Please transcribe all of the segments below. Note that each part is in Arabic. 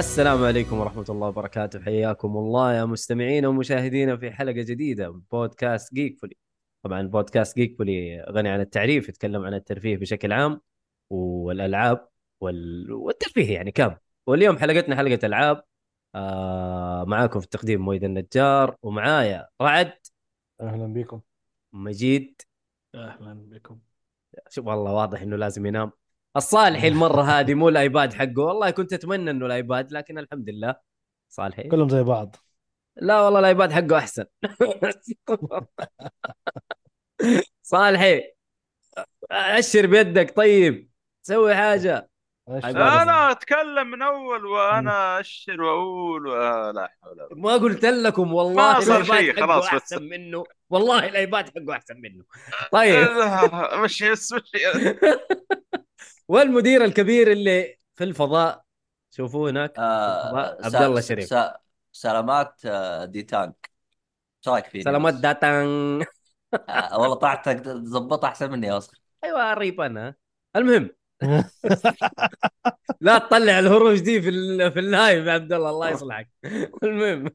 السلام عليكم ورحمة الله وبركاته. حياكم الله يا مستمعين ومشاهدينا في حلقة جديدة من بودكاست جيك فولي طبعا بودكاست جيك فولي غني عن التعريف يتكلم عن الترفيه بشكل عام والألعاب وال... والترفيه يعني كام واليوم حلقتنا حلقة ألعاب. آه معاكم في التقديم مويد النجار ومعايا رعد. أهلا بكم. مجيد. أهلا بكم. شوف والله واضح إنه لازم ينام. الصالحي المرة هذه مو الآيباد حقه. والله كنت أتمنى إنه الآيباد لكن الحمد لله صالحي. كلهم زي بعض. لا والله الآيباد حقه أحسن. صالحي أشر بيدك. طيب سوي حاجة؟ أنا أتكلم من أول وأنا أشر وأقول. لا حول ولا قوة. ما قلت لكم والله ما صار شيء، خلاص بس. أحسن منه. والله الآيباد حقه أحسن منه. طيب. مش بس مش والمدير الكبير اللي في الفضاء شوفوه هناك آه عبد الله شريف. سا- سلامات آه، دي تانك إيش رأيك فيني؟ سلامات بس؟ داتان آه والله طلعت تظبطها أحسن مني أصلا أيوه ريب أنا المهم لا تطلع الهروج دي في ال- في اللايف يا عبد الله الله يصلحك المهم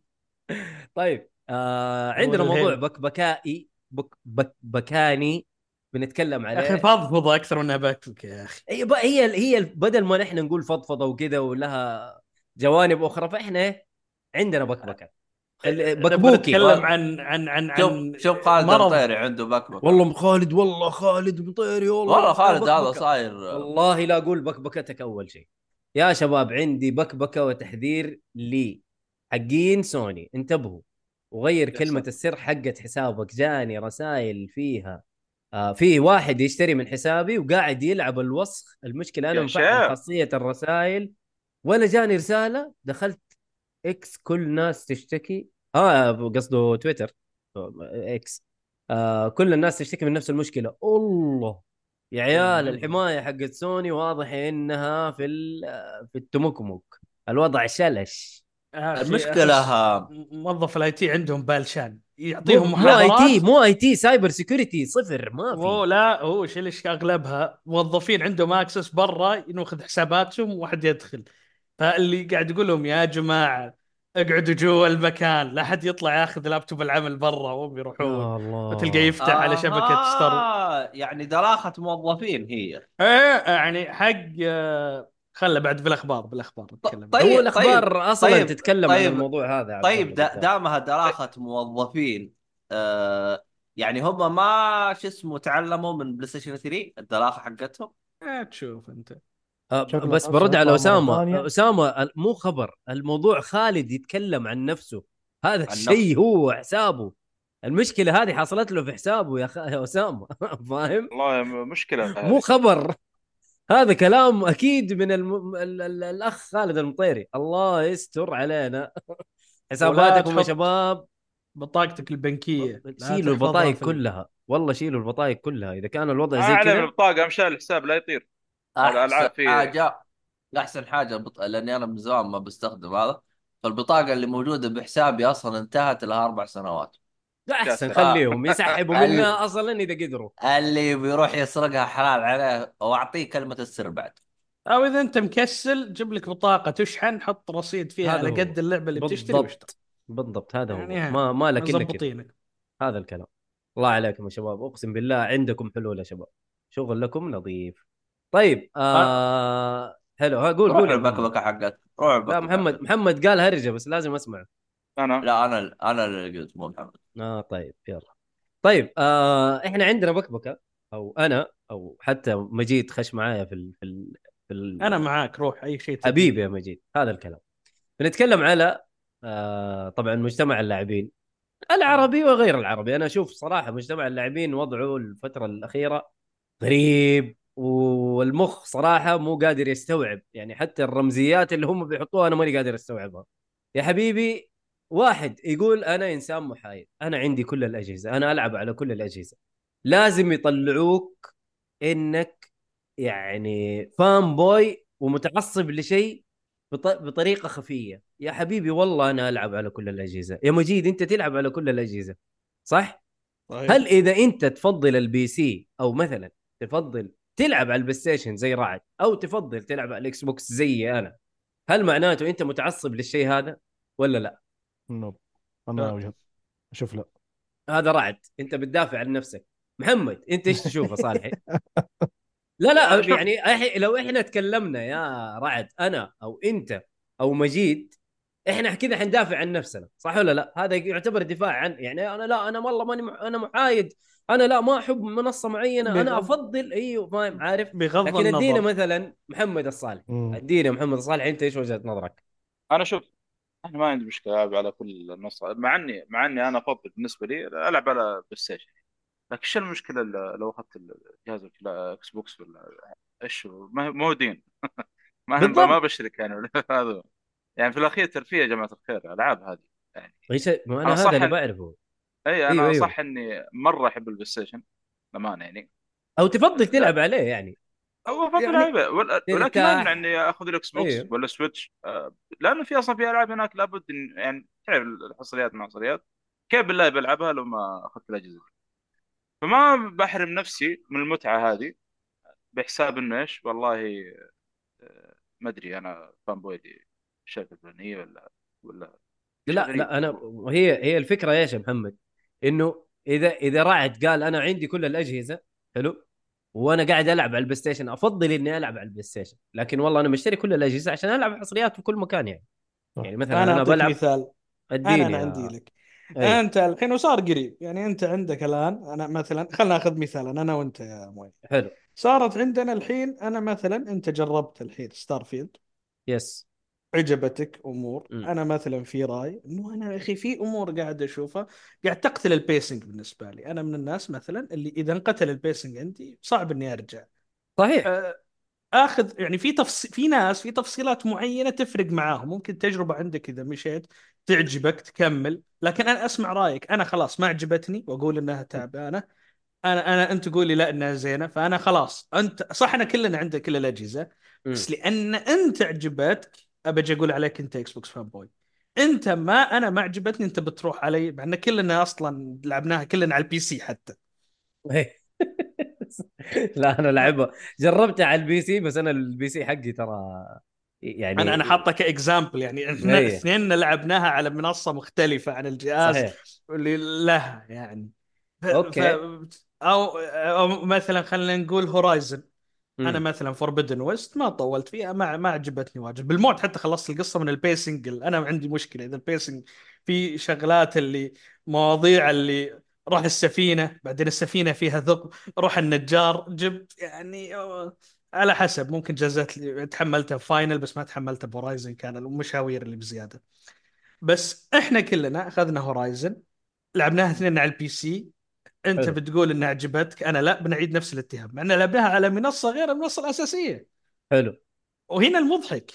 طيب آه عندنا موضوع. بكبكائي بك بك بكاني بنتكلم يا أخي عليه فضفضة أكثر منها بكبك يا أخي. هي ب- هي هي بدل ما نحن نقول فضفضة وكذا ولها جوانب أخرى فإحنا؟ عندنا بكبكة. بكبوكي. نتكلم عن عن عن عن شوف شوف خالد. المطيري عنده بكبك والله خالد والله خالد مطيري والله والله خالد هذا. صاير. والله لا أقول بكبكتك أول شيء. يا شباب عندي بكبكة وتحذير لي. حقين سوني انتبهوا. وغير ساتر. السر حقت حسابك جاني رسائل فيها. آه في واحد يشتري من حسابي وقاعد يلعب الوسخ. المشكلة أنا مفعل. خاصية الرسائل. ولا جاني رسالة دخلت إكس كل ناس تشتكي. آه قصده تويتر. إكس آه كل الناس تشتكي من نفس المشكلة. الله! يا عيال الحماية حقت سوني واضح إنها في ال- في التمكمك. الوضع شلش. أخي المشكلة موظف ال IT عندهم بالشان. يعطيهم مو IT مو IT cyber security صفر ما هو في لا هو شيء ليش أغلبها موظفين عندهم access برا ينوخذ حساباتهم وواحد يدخل. فاللي قاعد يقول لهم يا جماعة اقعدوا جوا المكان لا حد يطلع ياخذ لابتوب العمل برا وهم يروحون. وتلقى يفتح على شبكة ستار آه يعني دراخة موظفين هي. إيه يعني حق خله بعد بالاخبار بالاخبار نتكلم. طيب، هو الأخبار أصلا طيب، تتكلم عن طيب، الموضوع هذا طيب دا. دامها دراخه موظفين آه يعني هم ما شو اسمه تعلموا من بلاي ستيشن 3 الدراخه حقتهم؟ آه، تشوف أنت. شكله بس برد على أسامة. أسامة ال- مو خبر. الموضوع خالد يتكلم عن نفسه. هذا عن الشيء هو حسابه. المشكلة هذه حصلت له في حسابه يا, خ... يا أسامة. فاهم؟ والله مشكلة. مو خبر. هذا كلام أكيد من الم... ال... ال... الأخ خالد المطيري. الله يستر علينا. حساباتكم يا شباب. بطاقتك البنكيه شيلوا البطايق كلها. والله شيلوا البطايق كلها. إذا كان الوضع زي كذا. البطاقة مشى الحساب لا يطير. أحسن حاجة أحسن حاجة بط... لأني أنا من زمان ما بستخدم هذا. فالبطاقة اللي موجودة بحسابي أصلا انتهت لها أربع سنوات. لا أحسن خليهم يسحبوا ال- منها أصلا إذا قدروا. اللي بيروح يسرقها حلال عليه وأعطيه كلمة السر بعد. أو إذا أنت مكسل جيب لك بطاقة تشحن حط رصيد فيها على. قد اللعبة اللي بتشتري بالضبط. بالضبط هذا هو. يعني ما ما لك إلا هذا الكلام. الله عليكم يا شباب. أقسم بالله عندكم حلول يا شباب. شغل لكم نظيف طيب آه. حلو ها قول روح قول. البكبكه حقك. روح لا محمد. محمد قال هرجة بس لازم أسمعه. أنا؟ لا أنا أنا اللي قلت مو محمد. آه طيب يلا. طيب آه إحنا عندنا بكبكة أو أنا أو حتى مجيد خش معايا في ال في ال في ال أنا معاك روح أي شيء. حبيبي يا مجيد هذا الكلام. بنتكلم على آه طبعا مجتمع اللاعبين. العربي وغير العربي. أنا أشوف صراحة مجتمع اللاعبين وضعه الفترة الأخيرة غريب والمخ صراحة مو قادر يستوعب. يعني حتى الرمزيات اللي هم بيحطوها أنا ماني قادر أستوعبها. يا حبيبي واحد يقول أنا إنسان محايد أنا عندي كل الأجهزة أنا ألعب على كل الأجهزة. لازم يطلعوك إنك يعني fanboy ومتعصب لشيء بط... بطريقة خفية. يا حبيبي والله أنا ألعب على كل الأجهزة. يا مجيد أنت تلعب على كل الأجهزة صح؟ طيب. هل إذا أنت تفضل ال PC أو مثلا تفضل تلعب على ال PlayStation زي رعد أو تفضل تلعب على ال Xbox زي أنا هل معناته أنت متعصب للشيء هذا ولا لا؟ نوب أنا آه. وجهة أشوف لا. هذا رعد. أنت بتدافع عن نفسك. محمد أنت إيش تشوف يا صالحي؟ لا لا. يعني إح- لو إحنا تكلمنا يا رعد أنا أو أنت أو مجيد إحنا كذا حندافع عن نفسنا صح ولا لا؟ هذا يعتبر دفاع عن يعني أنا لا أنا والله ماني مح- أنا محايد. أنا لا ما أحب منصة معينة. أنا بغض- افضل أيوه فاهم عارف. بغض لكن ادينا مثلا محمد الصالح. ادينا محمد الصالح أنت إيش وجهة نظرك؟ أنا شوف أنا ما عندي مشكلة ألعب على كل المنصات. مع اني مع إني أنا افضل بالنسبة لي ألعب على PlayStation. لكن إيش المشكلة لو أخذت الجهاز الكلا- Xbox ولا إيش؟ ما هو دين. ما. ما بشرك يعني هذا. يعني في الأخير ترفيه يا جماعة الخير الالعاب هذه. يعني إيش ما أنا أنا هذا اللي بعرفه. إي أنا أيوه، أيوه. صح إني مرة أحب ال PlayStation للأمانة يعني. أو تفضل تلعب عليه يعني. هو افضل يعني لعبة ولكن ما. يمنع اني آخذ ال Xbox أيوه. ولا Switch آه، لأنه في أصلا في ألعاب هناك لابد يعني تعرف الحصريات مع الحصريات كيف بالله بلعبها لو ما أخذت الأجهزة فما بحرم نفسي من المتعة هذه بحساب إنه إيش والله آه، ما أدري أنا fanboy الشركة الفلانيه ولا ولا لا. لا أنا هي هي الفكرة إيش يا محمد؟ إنه إذا إذا رعد قال أنا عندي كل الأجهزة حلو وأنا قاعد ألعب على ال PlayStation. أفضل إني ألعب على ال PlayStation. لكن والله أنا مشتري كل الأجهزة عشان ألعب حصريات في كل مكان يعني. يعني مثلا أنا أعطيك بلعب مثال. اديني أنا عندي لك. أي. أنت الحين وصار قريب. يعني أنت عندك الآن أنا مثلا خلينا نأخذ مثال أنا وأنت يا موي حلو. صارت عندنا الحين أنا مثلا أنت جربت الحين Starfield بس عجبتك أمور؟ م. أنا مثلا في رأي إنه أنا يا أخي في أمور قاعد أشوفها قاعد تقتل ال pacing بالنسبة لي. أنا من الناس مثلا اللي إذا انقتل ال pacing عندي صعب إني أرجع. صحيح. آه، آخذ يعني في تفص... في ناس في تفصيلات معينة تفرق معاهم. ممكن تجربة عندك إذا مشيت تعجبك تكمل. لكن أنا أسمع رأيك. أنا خلاص ما عجبتني وأقول إنها تعبانة. أنا أنا أنت تقول لي لا إنها زينة. فأنا خلاص أنت صح انا كلنا عندنا كل الأجهزة. بس لأن أنت عجبتك ابى أقول عليك أنت Xbox fanboy أنت ما أنا ما عجبتني أنت بتروح علي مع إن كلنا أصلا لعبناها كلنا على ال PC حتى. لا أنا لعبها جربتها على ال PC بس أنا ال PC حقي ترى يعني أنا أنا حاطه ك example يعني إحنا إيه. اثنين لعبناها على منصة مختلفة عن الجهاز صحيح اللي لها يعني ف... okay. ف... أو أو مثلا خلينا نقول Horizon م. أنا مثلا Forbidden West ما طولت فيها ما ما عجبتني واجد. بالموت حتى خلصت القصة من ال pacing أنا عندي مشكلة إذا ال pacing في شغلات اللي مواضيع اللي روح السفينة بعدين السفينة فيها ثقب روح النجار جبت يعني على حسب. ممكن جازت لي تحملتها Final بس ما تحملتها ب Horizon كان المشاوير اللي بزيادة. بس إحنا كلنا أخذنا Horizon لعبناها اثنين على ال PC انت حلو. بتقول إنها عجبتك أنا لا بنعيد نفس الاتهام مع ان لعبناها على منصة غير المنصة الأساسية. حلو. وهنا المضحك.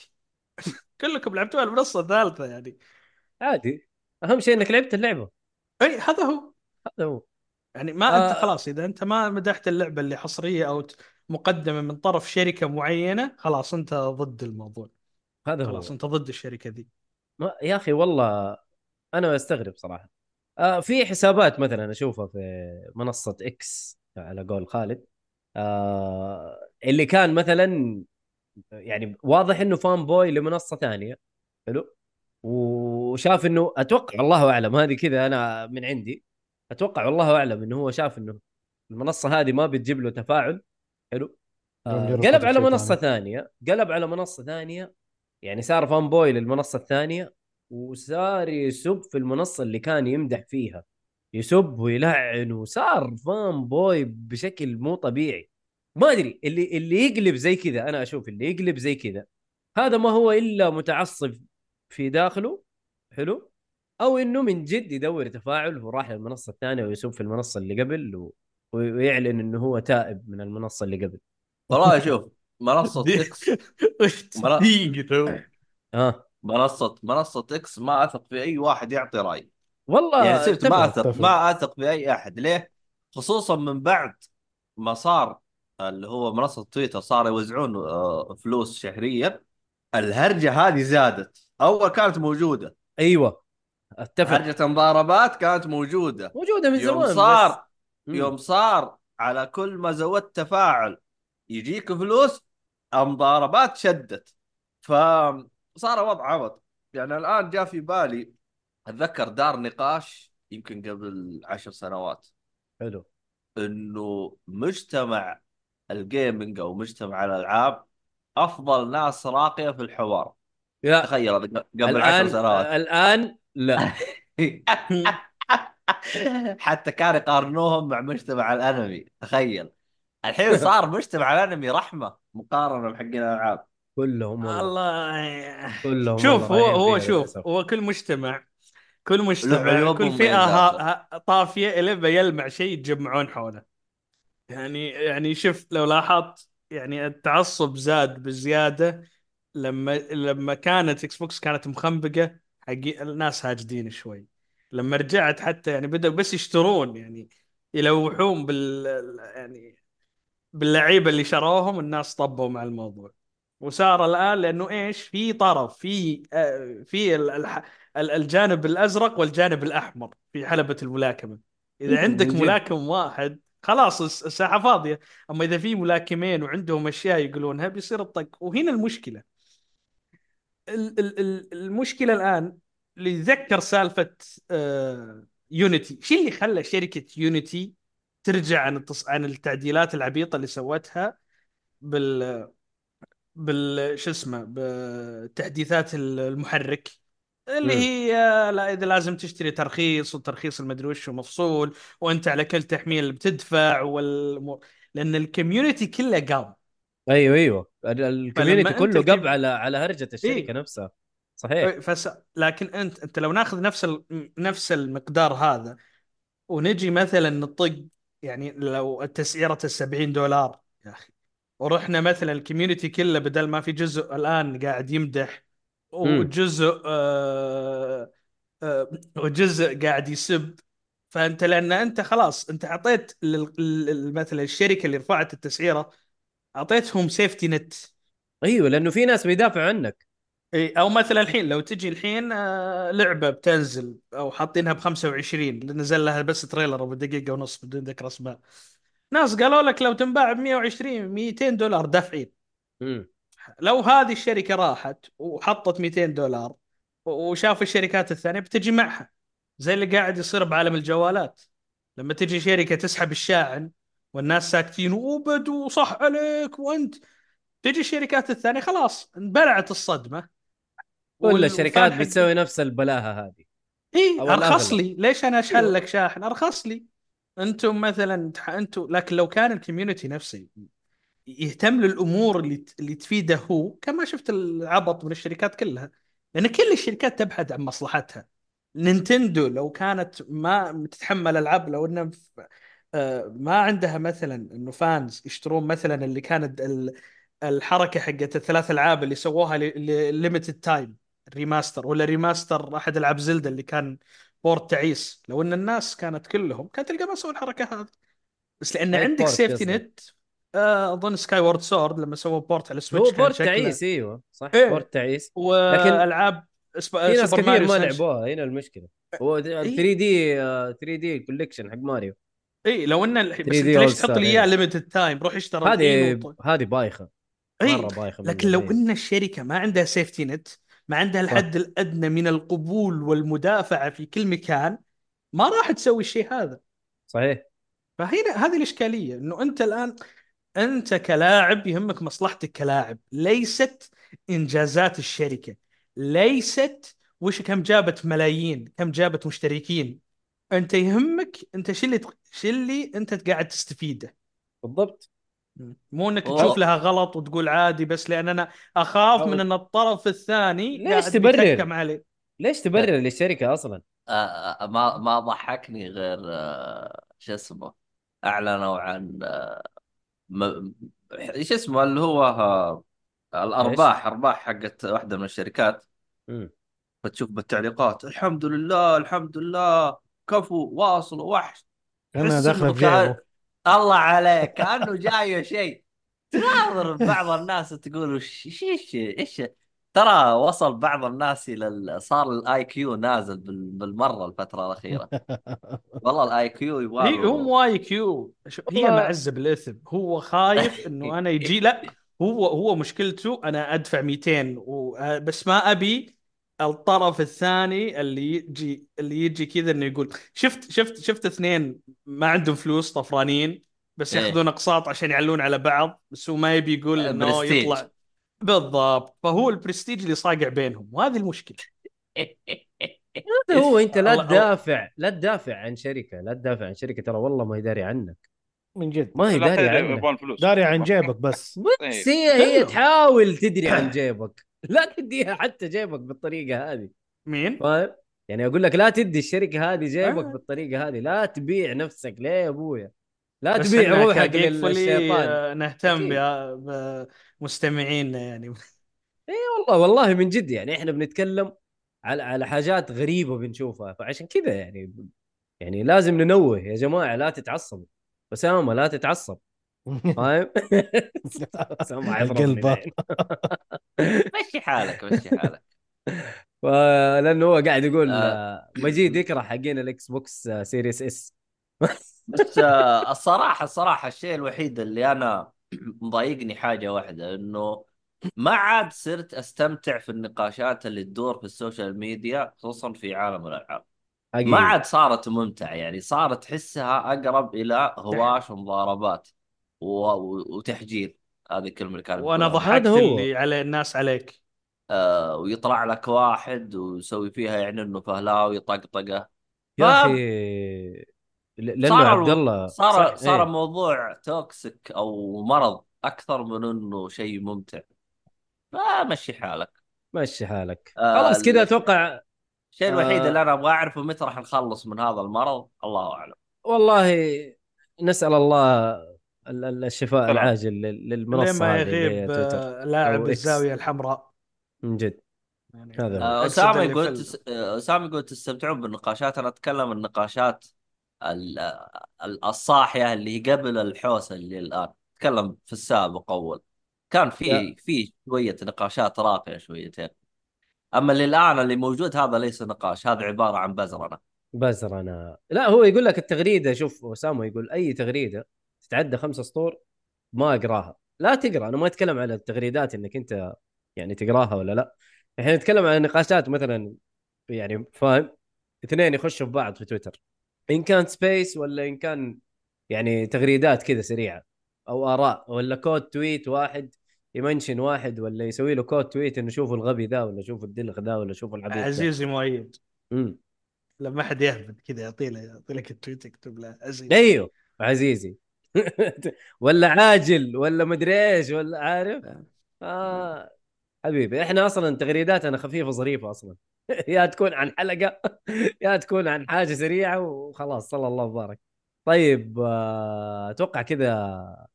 كلكم لعبتوها على المنصة الثالثة يعني. عادي. أهم شيء إنك لعبت اللعبة. إي هذا هو. هذا هو. يعني ما آه. انت خلاص إذا أنت ما مدحت اللعبة اللي حصرية أو مقدمة من طرف شركة معينة خلاص أنت ضد الموضوع. هذا هو. خلاص أنت ضد الشركة ذي. ما يا أخي والله أنا أستغرب صراحة. آه في حسابات مثلا أشوفها في منصة إكس على قول خالد. آه اللي كان مثلا يعني واضح إنه فان بوي لمنصة ثانية. حلو. وشاف إنه أتوقع الله أعلم هذه كذا أنا من عندي. أتوقع والله أعلم إنه هو شاف إنه المنصة هذه ما بتجيب له تفاعل. حلو. آه قلب على منصة ثاني. ثانية. قلب على منصة ثانية. يعني صار فان بوي للمنصة الثانية. وصار يسب في المنصة اللي كان يمدح فيها. يسب ويلعن وصار fanboy بشكل مو طبيعي. ما أدري اللي اللي يقلب زي كذا أنا أشوف اللي يقلب زي كذا. هذا ما هو إلا متعصب في داخله حلو؟ أو إنه من جد يدور تفاعل وراح للمنصة الثانية ويسب في المنصة اللي قبل و... ويعلن إنه هو تائب من المنصة اللي قبل. والله شوف منصة دي- X تو. آه. منصة منصة إكس ما أثق في أي واحد يعطي رأي. والله يعني صرت ما. أثق أتفق. ما أثق في أي أحد. ليه؟ خصوصا من بعد ما صار اللي هو منصة تويتر صار يوزعون آه، فلوس شهريا الهرجة هذه زادت. أول كانت موجودة. أيوه أتفق. هرجة مضاربات كانت موجودة. موجودة من يوم زمان صار بس... يوم صار على كل ما زودت تفاعل يجيك فلوس المضاربات شدت. فصار صار وضع عبط. يعني الآن جاء في بالي أتذكر دار نقاش يمكن قبل عشر سنوات. حلو. إنه مجتمع الجيمنج أو مجتمع الألعاب أفضل ناس راقية في الحوار. لا تخيل قبل عشر الآن سنوات. الآن لا. حتى كانوا يقارنوهم مع مجتمع الأنمي. تخيل. الحين صار مجتمع الأنمي رحمة مقارنة بحقين الألعاب. كلهم والله الله. كلهم شوف هو هو شوف. هو كل مجتمع كل مجتمع كل فئة ومميزات. ها ها طافية الين بيلمع شيء يتجمعون حوله. يعني يعني شوف لو لاحظت يعني التعصب زاد بزيادة لما لما كانت Xbox كانت مخنبقة حقي الناس هاجدين شوي. لما رجعت حتى يعني بدأوا بس يشترون يعني يلوحون بال يعني باللعيبة اللي شروهم الناس طبوا مع الموضوع. وصار الآن لأنه إيش؟ في طرف في آه، في الجانب الأزرق والجانب الأحمر في حلبة الملاكمة. إذا عندك. ملاكم واحد خلاص الس- الساحة فاضية. أما إذا في ملاكمين وعندهم أشياء يقولونها بيصير الطق. وهنا المشكلة. ال- ال- ال- المشكلة الآن اللي يتذكر سالفة آه، Unity شو اللي خلى شركة Unity ترجع عن التص... عن التعديلات العبيطة اللي سوتها بال بال شو اسمه بتحديثات المحرك اللي. هي لا إذا لازم تشتري ترخيص والترخيص المدري وش مفصول وأنت على كل تحميل بتدفع وال... لأن ال community كله قام. أيوه أيوه. ال- ال community كله قب على على هرجة الشركة إيه. نفسها. صحيح. فس... لكن أنت أنت لو ناخذ نفس ال... نفس المقدار هذا ونجي مثلا نطق يعني لو التسعيرة ال 70 دولار يا أخي. ورحنا مثلا ال community كله بدل ما في جزء الآن قاعد يمدح وجزء آه آه وجزء قاعد يسب. فأنت لأن أنت خلاص أنت أعطيت مثلا الشركة اللي رفعت التسعيرة أعطيتهم سيفتي نت أيوه لأنه في ناس بيدافعوا عنك. إي أو مثلا الحين لو تجي الحين آه، لعبة بتنزل أو حاطينها ب 25 نزل لها بس تريلر بدقيقة ونص بدون ذكر أسماء. ناس قالوا لك لو تنباع ب 120 200 دولار دافعين. لو هذه الشركة راحت وحطت 200 دولار وشاف الشركات الثانية بتجي معها. زي اللي قاعد يصير بعالم الجوالات. لما تجي شركة تسحب الشاحن والناس ساكتين وبدو صح عليك وأنت تجي الشركات الثانية خلاص انبلعت الصدمة. وال- الشركات بتسوي نفس البلاهة هذه. اي أرخص. لي. ليش أنا أشحن. لك شاحن؟ أرخص لي. أنتم مثلا أنتم لكن لو كان ال community نفسه يهتم للأمور اللي اللي تفيده هو كان ما شفت العبط من الشركات كلها لأن كل الشركات تبحث عن مصلحتها. نينتندو لو كانت ما تتحمل العاب لو انها ف- آه، ما عندها مثلا إنه fans يشترون مثلا اللي كانت ال- الحركة حقت الثلاث ألعاب اللي سووها limited time ال remaster ولا remaster أحد ألعاب زلدا اللي كان port تعيس. لو إن الناس كانت كلهم كانت تلقى ما سووا الحركه هذه. بس لأن عندك safety net آه، أظن Skyward Sword لما سووا port على هو ال Switch كان port تعيس إيوه صح؟ إيه. port تعيس. والعاب سب... في ناس كثير ما لعبوها هنا المشكلة. هو إيه. 3D 3D Collection حق ماريو. اي لو إن الحين بس 3D أنت ليش تحط لي إياه إيه. limited time روح اشتري هذه هذه بايخة. اي مرة بايخة لكن لو إيه. إن الشركة ما عندها safety net ما عندها الحد الأدنى من القبول والمدافعة في كل مكان ما راح تسوي الشيء هذا. صحيح. فهنا هذه الإشكالية إنه أنت الآن أنت كلاعب يهمك مصلحتك كلاعب ليست إنجازات الشركة ليست وش كم جابت ملايين كم جابت مشتركين. أنت يهمك أنت شو اللي شو اللي أنت قاعد تستفيده. بالضبط. مو إنك أوه. تشوف لها غلط وتقول عادي بس لأن أنا اخاف من إن الطرف الثاني ليش قاعد تبرر؟ علي ليش تبرر للشركة أصلا آه، ما ما ضحكني غير آه، شو اسمه أعلنوا عن آه، م- شو اسمه اللي هو الأرباح أرباح حقت واحدة من الشركات مم. فتشوف بالتعليقات الحمد لله الحمد لله كفو واصل وحش أنا داخله إنه في الله عليك كأنه جاية شيء. تناظر بعض الناس تقول وش إيش إيش إيش؟ ترى وصل بعض الناس إلى ال- صار ال IQ نازل بال- بالمرة الفترة الأخيرة. والله ال IQ يبغى هي هو مو IQ هي معزة بالاثم هو خايف إنه أنا يجي لا هو هو مشكلته أنا أدفع 200 و... آه، بس ما أبي الطرف الثاني اللي يجي اللي يجي كذا إنه يقول شفت شفت شفت اثنين ما عندهم فلوس طفرانين بس إيه. ياخذون أقساط عشان يعلون على بعض بس هو ما يبي يقول إنه. يطلع. بالضبط. فهو البرستيج اللي صاقع بينهم وهذه المشكلة. هذا هو أنت لا تدافع لا تدافع عن شركة لا تدافع عن شركة. ترى والله ما هي داري عنك. من جد. ما هي داري عنك. داري عن جيبك بس. بس هي هي. تحاول تدري عن جيبك. لا تديها حتى جيبك بالطريقة هذه. مين؟ فاهم؟ يعني أقول لك لا تدي الشركة هذه جيبك آه. بالطريقة هذه. لا تبيع نفسك ليه يا أبويا؟ لا تبيع روحك للشيطان. نهتم بمستمعينا يعني. والله والله من جد يعني إحنا بنتكلم على على حاجات غريبة بنشوفها. فعشان كذا يعني يعني لازم ننوه يا جماعة لا تتعصبوا. أسامة لا تتعصب. فاهم؟ أسامة. مشي حالك مشي حالك لأنه هو قاعد يقول آه. آه، مجيد يكره حقين ال Xbox آه، Series S بس آه، الصراحة الصراحة الشيء الوحيد اللي أنا مضايقني حاجة واحدة إنه ما عاد صرت أستمتع في النقاشات اللي تدور في السوشيال ميديا خصوصا في عالم الألعاب ما عاد صارت ممتعة يعني صارت تحسها أقرب إلى هواش ومضاربات. و... وتحجير هذه الكلمة اللي كانت وأنا. ضحكت. اللي على الناس عليك آه ويطلع لك واحد ويسوي فيها يعني إنه فهلاوي طقطقة يا أخي لأنه عبد الله صار صار إيه. موضوع توكسيك أو مرض أكثر من إنه شيء ممتع فمشي حالك مشي حالك آه، خلاص كذا أتوقع الشيء الوحيد آه. اللي أنا أبغى أعرفه متى راح نخلص من هذا المرض الله أعلم والله نسأل الله ال- ال- الشفاء سلام. العاجل للمنصة ما هذه اللي هي يغيب تويتر آه، لاعب. الزاوية الحمراء من جد يعني هذا. آه، أسامة يقول. آه، أسامة يقول تستمتعون بالنقاشات أنا أتكلم النقاشات ال... ال- الصاحيه اللي هي قبل الحوسه اللي الآن أتكلم في السابق أول كان في. في شوية نقاشات راقية شويتين أما اللي الآن اللي موجود هذا ليس نقاش هذا عبارة عن بزرنة بزر أنا لا هو يقول لك التغريدة شوف أسامة يقول أي تغريدة تتعدى خمسة سطور ما أقراها. لا تقرأ أنا ما أتكلم على التغريدات إنك أنت يعني تقراها ولا لا. إحنا نتكلم عن نقاشات مثلا يعني فاهم؟ اثنين يخشوا في بعض في تويتر. إن كان space ولا إن كان يعني تغريدات كذا سريعة. أو آراء ولا quote tweet واحد يمنشن واحد ولا يسوي له quote tweet إنه شوفوا الغبي ذا ولا شوفوا الدلغ ذا ولا شوفوا العبيط. عزيزي مؤيد. امم لما أحد يهبد كذا يعطي له يعطي لك ال tweet يكتب له عزيزي أيوه عزيزي. ولا عاجل ولا مدري إيش ولا عارف؟ آه. حبيبي إحنا أصلا تغريداتنا خفيفه ظريفه أصلا. يا تكون عن حلقة يا تكون عن حاجة سريعة وخلاص صلى الله وبارك. طيب آه، أتوقع كذا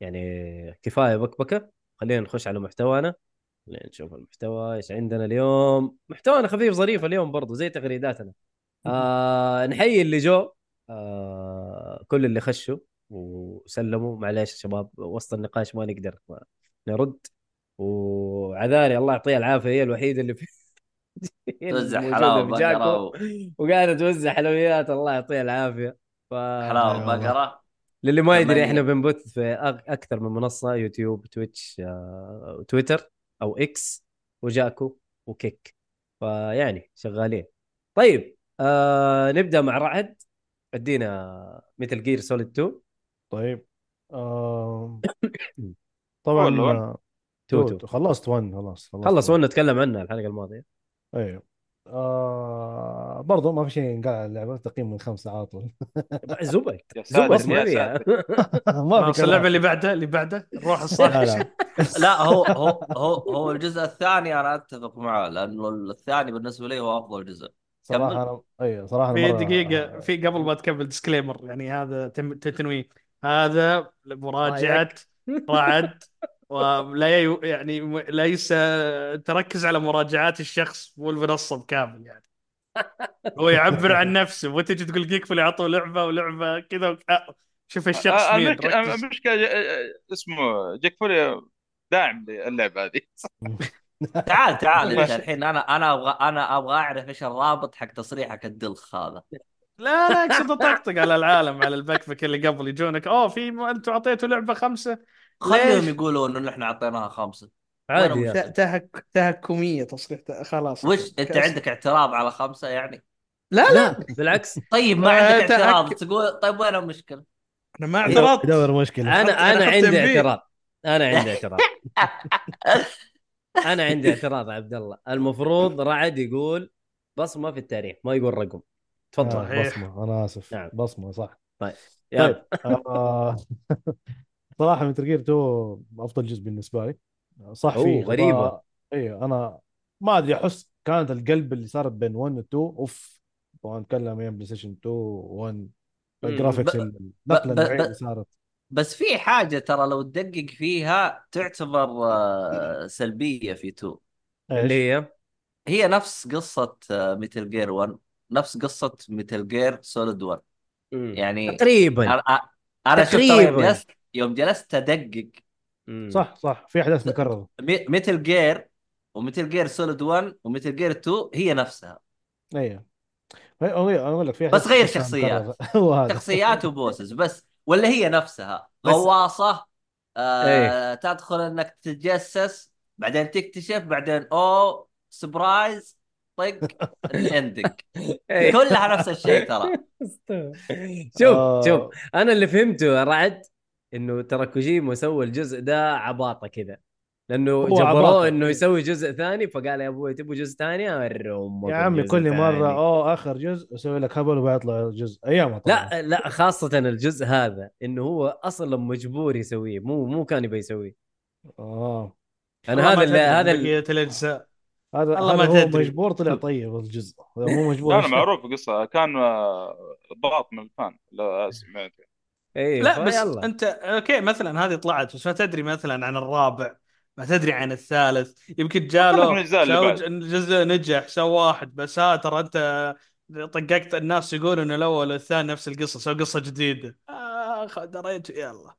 يعني كفاية بكبكه خلينا نخش على محتوانا. خلينا نشوف المحتوى إيش عندنا اليوم؟ محتوانا خفيف ظريف اليوم برضو زي تغريداتنا. آه نحيي اللي جو آه كل اللي خشوا. وسلموا. معليش يا شباب وسط النقاش ما نقدر نرد. وعذاري الله يعطيها العافية هي الوحيدة اللي في توزع حلاوة بقره وقاعدة توزع حلويات الله يعطيها العافية. ف... حلاوة. بقره للي ما يدري. إحنا بنبث في أكثر من منصة YouTube Twitch آه، تويتر أو X و Jaco و Kick. فيعني شغالين. طيب آه نبدأ مع رعد. ادينا Metal Gear Solid 2 طيب ولا طبعا ولا؟ آه، تو تو- تو خلصت 1 خلاص خلصت خلص 1. وأنا نتكلم عنها الحلقة الماضية. أيوه. آه برضو ما في شيء ينقال على اللعبه تقييم من خمسة على طول. زبد زبد ما فيها ما في اللعبة اللي بعدها اللي بعدها نروح لا الصالح. لا لا. هو هو هو هو الجزء الثاني أنا أتفق معاه لأنه الثاني بالنسبة لي هو أفضل جزء. صراحة. أنا أيوه صراحة في مرة- دقيقة في قبل ما تكمل ديسكليمر يعني هذا تم- تنويه هذا مراجعة رعد ولا ي... يعني ليس تركز على مراجعات الشخص مو المنصة بكامل يعني. هو يعبر عن نفسه وتجي تقول جيك فول يعطوا لعبة ولعبة كذا و... آه، شوف الشخص مين آه، اسمه جاك فولي داعم للعبة هذه. تعال تعال. الحين؟ أنا أنا أبغى أنا أبغى أعرف إيش الرابط حق تصريحك الدلخ هذا. لا لا اقصد أطقطق على العالم على البكبك اللي قبل يجونك. أوه في م- أنتم أعطيتوا لعبة خمسة؟ خليهم ليش؟ يقولوا انه نحن أعطيناها خمسة. عادي أخي تهك تهكمية تصريح خلاص. وش أنت عندك اعتراض على خمسة يعني؟ لا لا. لا بالعكس. طيب ما عندك اعتراض تقول طيب وين المشكلة؟ أنا ما يدور اعترضت. يدور مشكلة. أنا أنا أنا عندي. اعتراض. أنا عندي اعتراض. أنا عندي اعتراض يا عبد الله. المفروض رعد يقول بصمه في التاريخ ما يقول رقم. تفضل. آه. بصمة. أنا آسف. نعم. بصمة صح. يلا طيب آه صراحة متل جير 2 أفضل جزء بالنسبة لي. صح في غريبة. أيوه أنا ما أدري أحس كانت القلب اللي صارت بين 1 و 2 أوف طبعا نتكلم أيام PlayStation 2 1 ال graphics النقلة ب- النوعية ب- اللي صارت. بس في حاجة ترى لو تدقق فيها تعتبر آه، سلبية في 2 إيش؟ اللي هي هي نفس قصة Metal Gear 1 نفس قصة Metal Gear Solid 1 مم. يعني تقريبا. أنا يوم تقريباً. جلست يوم جلست أدقق. صح صح. في أحداث مكررة. مي- Metal Gear و Metal Gear Solid 1 و Metal Gear 2 هي نفسها. أيوه. أنا أقول لك في بس غير شخصيات. شخصيات و bosses. بس ولا هي نفسها. غواصة آه إيه. تدخل إنك تتجسس بعدين تكتشف بعدين أو surprise طق اندك إيه. كلها نفس الشيء ترى. شوف آه، شوف أنا اللي فهمته يا رعد إنه ترى كوجيما سوى الجزء ده عباطة كذا. لأنه جبروه. إنه يسوي جزء ثاني فقال يا أبوي تبغوا جزء ثاني؟ أرمكم يا عمي كل مرة. أوه آخر جزء أسوي لك هبل وبيطلع جزء أيام طبعا لا لا خاصة الجزء هذا إنه هو أصلا مجبور يسويه مو مو كان يبي يسويه. آه. أنا هذا اللي هذا اللي بقيه الاجزاء هذا والله هذا ما هو تدري. مجبور طلع طيب الجزء. هذا مو مجبور. لا أنا معروف قصه كان آه، ضغط من الفان. لا سمعت إيه لا بس فيلا. أنت أوكي مثلا هذه طلعت بس ما تدري مثلا عن الرابع ما تدري عن الثالث. يمكن جاله جزء نجح سوى واحد بس ها ترى أنت طققت الناس يقولوا إنه الأول والثاني نفس القصة سوى قصة جديدة. اخ دريت يلا.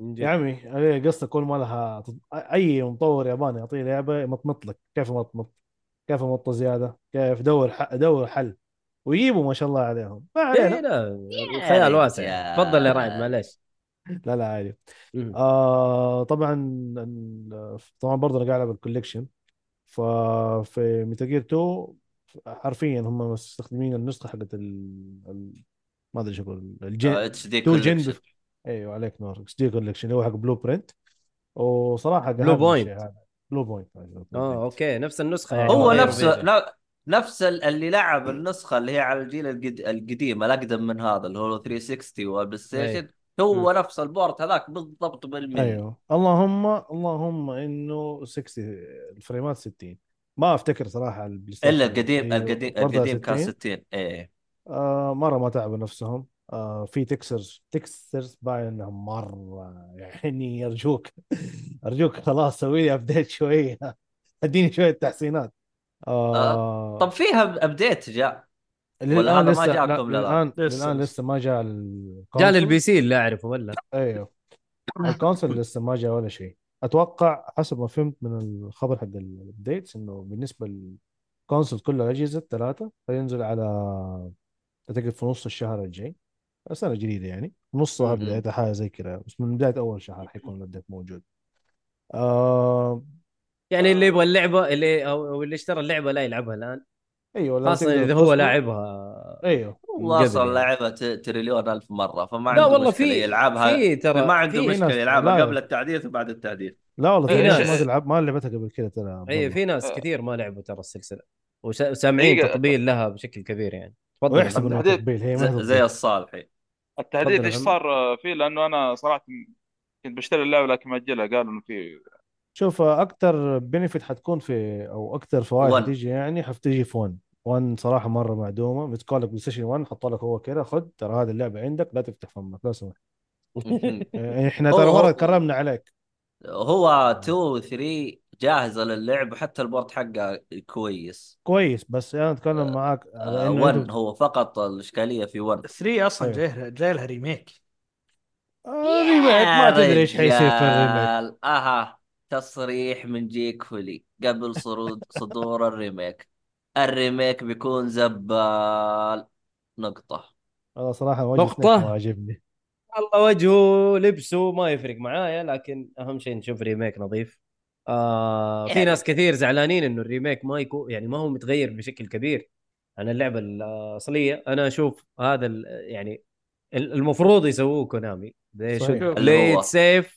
يا عمي هي قصه كل ما لها أي مطور ياباني يعطيه لعبة يمطمط لك. كيف يمطمط؟ كيف يمط زيادة؟ كيف دور ح... دور حل. ويجيبوا ما شاء الله عليهم. ما إيه علينا. لا الخيال واسع. تفضل يا رائد معلش لا لا عادي. آه طبعا طبعا برضه أنا قاعد ألعب الكوليكشن. ففي ميتال جير 2 حرفيا هم مستخدمين النسخة حقت ال... ال... ما أدري إيش أقول الجن اتش دي تو جن كولكشن بف- أيوه عليك نور. إكس دي كولكشن اللي هو حق بلو برنت وصراحة بلو بوينت. بلو بوينت آه okay نفس النسخة آه. يعني. هو غير نفسه version. لا نفس ال- اللي لعب النسخة اللي هي على الجيل القد... القديم الأقدم من هذا اللي هو 360 وال PlayStation. هو نفس ال port هذاك بالضبط بالملي أيوه. اللهم اللهم إنه 60 الفريمات 60 ما أفتكر صراحة ال PlayStation إلا القديم القديم القديم كان 60. 60 إيه. آه مرة ما تعبوا نفسهم. آه في textures textures باين إنهم مرة يعني ارجوك ارجوك خلاص سوي لي update شوية. اديني شوية تحسينات. آه طب فيها update جاء؟ للآن ولا هذا ما لسه جاكم لا لا لا؟ للآن لسه- ما جاء جاء لل PC اللي أعرفه ولا؟ أيوه. ال console لسه ما جاء ولا شيء. أتوقع حسب ما فهمت من الخبر حق ال updates إنه بالنسبة لل console كله الاجهزه الثلاثه حينزل على أعتقد في نص الشهر الجاي. السنة الجديده يعني نصها. بدايتها حاجة زي كذا بس من بداية أول شهر حيكون ال update موجود آه يعني اللي يبغى اللعبة اللي أو أو اللي اشترى اللعبة لا يلعبها الآن أيوه خاصة إذا هو لاعبها أيوه هو أصلا يعني. لعبها ت- تريليون ألف مرة فما لا عنده والله مشكلة في يلعبها في ترى ما عنده مشكلة يلعبها لا. قبل التحديث وبعد التحديث لا والله في ناس ما تلعب ما لعبتها قبل كذا ترى اي. في ناس كثير ما لعبوا ترى السلسلة وس- وسامعين. تطبيل لها بشكل كبير يعني تفضل ويحسب. انه تطبيل هي. زي الصالحي يا إيش. صار آه، فيه؟ لأنه أنا صراحة كنت بشتري اللعبة لكن ماجلها قالوا إنه في شوف أكثر benefit حتكون في أو أكثر فوائد One. حتيجي يعني حتيجي في 1 1 صراحة مرة معدومة. بتقول لك PlayStation 1 حط لك هو كذا خذ ترى هذه اللعبة عندك لا تفتح فمك لا سمح. إحنا ترى مرة كرمنا عليك. هو 2 و 3 جاهزه للعب وحتى ال port حقه كويس. كويس بس أنا أتكلم معاك على إنه 1 أنت- هو فقط الإشكالية في 1 3 أصلا. جاي جاي لها remake آه، remake ما تدري إيش حيصير في ال remake. أها تصريح من جيك فولي قبل صرود صدور ال remake. ال remake بيكون زبال. نقطة. هذا صراحة وجه نقطة. ما عجبني والله وجهه لبسه ما يفرق معايا لكن أهم شيء نشوف remake نظيف. آه في يعني- ناس كثير زعلانين إنه ال remake ما يكون يعني ما هو متغير بشكل كبير. عن اللعبة الأصلية أنا أشوف هذا ال- يعني ال- المفروض يسووه كونامي. It safe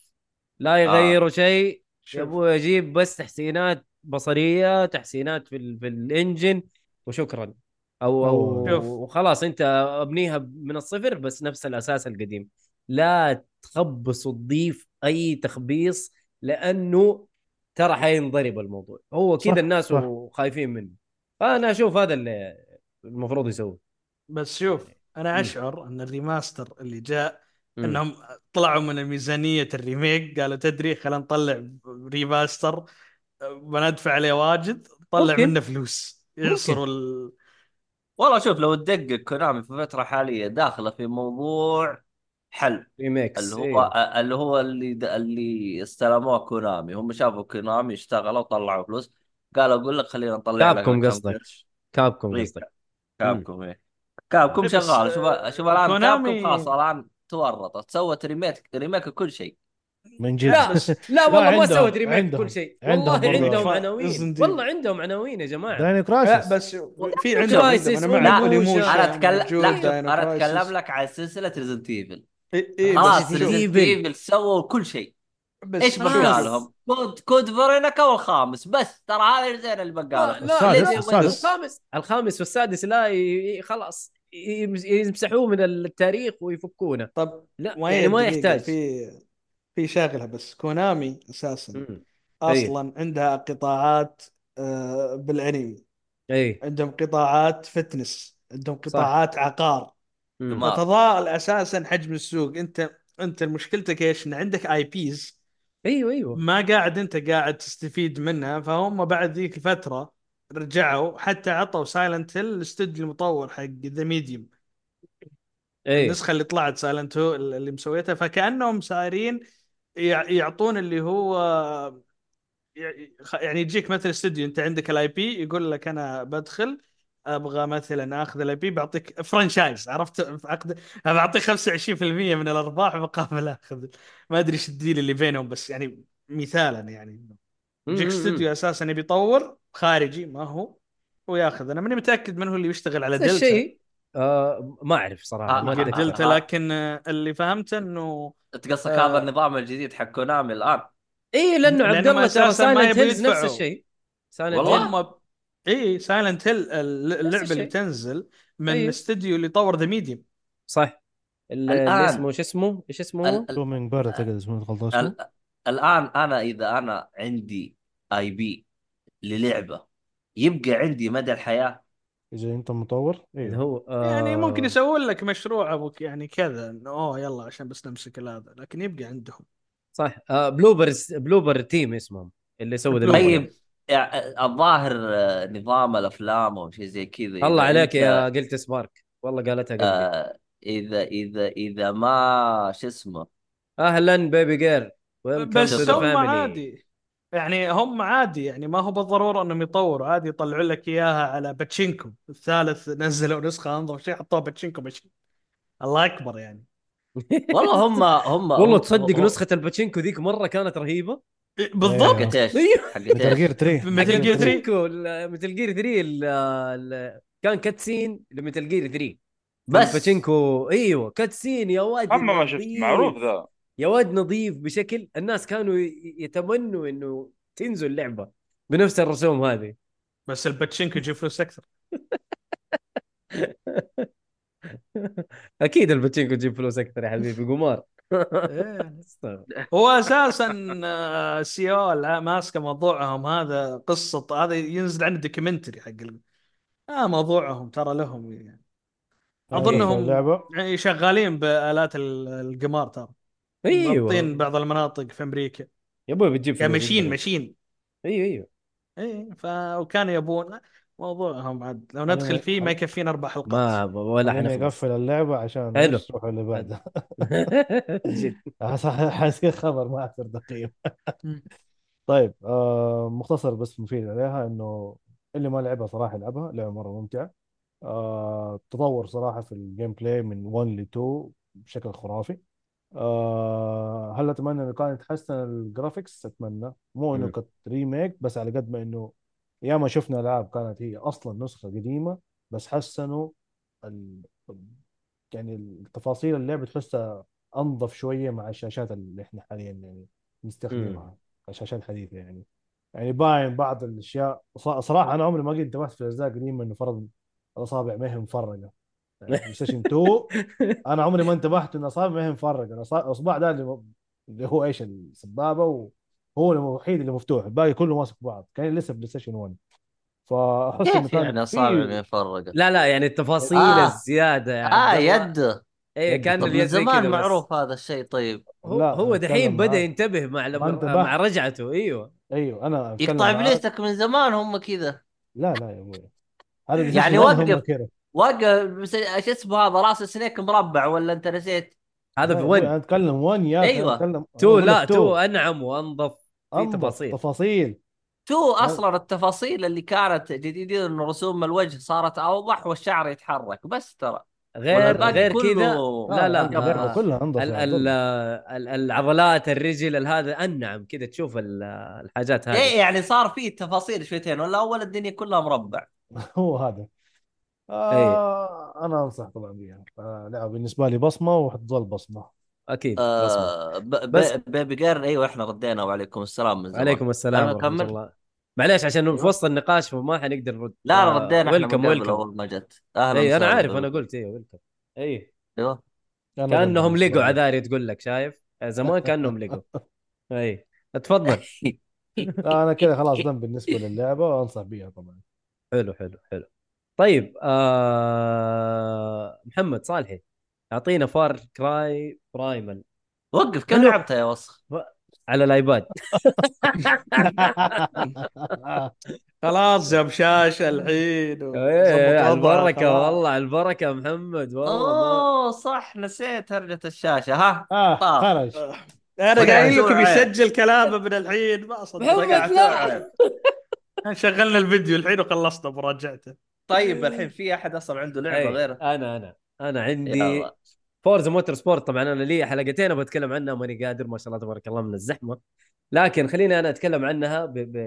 لا يغيروا شيء. يا شوف أبوي أجيب بس تحسينات بصرية تحسينات في ال في الإنجن وشكرا. أو أو شوف. وخلاص أنت أبنيها من الصفر بس نفس الأساس القديم. لا تخبص وتضيف أي تخبيص لأنه ترى حينضرب الموضوع هو كذا الناس صح. خايفين منه فأنا أشوف هذا اللي المفروض يسووه بس شوف أنا. أشعر أن ال remaster اللي جاء. أنهم طلعوا من ميزانيه ال remake قالوا تدري خلينا نطلع remaster بندفع عليه واجد طلع. منه فلوس يعصروا ال... والله شوف لو تدقق Konami في الفترة الحاليه داخلة في موضوع ال remakes اللي هو إيه. اللي هو اللي اللي استلموه Konami. هم شافوا Konami اشتغلوا وطلعوا فلوس. قالوا أقول لك خلينا نطلع لك Capcom كم قصدك. Capcom إيه، قصدك. Capcom إيه. Capcom إيه، شغال. شوف آه، شوف الآن Konami- Capcom خلاص الآن تورطت. سوت remake remake كل شيء. من جد. لا لا والله ما عندهم- سوت remake عندهم- كل شيء. عندهم والله. عندهم ف- عناوين. والله عندهم عناوين يا جماعة. Dino لا Crisis بس في لا، عندهم عندهم. أنا. ايموشن أنا أتكلم لا أنا. أتكلم لك عن سلسلة Resident Evil إيه إيه خلاص. Evil سووا كل شيء. بس إيش. بقى لهم؟ Code Code Veronica والخامس بس ترى هذا زين اللي بقى لا لهم لا السادس- ليه- السادس. الخامس. الخامس والسادس لا ي- خلاص يمسحوه من التاريخ ويفكونه. طب لا وين يعني ما يحتاج. في في شغله بس. Konami أساسا. مم. أصلا عندها قطاعات آه، بالانمي. أي. عندهم قطاعات fitness. عندهم قطاعات عقار. فتضاءل أساسا حجم السوق. أنت أنت مشكلتك إيش؟ إن عندك IPs أيوه أيوه. ما قاعد أنت قاعد تستفيد منها. فهم بعد ذيك الفترة رجعوا حتى عطوا Silent Hill الاستوديو المطور حق The Medium اي النسخة اللي طلعت Silent Hill اللي مسويتها. فكأنهم صايرين يع- يعطون اللي هو يعني يجيك مثل استوديو. أنت عندك ال IP يقول لك أنا بدخل أبغى مثلا أخذ ال IP بعطيك franchise عرفت عقد بعطيك 25% من الأرباح مقابل أخذ ما أدري إيش ال deal اللي بينهم بس يعني مثالا يعني يجيك استوديو أساسا يبي يطور خارجي ما هو وياخذ أنا ماني متأكد من هو اللي يشتغل على نفس دلتا الشيء آه ما أعرف صراحة آه، ما آه، أتذكر. دلتا آه. لكن آه، اللي فهمته إنه أنت قصدك آه. هذا النظام الجديد حق Konami الآن اي لأنه عبد الله ترى Silent Hills نفس. الشيء Silent والله؟ إي Silent Hill اللعبة. اللي بتنزل من أيوه. استوديو اللي طور The Medium صح. اللي اسمه شو اسمه؟ إيش اسمه؟ تومينج بارد اعتقد اسمه غلطان الآن أنا إذا أنا عندي IP للعبة يبقى عندي مدى الحياة. إذا أنت مطور اللي أيوه هو آه يعني ممكن يسوون لك مشروع أبوك يعني كذا إنه أوه يلا عشان بس نمسك هذا لكن يبقى عندهم. صح. آه بلوبرز بلوبر تيم اسمهم اللي سووا ذا بلوبر. طيب يعني الظاهر آه، نظام الأفلام أو شيء زي كذا الله عليك يا قلت سبارك. والله قالتها قبل آه إذا إذا إذا ما شو اسمه؟ أهلا بيبي جير بس هم عادي. يعني هم عادي يعني ما هو بالضرورة إنهم يطوروا. عادي يطلعوا لك إياها على باتشينكو. الثالث نزلوا نسخة انظر شيء حطوها باتشينكو. ماشين الله أكبر يعني. والله هم هم والله تصدق نسخة الباتشينكو ذيك مرة كانت رهيبة. بالضبط. حقت إيش؟ حقت Metal؟ Gear 3 Metal Gear 3 pachinko Metal Gear 3 ال- ال- كان cutscene ل Metal Gear 3 بس. باتشينكو إيوه cutscene يا ولد أما ما شفت. معروف ذا. يا ولد نظيف بشكل الناس كانوا يتمنوا إنه تنزل اللعبة بنفس الرسوم هذه. بس الباتشينكو يجيب فلوس أكثر. أكيد الباتشينكو تجيب فلوس أكثر يا حبيبي قمار. إيه. هو أساسا آه، CEO ماسكة موضوعهم. هذا قصة هذا ينزل عنه documentary حق ال- آه موضوعهم ترى لهم يعني. أظنهم اللعبة؟ يعني شغالين بآلات ال- القمار ترى. ضابطين أيوه بعض المناطق في أمريكا. يا أبوي بتجيب يا فلوس. ماشين. ماشين. أيوه أيوه. اي ف وكانوا يبون موضوعهم عاد لو ندخل فيه ما يكفينا أربع حلقات. ما ولا حنخلص نقفل اللعبة عشان نروح اللي بعدها جد حيصير خبر ما أقدر دقيق. طيب آه مختصر بس مفيد عليها إنه اللي ما لعبها صراحة يلعبها لعبة مرة ممتعة. آه تطور صراحة في ال gameplay من 1 ل 2 بشكل خرافي. آه هل أتمنى إنه كان يتحسن ال graphics أتمنى. مو إنه. كانت remake بس على قد ما إنه ياما شفنا العاب كانت هي أصلا نسخة قديمة بس حسنوا ال... يعني التفاصيل اللعبه تحسها أنظف شوية مع الشاشات اللي إحنا حاليا يعني نستخدمها الشاشات الحديثة يعني. يعني باين بعض الأشياء صراحة أنا عمري ما قد انتبهت في الأجزاء القديمة إنه فرض الأصابع ما هي مفرقة. يعني ستيشن 2 أنا عمري ما انتبهت ان أصابع ما هي مفرقة. الأصبع ده اللي اللي هو إيش السبابة وهو الوحيد اللي مفتوح الباقي كله ماسك بعض كان لسه بلاي ستيشن 1 فأحس إنه كان يعني في- ما يفرقت لا لا يعني التفاصيل آه. الزيادة يا آه عبد الله. يد إيه. كان طب اليد زمان. معروف هذا الشيء طيب هو لا، هو دحين بدأ. ينتبه مع. مع رجعته أيوه أيوه أنا يقطع. بليتك من زمان هم كذا لا لا يا أبوي هذا يعني 1 وقف. وقف بس- شو اسمه هذا راس سنيك مربع ولا أنت نسيت؟ هذا في يا أبوي، وين أنا أتكلم 1 يا two أنا لا أقول لك two أنعم وأنظف في تفاصيل. تفاصيل. two أصلا التفاصيل اللي كانت جديدين انه رسوم الوجه صارت أوضح والشعر يتحرك بس ترى. غير غير كله- كذا. لا لا اللعبه آه. كلها الله. ال العضلات الرجل هذا أنعم كذا تشوف ال- الحاجات هذه. إيه يعني صار فيه تفاصيل شويتين ولا اول الدنيا كلها مربع. هو هذا. آه أنا أنصح طبعا بيها. آه لعبه بالنسبة لي بصمة وحتظل بصمة. أكيد. آه ب- بس- ب- baby girl أيوه إحنا ردينا وعليكم السلام من زمان. عليكم السلام ورحمة؟ الله. معلش عشان. في وسط النقاش فما حنقدر نرد. لا لا ردينا إحنا welcome welcome أول ما جت. أهلا اي أنا وسهلا. عارف بكم. أنا قلت أيوه welcome اي أيوه. كأنهم لي. عذاري تقول لك شايف؟ زمان كأنهم ليجو. اي اتفضل. أنا كذا خلاص دم بالنسبة للعبة وأنصح بيها طبعا. حلو حلو حلو. طيب آه... محمد صالحي. أعطينا Far Cry Primal وقف كم. لعبتها يا وسخ على ال iPad خلاص الحين و- إيه ظبط وضعه، البركة. والله البركة محمد والله ما أوه صح نسيت هرجة الشاشة ها طاف. خرج أنا رجع قايل لكم. يسجل كلامه من الحين ما صدق. شغلنا الفيديو الحين وخلصنا مراجعته طيب الحين في أحد أصلا عنده لعبة أي، غيره أنا أنا أنا عندي. Forza Motorsport طبعا أنا لي حلقتين بتكلم عنها ماني قادر ما شاء الله تبارك الله من الزحمة. لكن خليني أنا أتكلم عنها ب ب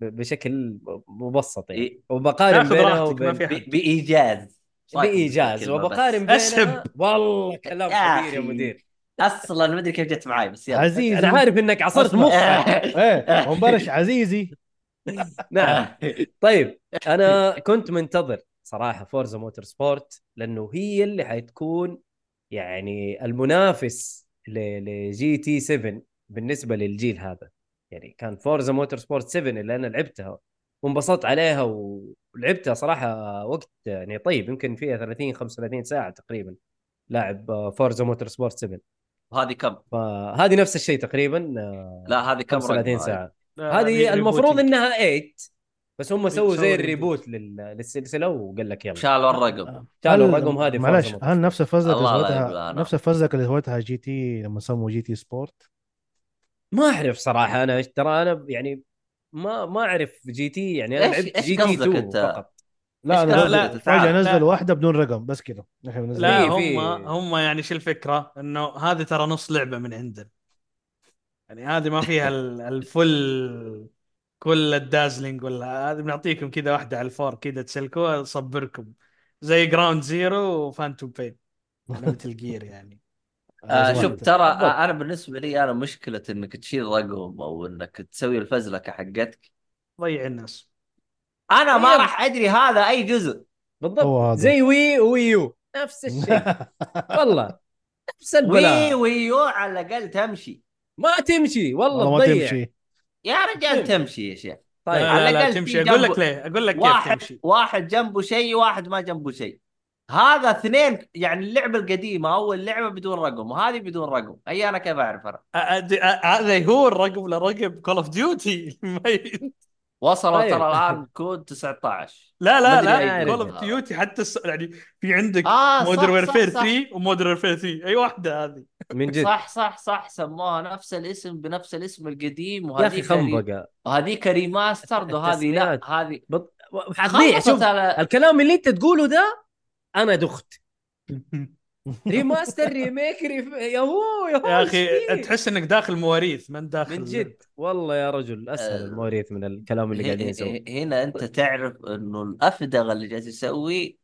ب بشكل مبسط يعني. وبقارن بينها في ب- بإيجاز. بإيجاز. وبقارن بينها أسهب. والله كلام يا كبير يا. مدير. أصلا ما أدري كيف جت معاي بس يلا. عزيزي. أنا عارف إنك عصرت. مخك. إيه. ومبرش عزيزي. نعم. طيب أنا كنت منتظر صراحة Forza Motorsport لأنه هي اللي حتكون يعني المنافس ل- ل GT 7 بالنسبة للجيل هذا. يعني كان Forza Motorsport 7 اللي أنا لعبتها وانبسطت عليها ولعبتها صراحة وقت يعني طيب يمكن فيها 30 35 ساعة تقريبا لاعب Forza Motorsport 7 هذه كم؟ فهذه نفس الشيء تقريبا لا هذه كم 35 رقم ساعة. هذه المفروض. إنها 8 بس هم سووا بتسوي زي reboot. ال reboot لل- للسلسلة وقال لك يلا. شالوا الرقم. شالوا هل- الرقم هذه معلش هل نفس الفزلكه اللي سويتها. نفس الفزلكه اللي سويتها GT لما سموا GT Sport؟ ما أعرف صراحة أنا ترى أنا يعني ما ما أعرف GT يعني أنا لعبت GT قصدك 2 أنت؟ فقط. لا أنا لا، لا، فجأة نزل لا. واحدة بدون رقم بس كذا نحن لا هم هم يعني شو الفكرة؟ إنه هذه ترى نص لعبة من عندنا. يعني هذه ما فيها ال- ال full كل ال dazzling ولا هذه بنعطيكم كذا واحدة على الفور كذا تسلكوها تصبركم زي Ground Zero و Phantom Pain Metal Gear يعني. آه شوف. ترى. آه أنا بالنسبة لي أنا مشكلة إنك تشيل رقم أو إنك تسوي الفزلكة حقتك. ضيع الناس. أنا ما هي- راح أدري هذا أي جزء. بالضبط. زي Wii Wii U نفس الشيء. والله. نفس Wii البلاء. Wii U على الأقل تمشي. ما تمشي. والله والله ما تمشي. يا رجال تمشي يا شيخ. طيب لا على لا, لا الأقل تمشي. أقول لك ليه؟ أقول لك كيف واحد تمشي. واحد جنبه شيء واحد ما جنبه شيء. هذا اثنين يعني اللعبة القديمة اول لعبه بدون رقم وهذه بدون رقم. أي أنا كيف أعرف أنا؟ هذا هو الرقم لرقم Call of Duty وصلوا طيب. ترى الآن COD 19 لا لا لا Call. of Duty حتى الس... يعني في عندك آه Modern صح Warfare صح, صح 3 و Modern Warfare 3 أي واحدة هذه. من جد. صح صح صح. سموها نفس الاسم بنفس الاسم القديم ري... خنبقة. وهذيك remastered وهذه لا. هذه بط... حتضيع خلصت شوف على الكلام اللي أنت تقوله ده أنا دخت. remaster remake ريف... يا هو يا هو يا أخي؟ تحس إنك داخل مواريث من داخل من جد. والله يا رجل أسهل آه، المواريث من الكلام اللي قاعدين يسوي هنا أنت تعرف إنه الافدغه اللي جالس يسوي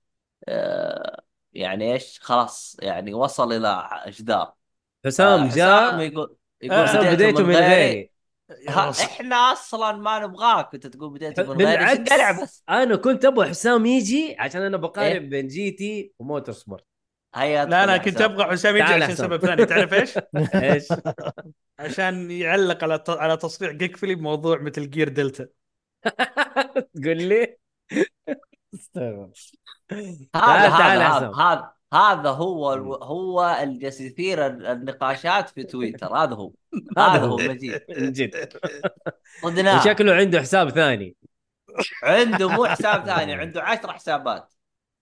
آه، يعني إيش؟ خلاص يعني وصل إلى جدار حسام آه، حسام جاء يقول آه، يقول حسام بديته من غيري. إحنا أصلا ما نبغاك أنت تقول بديت من غيري بالعكس بس أنا كنت أبغى حسام يجي عشان أنا بقارن إيه؟ بين GT و Motorsport. هيا لا أنا كنت. أبغى حسام يجي عشان. سبب ثاني تعرف إيش؟ إيش؟ عشان يعلق على على تصريح جيك فيلي بموضوع مثل جير دلتا تقول لي. هذا هذا هذا هو الو- هو اللي يثير ال- النقاشات في تويتر. هذا هو. هذا هو مجيد من جد. وشكله عنده حساب ثاني. عنده مو حساب ثاني عنده عشر حسابات.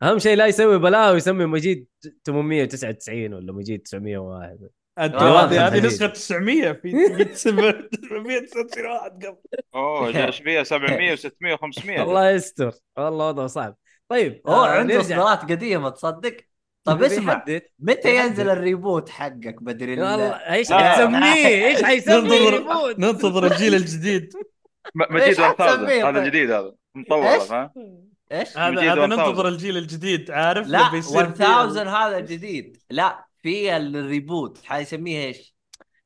أهم شيء لا يسوي بلاء ويسمي مجيد 899 ولا مجيد 901 أنت آه، هذه. نسخة 900 في 999 واحد قبل أوه جالس فيها 700 و600 و500 الله يستر والله وضعه صعب طيب هو آه، عنده. اصدارات قديمة تصدق طب اسمع. متى. ينزل الريبوت حقك بدري ال- والله إيش لا. حتسميه؟ إيش حيسمي ننتظر ال reboot؟ ننتظر الجيل الجديد مجيد إيش 1000 حتسميه هذا طيب؟ جديد هذا مطور إيش؟ إيش؟ هذا هذا 1000. ننتظر الجيل الجديد عارف لا لما يصير فيه- 1000 هذا جديد لا في ال reboot حيسميه إيش؟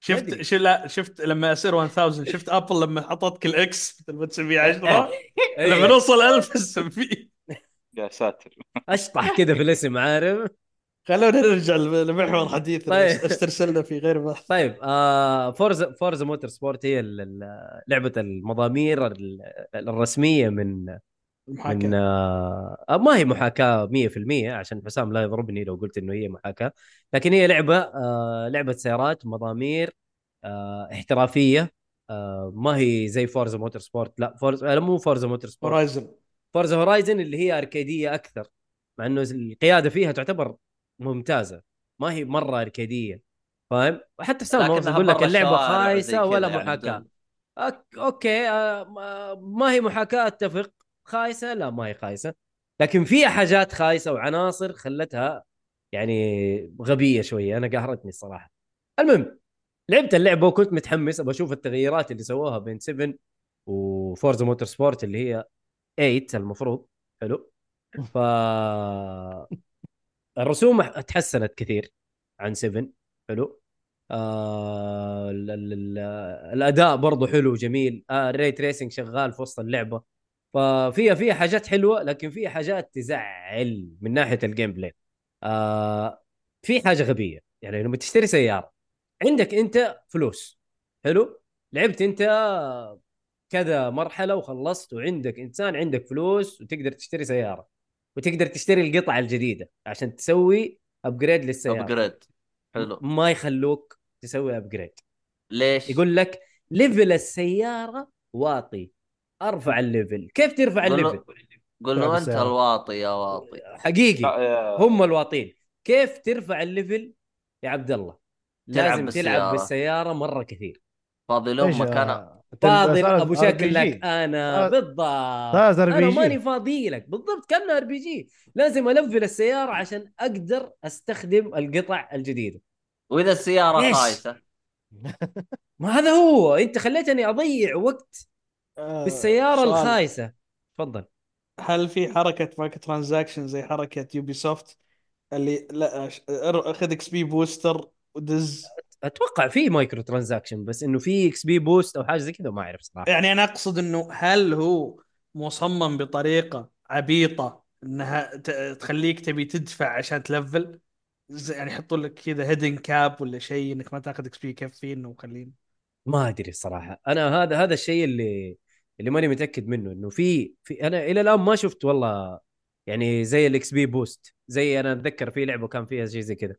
شفت. شو لا شفت لما يصير 1000 شفت Apple لما حطتك ال X لما تسميه 10 لما إيه. نوصل 1000 نسميه يا ساتر أشطح كذا في الاسم عارف؟ خلونا نرجع لمحور حديث طيب. استرسلنا في غير بحث طيب آه Forza Forza Motorsport هي ال- ال- لعبة المضامير ال- الرسمية من المحاكاة آه ما هي محاكاة 100% عشان حسام لا يضربني لو قلت إنه هي محاكاة لكن هي لعبة آه لعبة سيارات مضامير آه احترافية آه ما هي زي Forza Motorsport لا Forza لا مو Forza Motorsport. Horizon. Forza Horizon اللي هي أركيدية أكثر مع إنه القيادة فيها تعتبر ممتازة ما هي مرة أركيدية فاهم؟ وحتى حسام مرة يقول لك خايسة كذا ولا يعني محاكاة. بدون- أك... أوكي ما- ما هي محاكاة أتفق. خايسة؟ لا ما هي خايسة. لكن فيها حاجات خايسة وعناصر خلتها يعني غبية شوية. أنا قهرتني الصراحة. المهم لعبت اللعبة وكنت متحمس. أبغى أشوف التغييرات اللي سووها بين 7 و Forza Motorsport اللي هي 8 المفروض. حلو. ف الرسوم تحسنت كثير عن 7 حلو. آه ال ال ال الأداء برضه حلو جميل آه ال ray tracing شغال في وسط اللعبة. ففيها فيها حاجات حلوة لكن فيها حاجات تزعل من ناحية ال gameplay آه في حاجة غبية. يعني لما تشتري سيارة عندك أنت فلوس. حلو؟ لعبت أنت كذا مرحلة وخلصت وعندك إنسان عندك فلوس وتقدر تشتري سيارة. وتقدر تشتري القطع الجديدة عشان تسوي upgrade للسيارة. upgrade حلو. ما يخلوك تسوي upgrade ليش؟ يقول لك level السيارة واطي. أرفع ال level. كيف ترفع ال level؟ قول له تلعب انت. الواطي يا واطي. حقيقي. هم الواطين. كيف ترفع ال level يا عبد الله؟ تلعب لازم بالسيارة. تلعب بالسيارة. مرة كثير. فاضي لامك أنا فاضي. أبو شكل. لك. أنا بالضبط. أنا. ماني فاضي لك. بالضبط كانها RPG. لازم ألفل السيارة عشان أقدر أستخدم القطع الجديدة. وإذا السيارة؟ خايسة؟ ما هذا هو. أنت خليتني أضيع وقت آه، بالسيارة سؤال. الخايسة. تفضل. هل في حركة microtransaction زي حركة Ubisoft اللي لا اخذ XP boosters ودز؟ أتوقع في microtransaction بس إنه في XP boost أو حاجة زي كذا ما أعرف صراحة. يعني أنا أقصد إنه هل هو مصمم بطريقة عبيطة إنها تخليك تبي تدفع عشان تلفل؟ يعني يحطوا لك كذا hidden cap ولا شيء إنك ما تاخذ XP يكفي ومخلين ما أدري الصراحة. أنا هذا هذا الشيء اللي اللي ماني متأكد منه إنه في في أنا إلى الآن ما شفت والله يعني زي ال XP boost زي أنا أتذكر في لعبة كان فيها شيء زي كذا.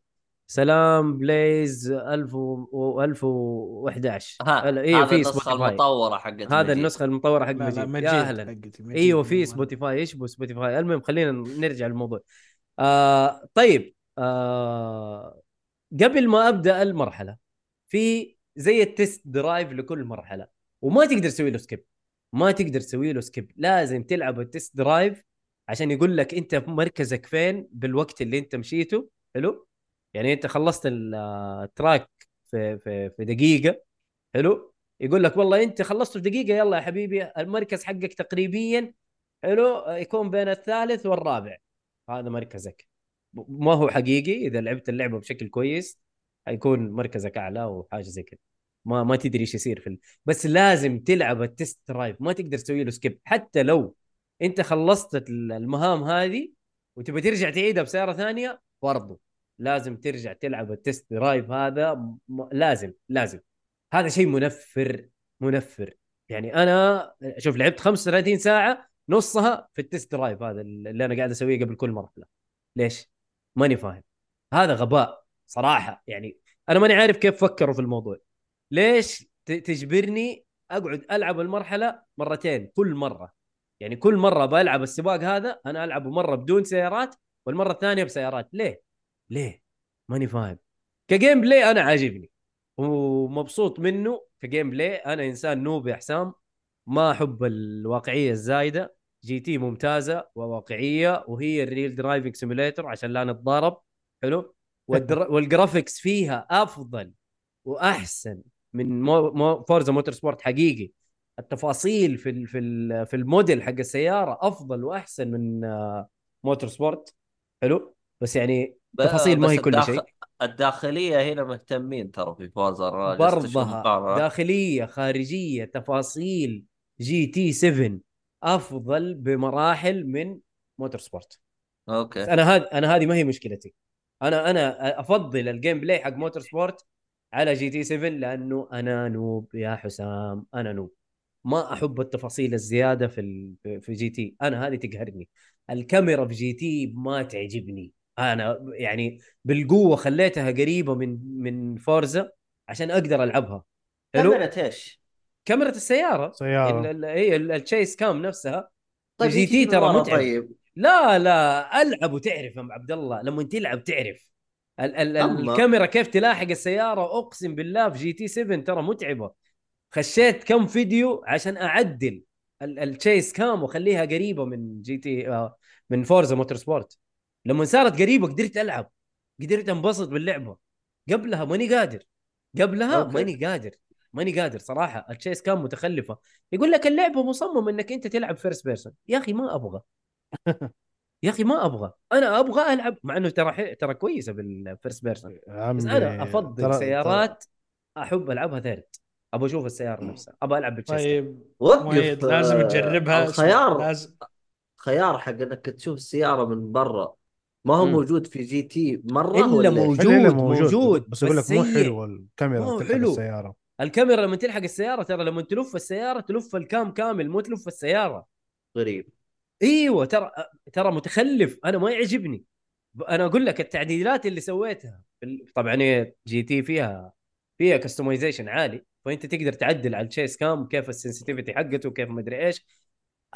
سلام بليز 1000 و 1011 ها هلا، إيوه هذا في النسخة المطورة حقت هذا. النسخة المطورة حق مجيد مجيد يا أهلا. إيوه في Spotify إيش بو Spotify المهم خلينا نرجع للموضوع. آه طيب آه قبل ما أبدأ المرحلة في زي ال test drive لكل مرحلة. وما تقدر تسوي له skip ما تقدر تسوي له skip لازم تلعب ال test drive عشان يقول لك أنت مركزك فين بالوقت اللي أنت مشيته. حلو؟ يعني أنت خلصت ال- ال track في في في دقيقة. حلو؟ يقول لك والله أنت خلصته في دقيقة يلا يا حبيبي المركز حقك تقريبيا. حلو؟ يكون بين الثالث والرابع. هذا مركزك. ما هو حقيقي إذا لعبت اللعبة بشكل كويس. حيكون مركزك أعلى وحاجه زي كذا ما ما تدري إيش يصير في ال... بس لازم تلعب ال test drive. ما تقدر تسوي له skip حتى لو أنت خلصت ال- المهام هذه وتبغى ترجع تعيدها بسياره ثانية برضو لازم ترجع تلعب ال test drive هذا. م... لازم لازم. هذا شيء منفر منفر. يعني أنا شوف لعبت 35 ساعة نصها في ال test drive هذا اللي أنا قاعد أسويه قبل كل مرحلة. ليش؟ ماني فاهم. هذا غباء. صراحة. يعني أنا ماني عارف كيف فكروا في الموضوع. ليش تجبرني أقعد ألعب المرحلة مرتين كل مرة؟ يعني كل مرة بلعب السباق هذا أنا ألعبه مرة بدون سيارات والمرة الثانية بسيارات. ليه؟ ليه؟ ماني فاهم. ك gameplay أنا عاجبني. ومبسوط منه ك gameplay. أنا إنسان noob يا حسام. ما أحب الواقعية الزايدة. GT ممتازة وواقعية وهي ال real driving simulator عشان لا نتضارب. حلو؟ والدر... وال graphics فيها أفضل وأحسن من مو... مو... Forza Motorsport حقيقي. التفاصيل في ال... في ال... في الموديل حق السيارة أفضل وأحسن من آه، Motorsport حلو؟ بس يعني تفاصيل ما هي كل الداخل- شيء. الداخلية هنا مهتمين ترى في Forza برضها مقارنة. داخلية خارجية تفاصيل GT 7 أفضل بمراحل من Motorsport okay أنا هذا أنا هذه ما هي مشكلتي. أنا أنا أفضل ال gameplay حق Motorsport على GT 7 لأنه أنا noob يا حسام أنا noob. ما أحب التفاصيل الزيادة في ال- في GT. أنا هذه تقهرني. الكاميرا في GT ما تعجبني. أنا يعني بالقوة خليتها قريبة من من Forza عشان أقدر ألعبها. حلو؟ كاميرا إيش؟ كاميرا السيارة. سيارة. هي ال- ال chase cam نفسها. طيب GT ترى متعب. طيب. لا لا ألعب وتعرف يا أم عبد الله لما تلعب تعرف. ال ال أما- الكاميرا كيف تلاحق السيارة؟ أقسم بالله في GT 7 ترى متعبة. خشيت كم فيديو عشان أعدل ال- ال chase cam وأخليها قريبة من GT آه، من Forza Motorsport لما صارت قريبة قدرت ألعب. قدرت أنبسط باللعبة. قبلها ماني قادر. قبلها. ماني قادر. ماني قادر صراحة. ال chase cam متخلفة. يقول لك اللعبة مصمم إنك أنت تلعب first person يا أخي ما أبغى. يا أخي ما أبغى. أنا أبغى ألعب مع إنه ترى حي... ترى كويسة بال first person بس أنا أفضل ترى- سيارات أحب ألعبها third. أبغى أشوف السيارة نفسها. أبغى ألعب بال chase cam. طيب. وقف. لازم تجربها. الخيار لازم. خيار حق إنك تشوف السيارة من برا. ما هو. موجود في GT مرة إلا ولا؟ موجود. إلا موجود، بس يقول بس لك مو. حلو الكاميرا تلحق حلو. السيارة. الكاميرا لما تلحق السيارة ترى لما تلف السيارة تلف ال cam كامل مو تلف السيارة. غريب. إيوه ترى ترى متخلف. أنا ما يعجبني. أنا أقول لك التعديلات اللي سويتها طبعا هي GT فيها فيها customization عالي فأنت تقدر تعدل على ال chase cam كيف ال sensitivity حقته وكيف ما أدري إيش.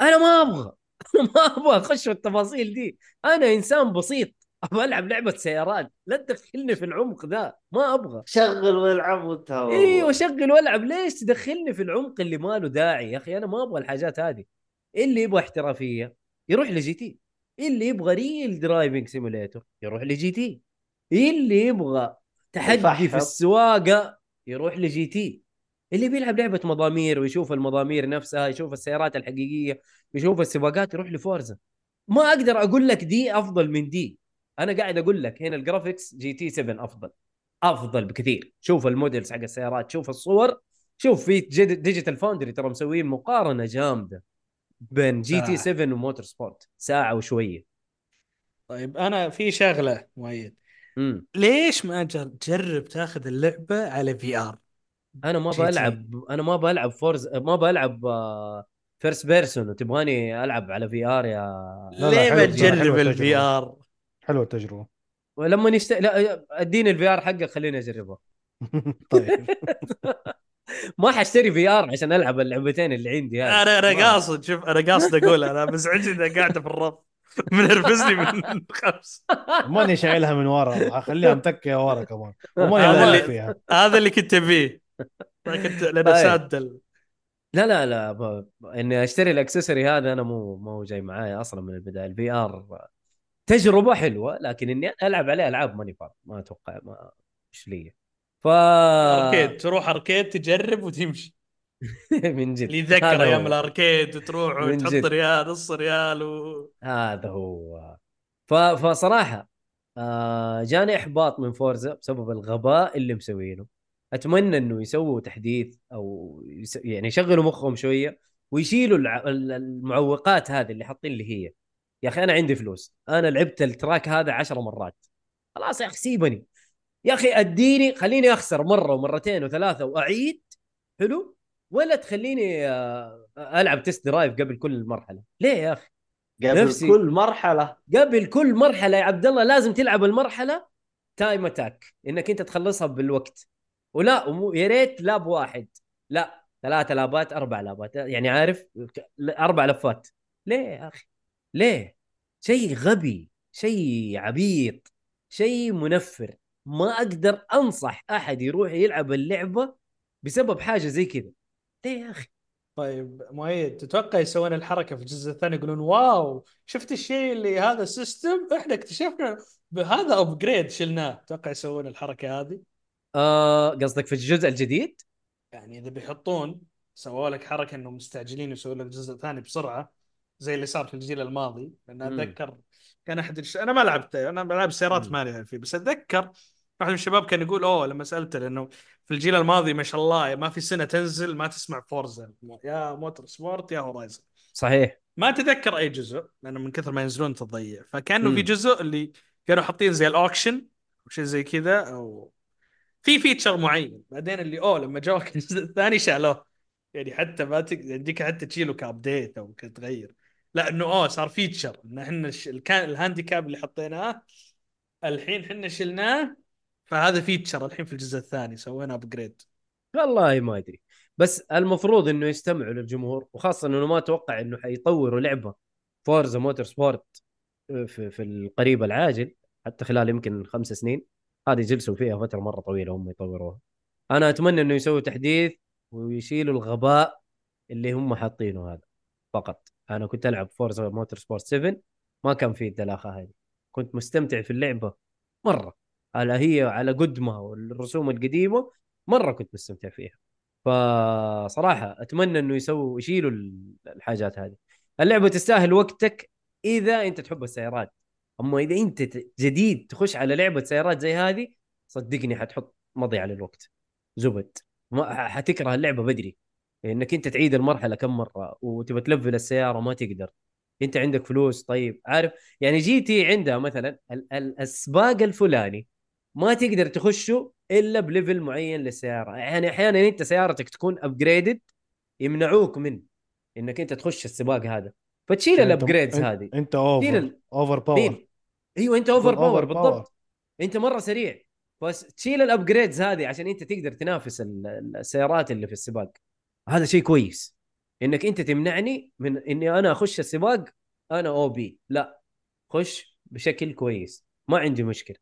أنا ما أبغى. أنا ما أبغى أخش في التفاصيل دي. أنا إنسان بسيط. أبغى ألعب لعبة سيارات. لا تدخلني في العمق ذا. ما أبغى. شغل والعب وانتهى. إيوه شغل والعب. ليش تدخلني في العمق اللي ما له داعي يا أخي؟ أنا ما أبغى الحاجات هذه. اللي يبغى احترافية يروح ل GT اللي يبغى real driving simulator يروح ل GT اللي يبغى تحدي في. السواقة يروح ل GT اللي بيلعب لعبة مضامير ويشوف المضامير نفسها يشوف السيارات الحقيقية يشوف السباقات يروح ل Forza. ما أقدر أقول لك دي أفضل من دي. أنا قاعد أقول لك هنا ال graphics GT 7 أفضل. أفضل بكثير. شوف ال models حق السيارات شوف الصور شوف في Digital Foundry ترى مسويين مقارنة جامدة. بين GT ساعة. 7 وموتور سبورت. ساعة وشوية. طيب أنا في شغلة مؤيد. ليش ما تجرب تاخذ اللعبة على VR أنا ما. بلعب أنا ما بلعب فورز ما بلعب فيرست بيرسون وتبغاني ألعب على في ار يا لا، ليه ما تجرب الفي. ار حلوة التجربة. ولما نشت... لا أديني الفي ار حقك خليني اجربها طيب. ما حاشتري في ار عشان ألعب اللعبتين اللي عندي هذه. أنا أنا قاصد شوف أنا قاصد أقول أنا مزعجني إذا قاعدة في الرف. منرفزني من خمس ماني شايلها من ورا اخليها متكيه ورا كمان. وماني هذا واقف اللي- فيها. هذا اللي كنت أبيه. كنت لأن طيب. ساد ال- لا لا لا ب... إني أشتري الأكسسوري هذا أنا مو مو جاي معايا أصلا من البداية. الفي ار تجربة حلوة لكن إني ألعب عليه ألعاب ماني فاضي ما أتوقع ما إيش لي ف اركيد تروح أركيد تجرب وتمشي. من جد. اللي يتذكر أيام. الأركيد تروح من وتحط. ريال نص ريال و... هذا هو. ف... فصراحة آه جاني إحباط من Forza بسبب الغباء اللي مسوينه. أتمنى إنه يسووا تحديث أو يس... يعني يشغلوا مخهم شوية ويشيلوا الع... ال- المعوقات هذه اللي حاطين اللي هي. يا أخي أنا عندي فلوس. أنا لعبت ال track هذا عشر مرات. خلاص يا أخي سيبني. يا أخي أديني خليني أخسر مرة ومرتين وثلاثة وأعيد. حلو؟ ولا تخليني آه، ألعب test drive قبل كل مرحلة. ليه يا أخي؟ قبل نفسي. كل مرحلة. قبل كل مرحلة يا عبد الله لازم تلعب المرحلة time attack إنك أنت تخلصها بالوقت. ولا يا ريت lap واحد. لا ثلاثة lapات أربع lapات. يعني عارف؟ أربع لفات. ليه يا أخي؟ ليه؟ شيء غبي شيء عبيط شيء منفر. ما أقدر أنصح أحد يروح يلعب اللعبة بسبب حاجة زي كذا. ليه يا أخي؟ طيب مؤيد تتوقع يسوون الحركة في الجزء الثاني يقولون wow شفت الشيء اللي هذا ال system إحنا اكتشفنا بهذا upgrade شلناه. تتوقع يسوون الحركة هذه؟ آه قصدك في الجزء الجديد؟ يعني إذا بيحطون سووا لك حركة إنهم مستعجلين يسوون لك جزء ثاني بسرعة زي اللي صار في الجيل الماضي. لأن. أتذكر كان أحد الش... أنا ما لعبت أنا بلعب سيارات مم. ما لي فيه بس أتذكر واحد من الشباب كان يقول أوه لما سألته لأنه في الجيل الماضي ما شاء الله ما في سنة تنزل ما تسمع Forza يا Motorsport يا Horizon صحيح. ما أتذكر أي جزء لأنه من كثر ما ينزلون تضيع. فكأنه. في جزء اللي كانوا حاطين زي ال auction أو شيء زي كذا أو في feature معين. بعدين اللي أوه لما جاك الجزء الثاني شالوه. يعني حتى ما تقدر يديك حتى تشيله ك update أو كتغير لا انه اوه صار feature إن إحنا. كان ال handicap اللي حطيناه الحين إحنا شلناه فهذا feature الحين في الجزء الثاني سوينا upgrade والله ما أدري. بس المفروض إنه يستمعوا للجمهور وخاصة إنه ما أتوقع إنه حيطوروا لعبة Forza Motorsport في, في القريب العاجل حتى خلال يمكن خمس سنين. هذه جلسوا فيها فترة مرة طويلة هم يطوروها. أنا أتمنى إنه يسووا تحديث ويشيلوا الغباء اللي هم حاطينه هذا فقط. أنا كنت ألعب Forza Motorsport 7 ما كان فيه الدلاخة هذه. كنت مستمتع في اللعبة مرة. على هي على قدمها والرسوم القديمة مرة كنت مستمتع فيها. فصراحة أتمنى إنه يسووا يشيلوا ال- الحاجات هذه. اللعبة تستاهل وقتك إذا أنت تحب السيارات. أما إذا أنت جديد تخش على لعبة سيارات زي هذه صدقني حتحط مضيعه للوقت زبد. ما حتكره اللعبة بدري. إنك أنت تعيد المرحلة كم مرة وتبى تلفل السيارة ما تقدر. أنت عندك فلوس طيب عارف؟ يعني GT عندها مثلا ال- ال- السباق الفلاني ما تقدر تخشه إلا ب level معين للسيارة. يعني أحيانا أنت سيارتك تكون upgraded يمنعوك من إنك أنت تخش السباق هذا. فتشيل أنت- الابجريدز هذه. أنت اوفر اوفر باور أيوه أنت overpower بالضبط. أنت مرة سريع. بس تشيل ال upgrades هذه عشان أنت تقدر تنافس ال- ال- السيارات اللي في السباق. هذا شيء كويس. إنك أنت تمنعني من إني أنا أخش السباق أنا أو بي. لا خش بشكل كويس. ما عندي مشكلة.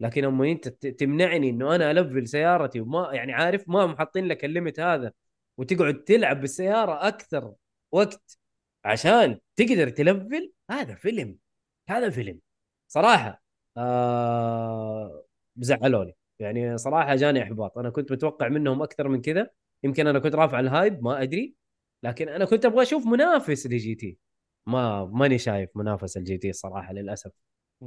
لكن أما أنت تمنعني إنه أنا ألفل سيارتي وما يعني عارف ما محطين لك الليمت هذا وتقعد تلعب بالسيارة أكثر وقت عشان تقدر تلفل هذا فيلم. هذا فيلم. صراحة آه زعلوني. يعني صراحة جاني إحباط. أنا كنت متوقع منهم أكثر من كذا. يمكن أنا كنت رافع ال hype ما أدري لكن أنا كنت أبغى أشوف منافس ل GT. ما ماني شايف منافس ال GT الصراحة للأسف.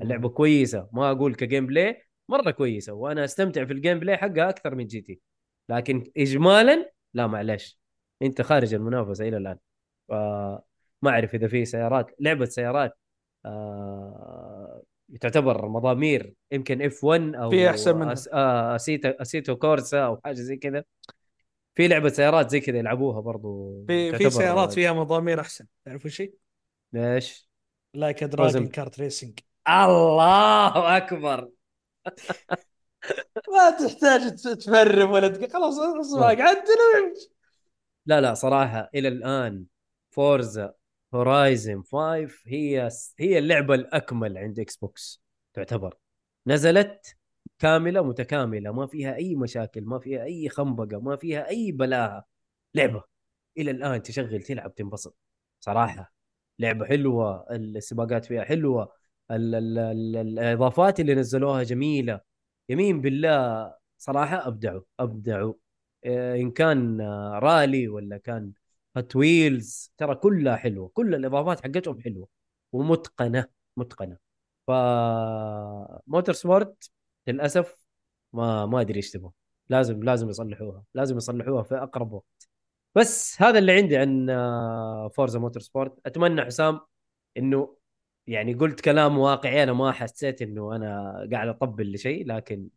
اللعبة كويسة ما أقول ك gameplay مرة كويسة وأنا أستمتع في ال gameplay حقها أكثر من GT. لكن اجمالا لا معلش أنت خارج المنافسة إلى الآن. ف- ما أعرف إذا في سيارات لعبة سيارات آه تعتبر مضامير يمكن F 1 أو في أحسن منها. أس... آه Assetta Assetto Corsa أو حاجة زي كذا. في لعبة سيارات زي كذا يلعبوها برضو في في سيارات فيها مضامير أحسن تعرفوا شيء؟ ليش؟ Like Dragon. kart racing الله أكبر ما تحتاج تفرم ولا تق... خلاص اسمع والله. عدل لا لا صراحة إلى الآن Forza Horizon 5 هي هي اللعبة الأكمل عند Xbox تعتبر نزلت كاملة متكاملة ما فيها أي مشاكل ما فيها أي خنبقة ما فيها أي بلاهة لعبة. إلى الآن تشغل تلعب تنبسط. صراحة. لعبة حلوة السباقات فيها حلوة ال ال ال الإضافات اللي نزلوها جميلة. يمين بالله صراحة أبدعوا أبدعوا. آه، إن كان رالي ولا كان هات ويلز ترى كلها حلوة. كل الإضافات حقتهم حلوة. ومتقنة متقنة. ف Motorsport للأسف ما ما أدري إيش تبغى. لازم لازم يصلحوها لازم يصلحوها في أقرب وقت. بس هذا اللي عندي عن Forza Motorsport أتمنى حسام إنه يعني قلت كلام واقعي أنا ما حسيت إنه أنا قاعد أطبل لشيء لكن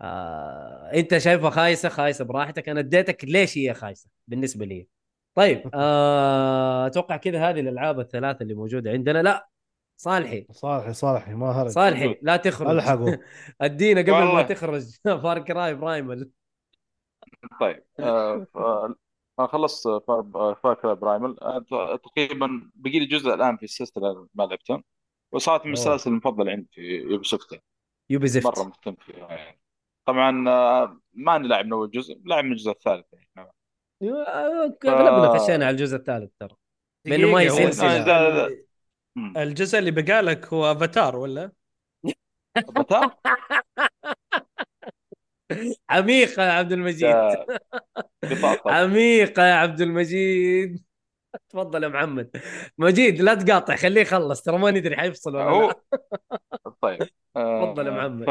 آه أنت شايفها خايسة خايسة براحتك. أنا اديتك ليش هي خايسة بالنسبة لي. طيب آه أتوقع كذا هذه الألعاب الثلاثة اللي موجودة عندنا. لا صالحي. صالحي صالحي ما هرج. صالحي. لا تخرج. ألحقوا. ادينا قبل ما. تخرج. فار كراي برايمال طيب آه خلصت Far Far Cry Primal آه، تقريبا بقي لي جزء الآن في السلسلة ما لعبتها. وصارت من. السلاسل المفضلة عندي في Ubisoft يوبي زفت مرة مهتم فيها يعني. طبعا آه، ماني لاعب من أول جزء لاعب من الجزء الثالث يعني. أغلبنا خشينا على الجزء الثالث ترى. لأنه ما هي الجزء اللي بقى لك هو افاتار ولا؟ افاتار عميقه يا عبد المجيد. عميقه يا عبد المجيد. تفضل يا محمد. مجيد لا تقاطع خليه يخلص ترى ما ندري حيفصل ولا لا. هو طيب تفضل يا آه، محمد. ف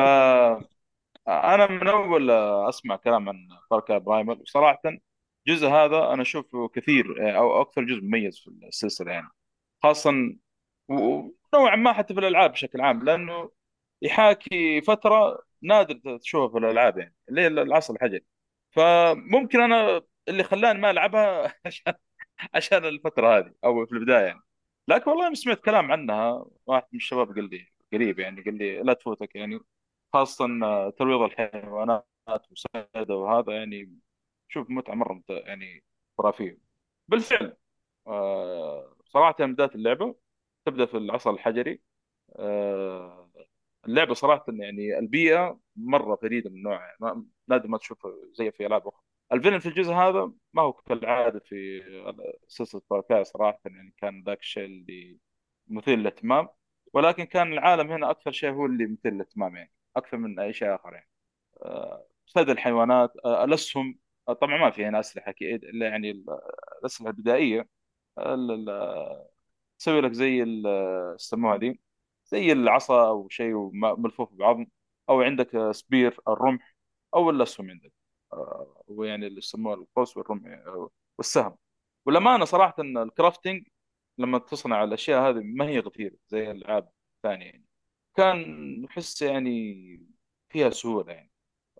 أنا من أول أسمع كلام عن فاركا برايمال وصراحة الجزء هذا أنا أشوفه كثير آه، أو أكثر جزء مميز في السلسلة يعني. خاصة ونوعا ما حتى في الألعاب بشكل عام لأنه يحاكي فترة نادر تشوفها في الألعاب يعني اللي هي العصر الحجري فممكن أنا اللي خلاني ما ألعبها عشان عشان الفترة هذه أو في البداية يعني. لكن والله سمعت كلام عنها واحد من الشباب قال لي قريب يعني قال لي لا تفوتك يعني خاصة ترويض الحيوانات وسيدة وهذا يعني شوف متعة مرة يعني خرافية. بالفعل آه، صراحة بدايه اللعبة تبدأ في العصر الحجري. آه، اللعبه صراحة يعني البيئة مرة فريده من نوعها. ما نادر ما تشوف زي في ألعاب أخرى. الفيلم في الجزء هذا ما هو كالعاده في سلسلة فاركاي صراحة. يعني كان ذاك الشيء اللي مثير للاهتمام. ولكن كان العالم هنا أكثر شيء هو اللي مثير للاهتمام يعني. أكثر من أي شيء آخر يعني. آه، صيد الحيوانات آه، الاسهم طبعا ما في هنا أسلحة أكيد الا يعني ال- الأسلحة البدائية. ال- ال- تسوي لك زي يسموها دي زي العصا أو شيء ملفوف بعظم أو عندك سبير الرمح أو الأسهم عندك. آه، ويعني اللي يسموها القوس والرمح آه، والسهم. والأمانة صراحة إن ال crafting لما تصنع الأشياء هذه ما هي غثيره زي الالعاب الثانية يعني. كان احس يعني فيها سهولة يعني.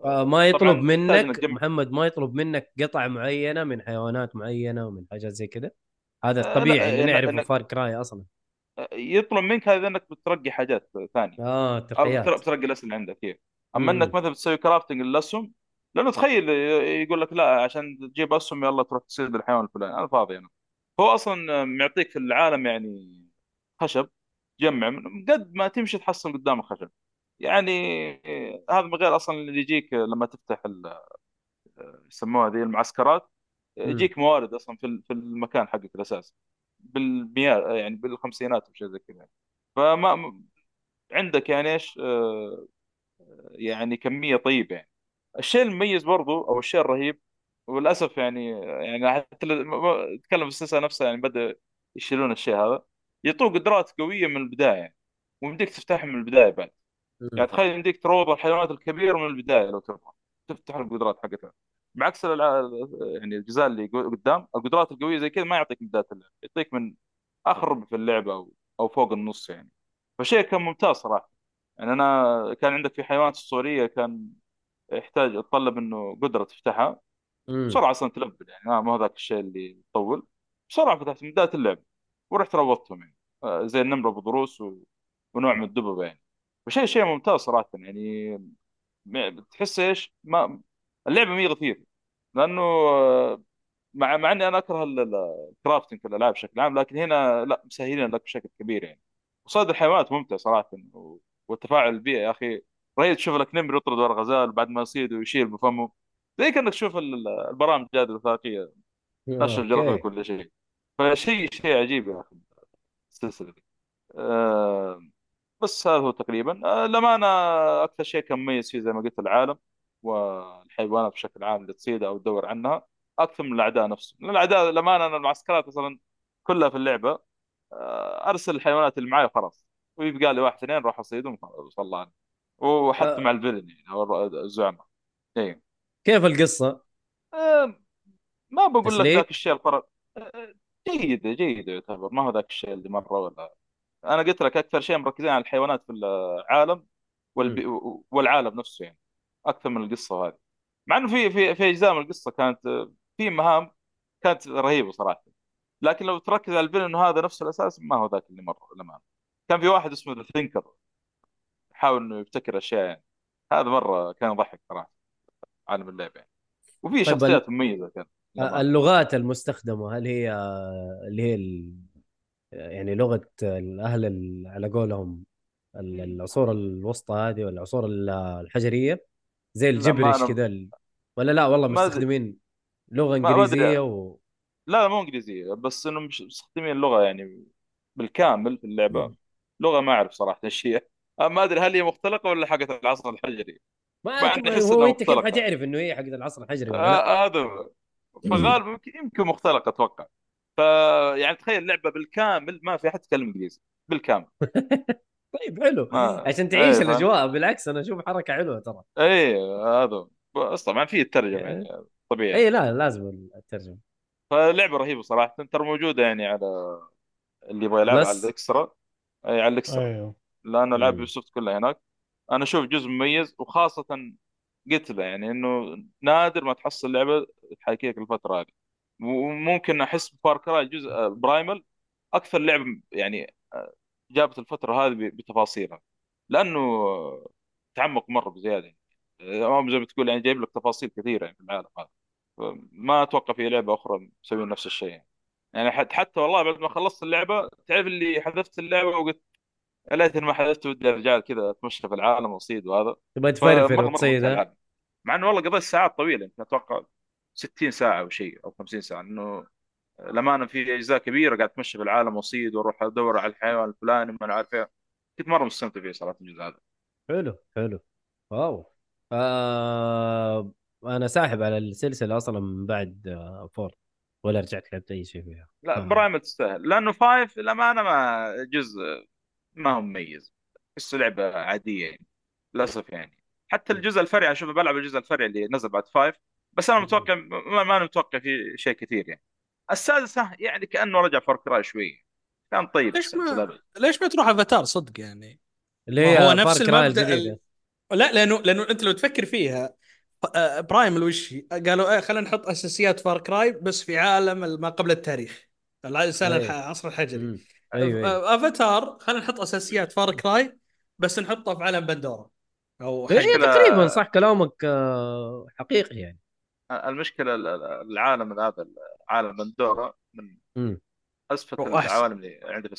آه، ما يطلب منك محمد ما يطلب منك قطع معينة من حيوانات معينة ومن حاجات زي كذا هذا آه، الطبيعي اللي نعرفه Far Cry أصلا. يطلب منك هذا إنك بترقي حاجات ثانية. آه ترقيات. بترقي الاسهم اللي عندك هي أما مم. إنك مثلا بتسوي crafting للأسهم لأنه تخيل يقول لك لا عشان تجيب أسهم يلا تروح تصيد الحيوان الفلاني. أنا فاضي أنا. هو أصلا معطيك في العالم يعني خشب جمع من قد ما تمشي تحصل قدام الخشب. يعني هذا من غير أصلا اللي يجيك لما تفتح ال- يسموها ذي المعسكرات. يجيك موارد أصلا في في المكان حقك الاساسي بالمئات يعني بالخمسينات وشيء زي كذا. فما عندك يعني إيش آه، يعني كمية طيبة يعني. الشيء المميز برضو أو الشيء الرهيب وللأسف يعني يعني حتى أتكلم في السلسله نفسها يعني بدأ يشيلون الشيء هذا. يعطوك قدرات قوية من البداية يعني ويمديك تفتحها من البداية بعد. يعني تخيل يمديك تروض الحيوانات الكبيرة من البداية لو تبغى تفتح القدرات حقتها. بعكس. يعني الجزء اللي قدام القدرات القوية زي كذا ما يعطيك من بدايه اللعبه يعطيك من اخر ربع في اللعبة أو أو فوق النص يعني. فشيء كان ممتاز صراحة. يعني أنا كان عندك في حيوانات اسطوريه كان يحتاج يتطلب إنه قدرة تفتحها. بسرعة أصلا تلبل يعني ما ما هو ذاك الشيء اللي يطول. بسرعة فتحت من بدايه اللعبه ورحت روضتهم يعني. آه، زي النمر أبو ضروس و... ونوع من الدببة يعني. وشيء شيء ممتاز صراحة يعني. تحس إيش؟ ما اللعبة مي غثير لأنه مع مع إني أنا أكره ال- ال- ال crafting في الألعاب بشكل عام لكن هنا لا مسهلين لك بشكل كبير يعني. وصيد الحيوانات ممتع صراحة والتفاعل البيئي يا أخي. رهيب تشوف لك نمر يطرد ورا غزال بعد ما يصيد ويشيل بفمه. زي كأنك تشوف ال- ال- البرامج هذه الوثائقية Geographic okay ولا شيء. فشيء شيء عجيب يا أخي السلسلة دي. آه بس هذا هو تقريبا. آه للأمانة أكثر شيء كان مميز فيه زي ما قلت العالم والحيوانات بشكل عام اللي تصيدها أو تدور عنها أكثر من الأعداء نفسهم. لأن الأعداء للأمانة أنا المعسكرات مثلا كلها في اللعبة آه أرسل الحيوانات اللي معي وخلاص. ويبقى لي واحد اثنين راح أصيدهم وصلى عنه وحتى آه، مع الفيلن يعني أو الزعماء اي كيف القصة؟ آه ما بقول لك؟ ذاك الشيء الفرق آه جيدة جيدة يعتبر. ما هو ذاك الشيء اللي مرة ولا. أنا قلت لك أكثر شيء مركزين على الحيوانات في العالم. والبي... والعالم نفسه يعني. أكثر من القصة هذه. مع إنه في في في أجزاء من القصة كانت في مهام كانت رهيبة صراحة. لكن لو تركز على الفيلم إنه هذا نفسه الأساس ما هو ذاك اللي مره للامانه كان في واحد اسمه The Thinker يحاول إنه يبتكر أشياء يعني. هذا مرة كان يضحك صراحة عالم اللعبه يعني. وفي طيب شخصيات مميزة كان. اللغات المستخدمة هل هي اللي هي ال... يعني لغة الأهل ال- على قولهم ال- العصور الوسطى هذه والعصور ال- الحجرية؟ زي الجبرش كذا ال... ولا لا والله مستخدمين لغة أدري. إنجليزية و لا مو إنجليزية بس انهم مستخدمين اللغة يعني بالكامل في اللعبة. لغة ما أعرف صراحة إيش هي. ما أدري هل هي مختلقة ولا حقت العصر الحجري؟ ما احس هو أنت كيف حتعرف إنه هي حقت العصر الحجري ولا لا؟ آه هذا هو. فغالبا يمكن يمكن مختلقة أتوقع. ف يعني تخيل لعبه بالكامل ما في أحد يتكلم إنجليزي. بالكامل. طيب حلو. ما عشان تعيش إيه فاهم الأجواء بالعكس أنا أشوف حركة حلوة ترى. إيه هذا هو. بس طبعا في الترجمة يعني طبيعي. اي لا لازم الترجمة. فلعبة رهيبة صراحة ترى موجودة يعني على اللي يبغى يلعبها على الإكسترا. اي على الإكسترا. أيوه. لأن العاب مم. يوسف كلها هناك. أنا أشوف جزء مميز وخاصة قلت له يعني إنه نادر ما تحصل لعبة تحاكي لك الفترة هذه. وممكن أحس بفار كراي جزء آه، برايمال أكثر لعبه يعني آه، جابت الفترة هذه بتفاصيلها. لأنه تعمق مرة بزيادة. يعني زي ما تقول يعني جايب لك تفاصيل كثيرة يعني في العالم هذا. ما أتوقع في لعبة أخرى مسوين نفس الشيء. يعني يعني حتى حتى والله بعد ما خلصت اللعبة تعرف اللي حذفت اللعبة وقلت يا ليتني ما حذفت ودي أرجع كذا أتمشى في العالم وأصيد وهذا. تبغى تفرفر وتصيد مع إنه والله قضيت ساعات طويلة يمكن أتوقع 60 ساعة أو شيء أو 50 ساعة. إنه لما في أجزاء كبيرة قاعد اتمشى في العالم واصيد وأروح أدور على الحيوان الفلاني ما أنا عارف إيه كنت مرة مستمتع فيه صراحة الجزء هذا. حلو حلو. واو. آه أنا ساحب على السلسلة أصلا من بعد آه فور. ولا رجعت لعبت أي شيء فيها. لا آه. Primal تستاهل. لأنه five للأمانة ما جزء ما هو مميز. بس لعبة عادية يعني. للأسف يعني. حتى الجزء الفرعي أشوف بلعب الجزء الفرعي اللي نزل بعد five. بس أنا متوقع ما, ما أنا متوقع فيه شيء كثير يعني. السادس ها، يعني كأنه رجع Far Cry شوي. كان طيب ليش ما ليش ما تروح افاتار صدق يعني؟ اللي ما هو نفس الجديدة. لا لأنه لأنه أنت لو تفكر فيها آه، Prime وش هي؟ قالوا إيه خلينا نحط أساسيات Far Cry بس في عالم ما قبل التاريخ. العصر الحجري. مم. أيوه أيوه. آه، أفاتار خلينا نحط أساسيات فار كراي بس نحطه في عالم بندورا أو هي مشكلة- تقريبا صح كلامك آه حقيقي يعني. المشكلة ال- ال- العالم هذا عالم بندورا من. أسفل. العوالم اللي عندي في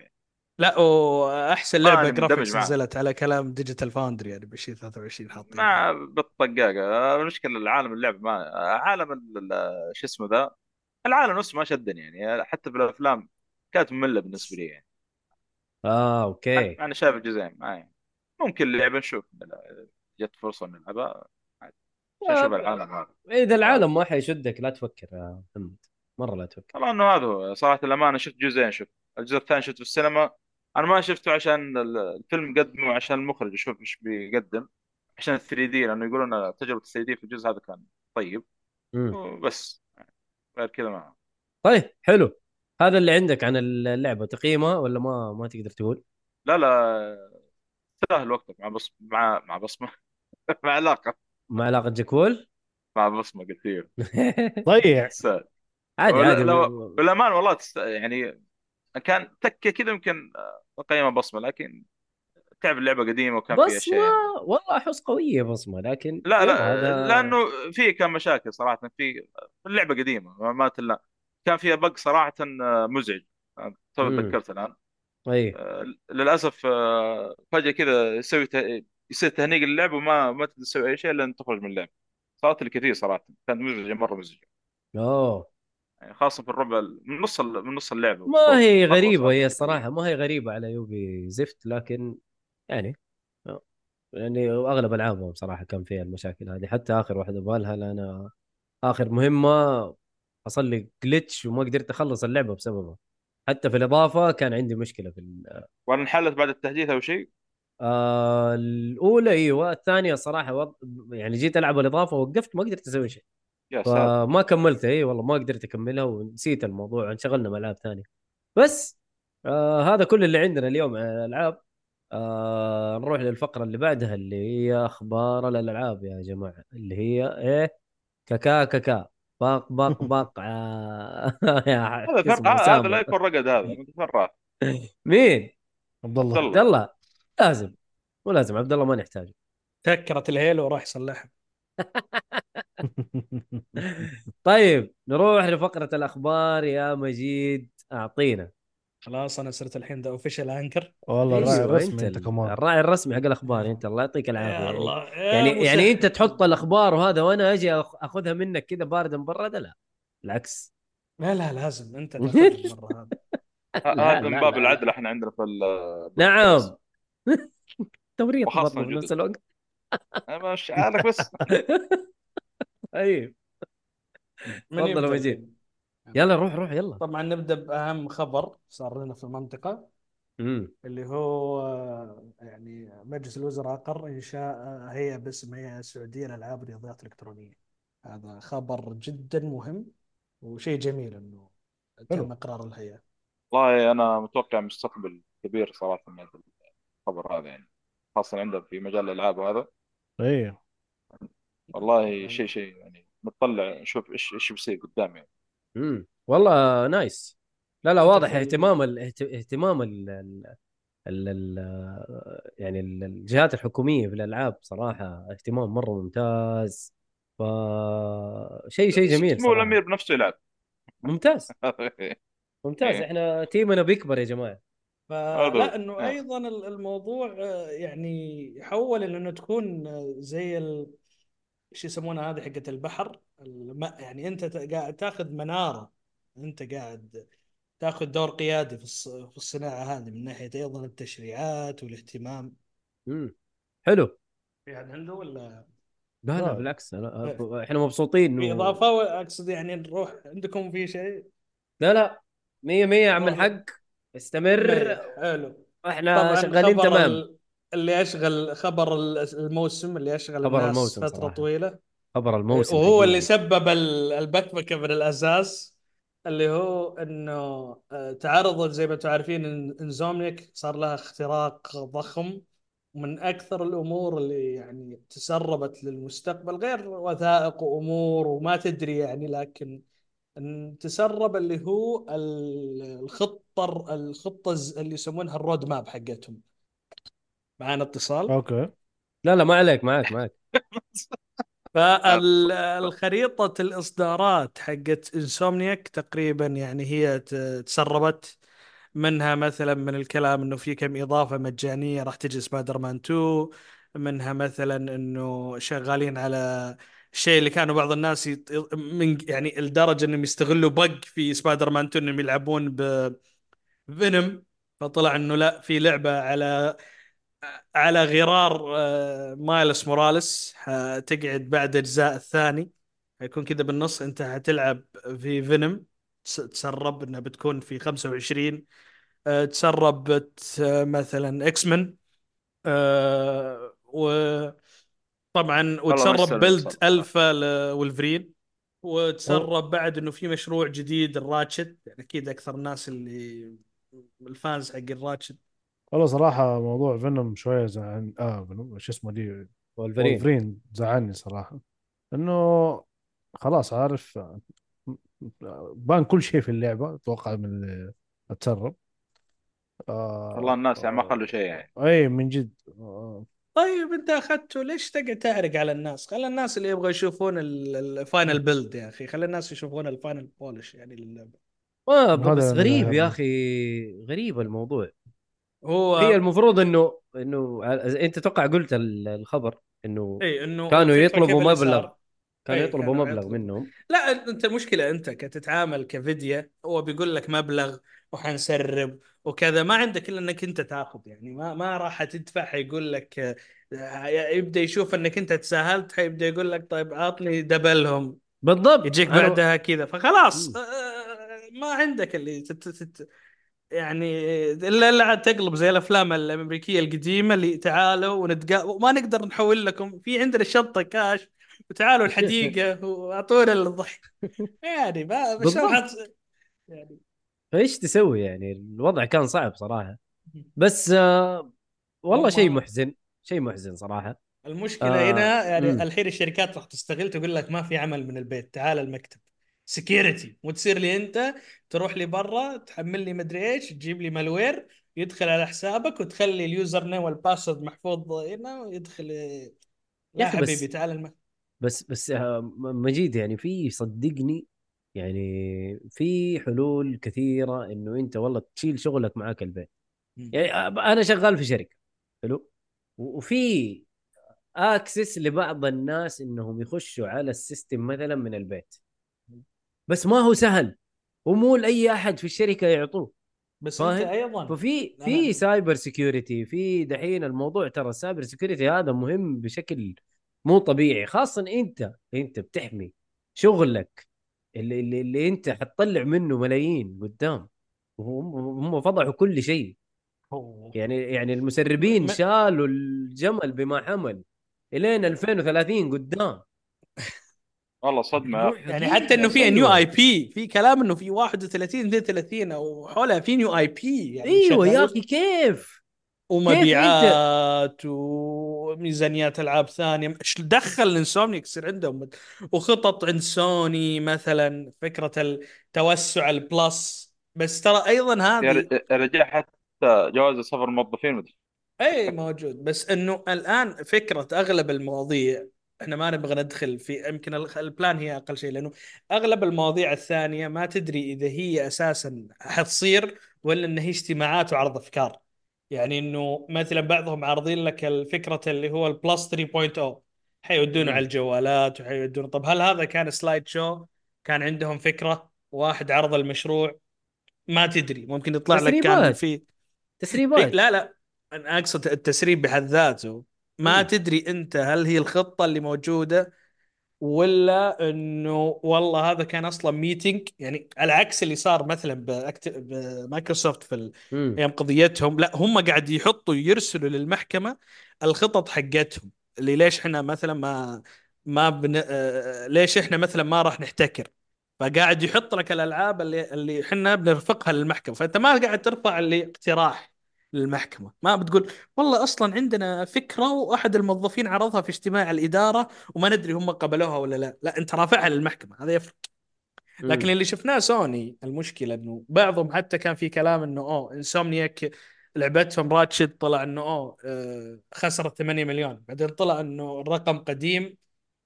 يعني لا وأحسن لعبة جرافيكس. نزلت على كلام ديجيتال فاوندري يعني ب 2023 حاطين مع بالطقاقة المشكلة العالم اللعب ما عالم ال- ال- شو اسمه ذا العالم نفسه ما شدني يعني حتى بالافلام كانت مملة بالنسبة لي يعني آه أوكي أنا شايف الجزئين ما يعني. ممكن اللعبة نشوف جت فرصة نلعبها عشان نشوف العالم هذا. إذا العالم ما حيشدك لا تفكر يا محمد. مرة لا تفكر. طبعا إنه هذا صراحة الأمانة شفت جزئين شفت الجزء الثاني شفته في السينما. أنا ما شفته عشان ال- الفيلم قدمه عشان المخرج يشوف إيش بيقدم. عشان 3 دي لأنه يقولون تجربة 3 دي في الجزء هذا كان طيب. وبس. غير كذا ما طيب حلو. هذا اللي عندك عن اللعبة. تقييمها ولا ما ما تقدر تقول؟ لا لا. سهل وقتك مع بص مع مع بصمة. مع علاقة. مع علاقة جاكول؟ مع بصمة كثير. ضيع. عادي ولا- عادي. لو- بالأمان والله تست... يعني كان تكة كذا يمكن اقيمها بصمة لكن تعرف اللعبة قديمة وكان فيها بصمة؟ اشياء يعني. والله أحس قوية بصمة لكن لا لا هذا لأنه في كان مشاكل صراحة في اللعبة قديمة ما ما تلا كان فيها بق صراحة مزعج. تو مم. تذكرت الآن. أي. آه، للأسف آه، فجأة كذا يسوي. يصير تهنيق اللعب وما ما تقدر تسوي أي شيء إلا أن تخرج من اللعب. صارت لي كثير صراحة. كانت مزعجة مرة مزعجة. أوه. يعني خاصة في الربع ال- من نص من نص اللعبه ما هي غريبة. هي الصراحة ما هي غريبة على يوبي زفت لكن يعني يعني أغلب ألعابهم صراحة كان فيها المشاكل هذه. حتى آخر واحدة بالهل أنا آخر مهمة حصل لي جلitch وما قدرت أخلص اللعبة بسببها. حتى في الإضافة كان عندي مشكلة في ال- ولا انحلت بعد التحديث أو شيء؟ آه الأولى أيوه الثانية صراحة وض... يعني جيت ألعب الإضافة وقفت ما قدرت أسوي شيء. فما كملتها اي والله ما قدرت أكملها ونسيت الموضوع انشغلنا مع العاب ثانية بس آه هذا كل اللي عندنا اليوم على الألعاب. آه نروح للفقرة اللي بعدها اللي هي أخبار الألعاب يا جماعة. اللي هي إيه؟ كاكا كاكا. باق باق باق. آه هذا هذا. لا يكون رقد هذا؟ مين؟ عبد الله. عبد الله. لازم. مو لازم عبد الله ما نحتاجه. تكرت الهيلو وراح يصلحها طيب نروح لفقرة الأخبار. يا مجيد أعطينا. خلاص أنا صرت الحين the official anchor والله الراعي الرسمي أنت ال- كمان. الراعي الرسمي حق الأخبار أنت الله يعطيك العافية. يا يعني الله يعني, يعني أنت تحط الأخبار وهذا وأنا أجي أخ- أخذها منك كذا بارده مبرده لا. بالعكس لا لا لازم. أنت تاخذ المره هذه لا، هذا من لا، باب لا، العدل لا. إحنا عندنا في ال نعم. توريط برضه في. نفس الوقت. أنا مش عارف بس. من تفضل مجيد. الحين؟ يلا. روح روح يلا. طبعا نبدأ بأهم خبر صار لنا في المنطقة. امم اللي هو آه، يعني مجلس الوزراء أقر انشاء آه، هيئة باسم هيئة السعوديه للألعاب الرياضيات الإلكترونية. هذا خبر جدا مهم وشيء جميل إنه تم. إقرار الهيئة. والله أنا متوقع مستقبل كبير صراحة. من الخبر هذا يعني. خاصة عندنا في مجال الألعاب وهذا. إيه. والله شيء شيء يعني متطلع. نشوف إيش إيش بيصير قدام يعني. امم والله نايس. لا لا واضح ال- اهتمام ال... اهت- اهتمام ال... ال... ال... يعني ال- الجهات الحكومية في الألعاب صراحة اهتمام مرة ممتاز. ف شيء شيء جميل مو الامير بنفسه يلعب. ممتاز. ممتاز. إيه. إحنا تيمنا بيكبر يا جماعة. فلا إنه آه. أيضا ال- الموضوع آه، يعني حول إنه تكون زي ال... إيش يسمونها هذه حقت البحر؟ الم... يعني أنت قاعد تأخذ منارة. أنت قاعد تأخذ دور قيادي في الص... في الصناعة هذه من ناحية أيضا التشريعات والاهتمام. امم حلو. في احد عنده ولا؟ لا لا. بالعكس أنا... إحنا مبسوطين في إضافة اقصد يعني نروح عندكم في شيء؟ لا لا. مية مية يا عم. الحق. استمر حلو إحنا شغالين خبر تمام ال- اللي يشغل خبر ال- الموسم اللي يشغل خبر الناس الموسم فترة صراحة. طويلة خبر الموسم وهو. اللي سبب ال- البكبكه من الاساس اللي هو إنه آه، تعرضت زي ما أنتم عارفين إنزومنيك صار لها اختراق ضخم من أكثر الأمور اللي يعني تسربت للمستقبل غير وثائق وأمور وما تدري يعني لكن تسرب اللي هو ال- الخطة الخطة اللي يسمونها ال road map حقتهم. معانا اتصال؟ أوكي. لا لا ما عليك معك معك فالخريطة الإصدارات حقت إنسومنياك تقريبا يعني هي تسربت منها مثلا من الكلام إنه في كم إضافة مجانية راح تجي سبايدر مان 2 منها مثلا إنه شغالين على الشيء اللي كانوا بعض الناس يط... من يعني لدرجه إنهم يستغلوا bug في سبايدر مان 2 إنهم يلعبون ب فينوم فطلع إنه لا في لعبة على على غرار آه، مايلس موراليس تقعد بعد اجزاء الثاني. حيكون كذا بالنص أنت حتلعب في فينوم تسرب إنها بتكون في 25 آه، تسربت آه، مثلا إكس مان وطبعا وتسرب مستلم build. Alpha لولفرين. وتسرب بعد إنه في مشروع جديد الراتشت. يعني أكيد أكثر الناس اللي ال fans حق الراتشت والله صراحة موضوع فينوم شوية زعل آه فينوم شو اسمه دي؟ ولفرين وولفرين زعلني صراحة. إنه خلاص عارف بان كل شيء في اللعبة أتوقع من اللي أتسرب. آه والله الناس يعني ما خلوا شيء يعني. أي من جد. آه طيب أنت اخذته ليش تقعد تعرق على الناس؟ خلي الناس اللي يبغوا يشوفون الفاينل بيلد يا أخي، خلي الناس يشوفون الفاينل بولش يعني للعبة. ما هذا بس غريب يا. أخي غريب الموضوع هو هي المفروض إنه إنه أنت توقع قلت ال- الخبر إنه إي إنه كانوا يطلبوا مبلغ. كانوا يطلبوا كانوا مبلغ. منهم لا أنت المشكلة أنت كتتعامل كفيديا هو بيقول لك مبلغ وحنسرب وكذا ما عندك إلا إنك أنت تاخذ يعني ما ما راح تدفع حيقول لك آه، يبدأ يشوف إنك أنت تساهلت حيبدأ يقول لك طيب أعطني دبلهم بالضبط يجيك بعدها كذا فخلاص مم. آه، ما عندك اللي تت تت يعني الا إلا عاد تقلب زي الأفلام الأمريكية القديمة اللي تعالوا ونتقا وما نقدر نحول لكم. في عندنا الشنطه كاش وتعالوا الحديقة واعطونا الضحك. يعني ما. واحد- يعني فإيش تسوي يعني؟ الوضع كان صعب صراحة. بس آه والله شيء محزن شيء محزن صراحة. المشكلة آه، هنا يعني. الحين الشركات راح تستغل تقول لك ما في عمل من البيت تعال المكتب. security مو تصير لي انت تروح لي برا تحمل لي مدري إيش تجيب لي malware يدخل على حسابك وتخلي ال username وال password محفوظ هنا ويدخل بس- حبيبي تعال المكتب. بس بس آه مجيد يعني في صدقني يعني في حلول كثيرة إنه أنت والله تشيل شغلك معاك البيت. يعني أنا شغال في شركة حلو؟ وفي access لبعض الناس إنهم يخشوا على ال system مثلا من البيت. بس ما هو سهل. ومو لأي أحد في الشركة يعطوه. بس أنت؟ أيضا. ففي في cyber security في دحين الموضوع ترى ال cyber security هذا مهم بشكل مو طبيعي. خاصه أنت أنت بتحمي شغلك اللي اللي, اللي أنت حتطلع منه ملايين قدام. وهم هم فضحوا كل شيء. يعني يعني المسربين شالوا الجمل بما حمل إلين 2030 قدام. والله صدمة. يعني حتى إنه في. new IP في كلام إنه في 31 32 أو حولها في new IP يعني إيوه يا أخي كيف؟ ومبيعات وميزانيات ألعاب ثانية. إيش دخل الانسومنيك يصير عندهم وخطط عند سوني مثلا فكرة التوسع ال Plus. بس ترى أيضا هذه ر- يا رجال حتى جواز سفر الموظفين اي موجود. بس إنه الآن فكرة أغلب المواضيع إحنا ما نبغى ندخل في يمكن ال- ال plan هي أقل شيء لأنه أغلب المواضيع الثانية ما تدري إذا هي أساسا حتصير ولا إن هي اجتماعات وعرض أفكار. يعني إنه مثلا بعضهم عارضين لك الفكرة اللي هو ال Plus 3.0 حيودونه. على الجوالات وحيودونه. طب هل هذا كان slide show كان عندهم فكرة؟ واحد عرض المشروع؟ ما تدري. ممكن يطلع لك كان. في إيه تسريبات لا لا. أنا أقصد التسريب بحد ذاته. ما مم. تدري أنت هل هي الخطة اللي موجودة ولا إنه والله هذا كان أصلا meeting يعني على عكس اللي صار مثلا بأكت... بمايكروسوفت في ال-. أيام قضيتهم لا هم قاعد يحطوا يرسلوا للمحكمة الخطط حقتهم اللي ليش إحنا مثلا ما ما بن... آه، ليش إحنا مثلا ما راح نحتكر فقاعد يحط لك الألعاب اللي اللي إحنا بنرفقها للمحكمة فأنت ما قاعد ترفع اللي اقتراح للمحكمة. ما بتقول والله أصلا عندنا فكرة وأحد الموظفين عرضها في اجتماع الإدارة وما ندري هم قبلوها ولا لا. لا أنت رافعها للمحكمة هذا يفرق. لكن. اللي شفناه سوني المشكلة إنه بعضهم حتى كان في كلام إنه أوه إنسومنياك لعبتهم راتشت طلع إنه أوه آه، خسرت 8 مليون. بعدين طلع إنه الرقم قديم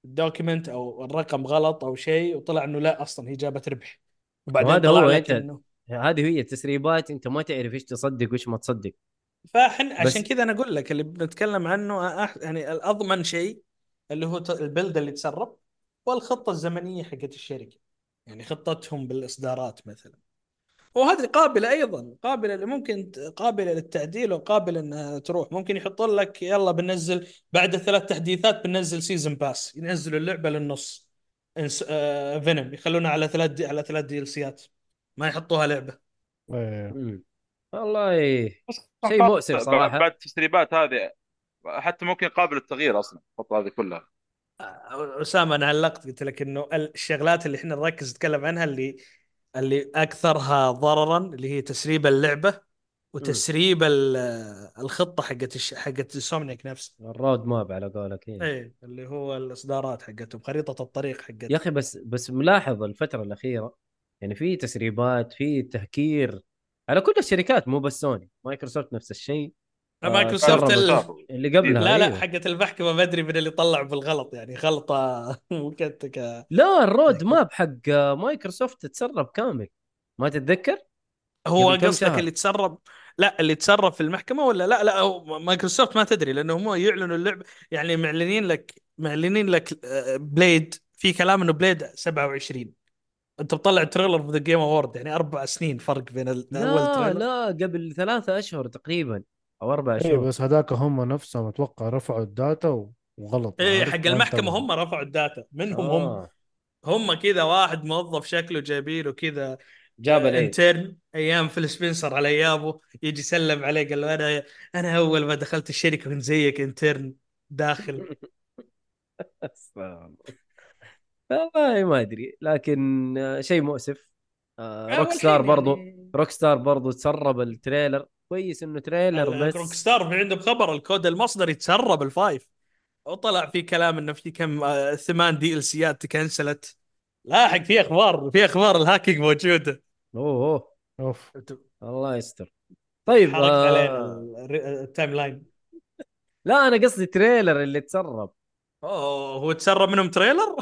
ال document أو الرقم غلط أو شيء وطلع إنه لا أصلا هي جابت ربح. وبعدين طلع هو إنه هذه هي التسريبات أنت ما تعرف إيش تصدق وإيش ما تصدق. فاحنا عشان كذا أنا أقول لك اللي بنتكلم عنه أح يعني الأضمن شيء اللي هو ت- ال build اللي تسرب والخطة الزمنية حقت الشركة. يعني خطتهم بالإصدارات مثلا. وهذه قابلة أيضا قابلة اللي ممكن قابلة للتعديل وقابلة إنها تروح. ممكن يحطون لك يلا بننزل بعد الثلاث تحديثات بننزل season pass ينزلوا اللعبة للنص. إنس... آه Venom يخلونها على ثلاث D... على ثلاث DLC ات ما يحطوها لعبة. مم. والله شيء مؤسف صراحة. بعد التسريبات هذه حتى ممكن قابل للتغيير أصلا الخطه هذه كلها أسامة أنا علقت قلت لك إنه الشغلات اللي إحنا نركز نتكلم عنها اللي اللي أكثرها ضررا اللي هي تسريب اللعبة وتسريب ال- الخطة حقت الش... حقت Insomniac نفسها ال roadmap على قولك إيه. إيه اللي هو الإصدارات حقتهم خريطة الطريق حقتهم يا أخي بس بس ملاحظ الفترة الأخيرة يعني في تسريبات في تهكير على كل الشركات مو بس سوني مايكروسوفت نفس الشيء آه، مايكروسوفت. اللي قبلها لا لا أيوه. حقت المحكمة ما أدري من اللي طلع بالغلط يعني غلطة ك... لا ال roadmap حق مايكروسوفت تسرب كامل ما تتذكر؟ هو قصدك. اللي تسرب لا اللي تسرب في المحكمة ولا لا لا مايكروسوفت ما تدري لأنه هم يعلنوا اللعبه يعني معلنين لك معلنين لك آه، Blade في كلام إنه Blade 27 انت مطلع trailer في The Game Awards يعني أربع سنين فرق بين اول لا trailer لا قبل ثلاثة أشهر تقريبا أو أربع اي شهور بس هذاك هم نفسهم أتوقع رفعوا ال data و- وغلط إيه عارف؟ حق المحكمة. هم رفعوا ال data منهم هم آه. هم كذا واحد موظف شكله جايبينه كذا جاب intern أيام فيل سبنسر على ايامه يجي يسلم عليه قال له أنا أنا أول ما دخلت الشركة كنت زيك intern داخل والله ما أدري. لكن آه، شيء مؤسف. آه، آه، Rockstar برضو يعني. Rockstar برضو تسرب ال trailer. كويس إنه trailer Rock بس. Star في عندهم خبر. الكود المصدري تسرب ال Five. وطلع في كلام إنه في كم آه، ثمان DLC ات تكنسلت. لاحق في أخبار في أخبار ال hacking موجودة. أوه. اوه اوف الله يستر. طيب آه ال- ال- ال timeline لا أنا قصدي trailer اللي تسرب. أوه هو تسرب منهم trailer؟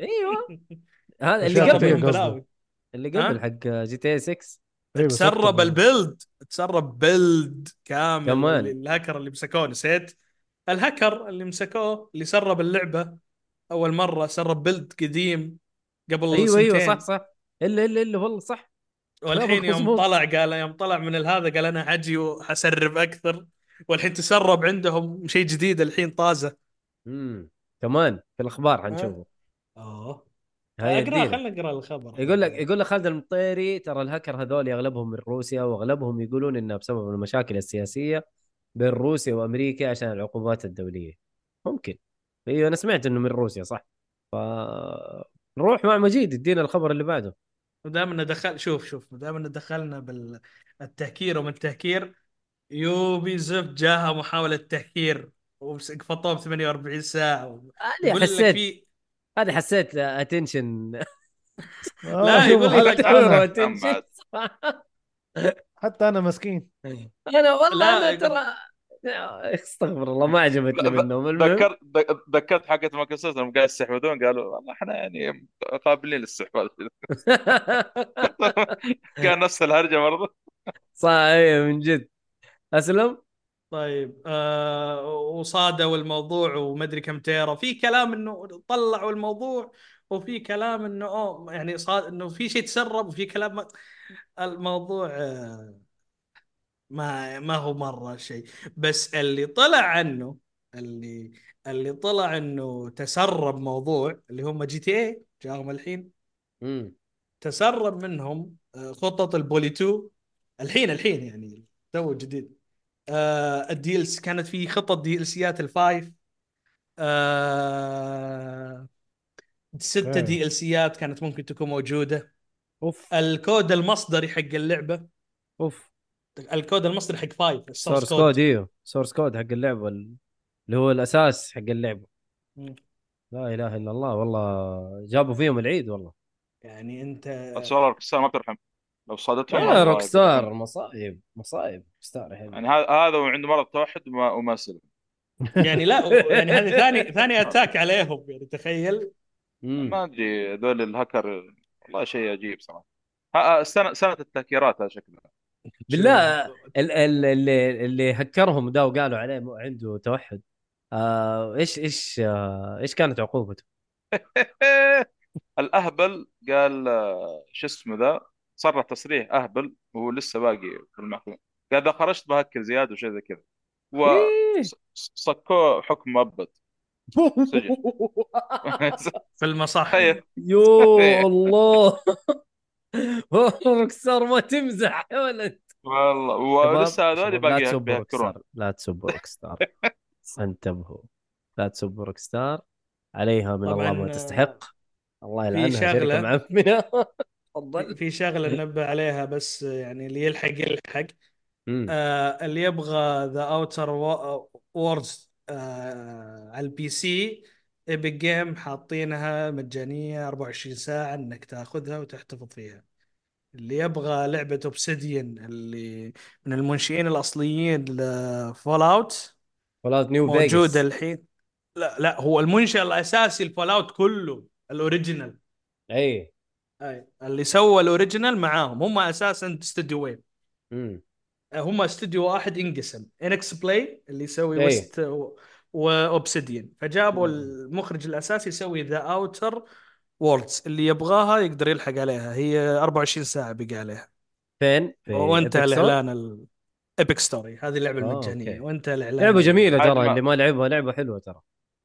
أيوه. هذا اللي قبل اللي قبل؟ حق GTA 6 أيوه تسرب سكر. ال build. تسرب build كامل كمان. الهاكر اللي مسكوه. نسيت. الهاكر اللي مسكوه اللي سرب اللعبة أول مرة سرب build قديم قبل أيوه أيوه سنتين. صح. صح إلا إلا إلا والله صح. والحين يوم. طلع قال يوم طلع من هذا قال أنا حجي وحسرب أكثر. والحين تسرب عندهم شيء جديد الحين طازة. امم كمان في الأخبار حنشوفه. آه هاي أقرأ. خلينا نقرأ الخبر. يقول لك يقول لك خالد المطيري ترى الهكر هذول أغلبهم من روسيا وأغلبهم يقولون انها بسبب المشاكل السياسية بين روسيا وأمريكا عشان العقوبات الدولية. ممكن. أيوه أنا سمعت إنه من روسيا صح؟ ف نروح مع مجيد ادينا الخبر اللي بعده. دام انه دخل شوف شوف دام انه دخلنا بالتهكير ومن التهكير Ubi زفت جاها محاولة تهكير وقفطوه ب 48 ساعة هذه يقول لك حسيت في هذه حسيت attention آه، لا، يقول لك حتى أنا- attention حتى أنا مسكين. أنا والله أنا ترى استغفر الله ما عجبتني منهم ذكرت ذك- ذكرت حقت مايكروسوفت لما قاعد يستحوذون قالوا والله إحنا يعني قابلين للاستحواذ كان نفس الهرجة برضه صح أيوه من جد. أسلم؟ طيب آه وصادوا الموضوع وما أدري كم تيرا. في كلام إنه طلعوا الموضوع وفي كلام إنه أوه يعني صاد إنه في شيء تسرب وفي كلام ما الموضوع آه ما ما هو مرة شيء. بس اللي طلع عنه اللي اللي طلع إنه تسرب موضوع اللي هم GTA جاهم الحين. امم تسرب منهم آه، خطط ال Bully 2 الحين الحين يعني تو جديد. آه ال DLCs. كانت في خطط DLC ات ال Five آه ستة okay. DLC ات كانت ممكن تكون موجودة. أوف. الكود المصدري حق اللعبة. أوف. الكود المصدري حق Five ال source source code إيوه. source code حق اللعبة ال- اللي هو الأساس حق اللعبة. لا إله إلا الله والله جابوا فيهم العيد والله. يعني أنت بس Rockstar ما ترحم. لو صادتهم يا Rockstar مصايب مصايب. Star يعني هذا هذا وعنده مرض توحد وما وما سلم. يعني لا يعني هذه ثاني ثاني attack عليهم يعني تخيل. ما أدري ذول الهاكر والله شيء عجيب صراحة. ها- سنه سنة التهكيرات هذا شكلها بالله ال- ال- اللي اللي هكرهم ده وقالوا عليه عنده توحد. آه إيش إيش آه إيش كانت عقوبته؟ الأهبل قال آه، شو اسمه ذا؟ صرح تصريح أهبل وهو لسه باقي في المحكمة. قال إذا خرجت بهكر زيادة وشيء زي كذا. إيه. وصكوه حكم مؤبد في المصح تخيل يو الله. Rockstar ما تمزح يا ولد. والله. ولسه هذول لا باقي بيهكرون Star لا تسبوا Rockstar. انتبهوا. لا تسبوا Rockstar. عليها من الله ما تستحق. الله في يلعنها شركه معفنه تفضل. في شغلة ننبه عليها بس يعني اللي يلحق يلحق. آه اللي يبغى The Outer Worlds على ال PC ايبك جيم حاطينها مجانية 24 ساعة إنك تاخذها وتحتفظ فيها. اللي يبغى لعبة اوبسيديان اللي من المنشئين الأصليين لفول اوت فولات نيو موجوده فيجاس الحين. لا لا هو المنشئ الأساسي الفول اوت كله الأوريجينال. اي أي. اللي سوى الأوريجينال معاهم هم أساسا استوديو وين مم. هم استوديو واحد انقسم انكس بلاي اللي يسوي إيه. وست و Obsidian فجابوا المخرج الأساسي يسوي The Outer Worlds اللي يبغاها يقدر يلحق عليها. هي 24 ساعة بقى عليها. فين؟ في وانتهى Epic Store؟ الاعلان ال Epic Store هذه اللعبة آه، المجانية. okay. وانتهى الاعلان لعبة جميلة ترى اللي ما لعبها لعبة حلوة ترى.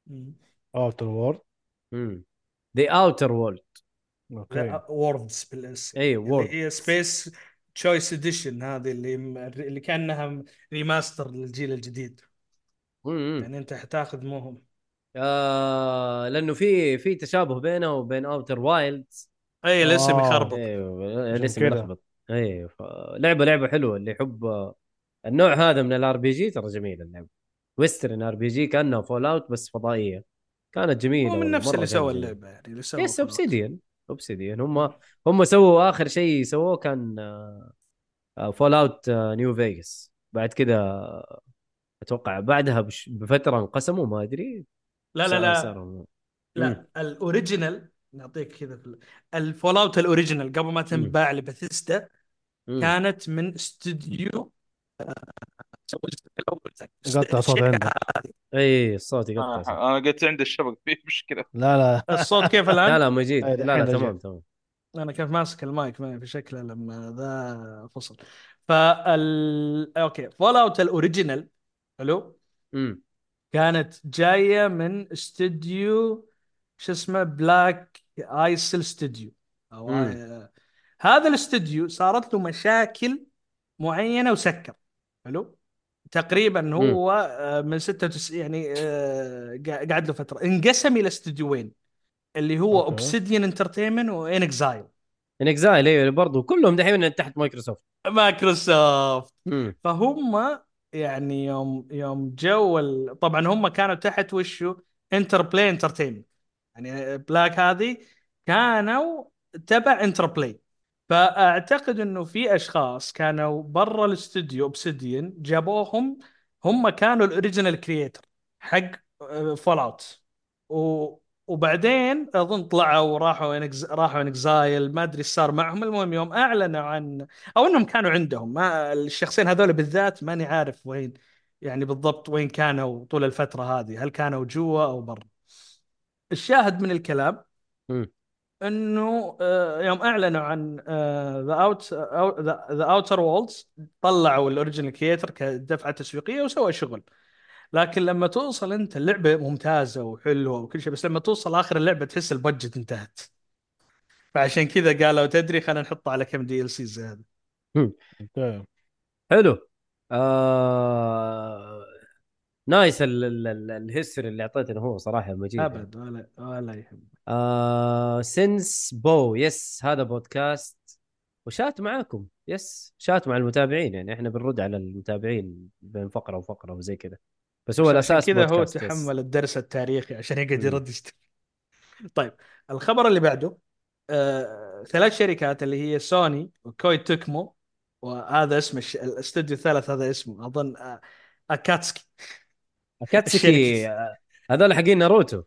مم. Outer World The Outer World okay. Worlds بالاسم اي World هي Spacer's Choice Edition هذه اللي اللي كأنها remaster للجيل الجديد. يعني أنت حتاخذ موهم. آه لأنه في في تشابه بينه وبين Outer Wilds اي الاسم آه. يخربط أيوه الاسم كذا. ملخبط أيوه لعبه لعبة حلوة اللي يحب آه، النوع هذا من ال RPG ترى جميل اللعبة. western RPG كأنها Fallout بس فضائية. كانت جميلة هو من نفس اللي سوى. اللعبة يعني اللي سوى. Obsidian Obsidian هم هم سووا آخر شيء سووه كان Fallout New Vegas بعد كذا أتوقع بعدها بش- بفترة انقسموا ما أدري. لا لا لا. صاروا- لا ال original نعطيك كذا ال Fallout ال original قبل ما تنباع لبثيستا مم. كانت من استوديو الأول. قطع صوت عندك. اي الصوت يقطع. آه، أنا قلت عندي الشبك في مشكلة. لا لا. الصوت كيف لا الآن؟ لا مجيد لا الحين لا رجع. تمام تمام. أنا كنت ماسك المايك معي في شكله لما ذا فصل. فال okay. Fallout ال original حلو؟ امم كانت جاية من استوديو شو اسمه Black Isle استوديو أو. آه، هذا الاستوديو صارت له مشاكل معينة وسكر. حلو؟ تقريبا هو آه، من 96 يعني آه، قعد له فترة. انقسم إلى استديوين اللي هو. Obsidian Entertainment و inXile inXile أيوه برضه كلهم دحين تحت مايكروسوفت. مايكروسوفت. فهم يعني يوم يوم جو طبعا هم كانوا تحت وشو؟ Interplay Entertainment يعني Black هذه كانوا تبع Interplay فأعتقد إنه في أشخاص كانوا برا الاستوديو Obsidian جابوهم هم كانوا ال original creator حق Fallout وبعدين أظن طلعوا وراحوا inX... راحوا inXile ما أدري إيش صار معهم. المهم يوم أعلنوا عن أو إنهم كانوا عندهم ما الشخصين هذول بالذات ماني عارف وين يعني بالضبط وين كانوا طول الفترة هذه هل كانوا جوا أو برا. الشاهد من الكلام مم. أنه آه، يوم أعلنوا عن The Out The Outer Worlds طلعوا ال original creator كدفعة تسويقية وسوى شغل. لكن لما توصل أنت اللعبه ممتازة وحلوة وكل شيء بس لما توصل آخر اللعبة تحس ال budget انتهت. فعشان كذا قالوا تدري خلينا نحطه على كم DLC زيادة. okay حلو. آه... nice ال- ال- ال- ال history اللي اعطيتنا هو صراحة مجيد أبد ولا ولا يهم آه... سينس بو yes هذا بودكاست وشات معاكم yes chat مع المتابعين يعني إحنا بنرد على المتابعين بين فقرة وفقرة وزي كذا بس هو الأساس كذا هو. تحمل الدرس التاريخي عشان يقعد. يرد طيب الخبر اللي بعده آه، ثلاث شركات اللي هي سوني و Koei Tecmo وهذا اسم. الاستوديو الثالث هذا اسمه أظن آه، أكاتسكي أكاتسكي هذول حقين ناروتو.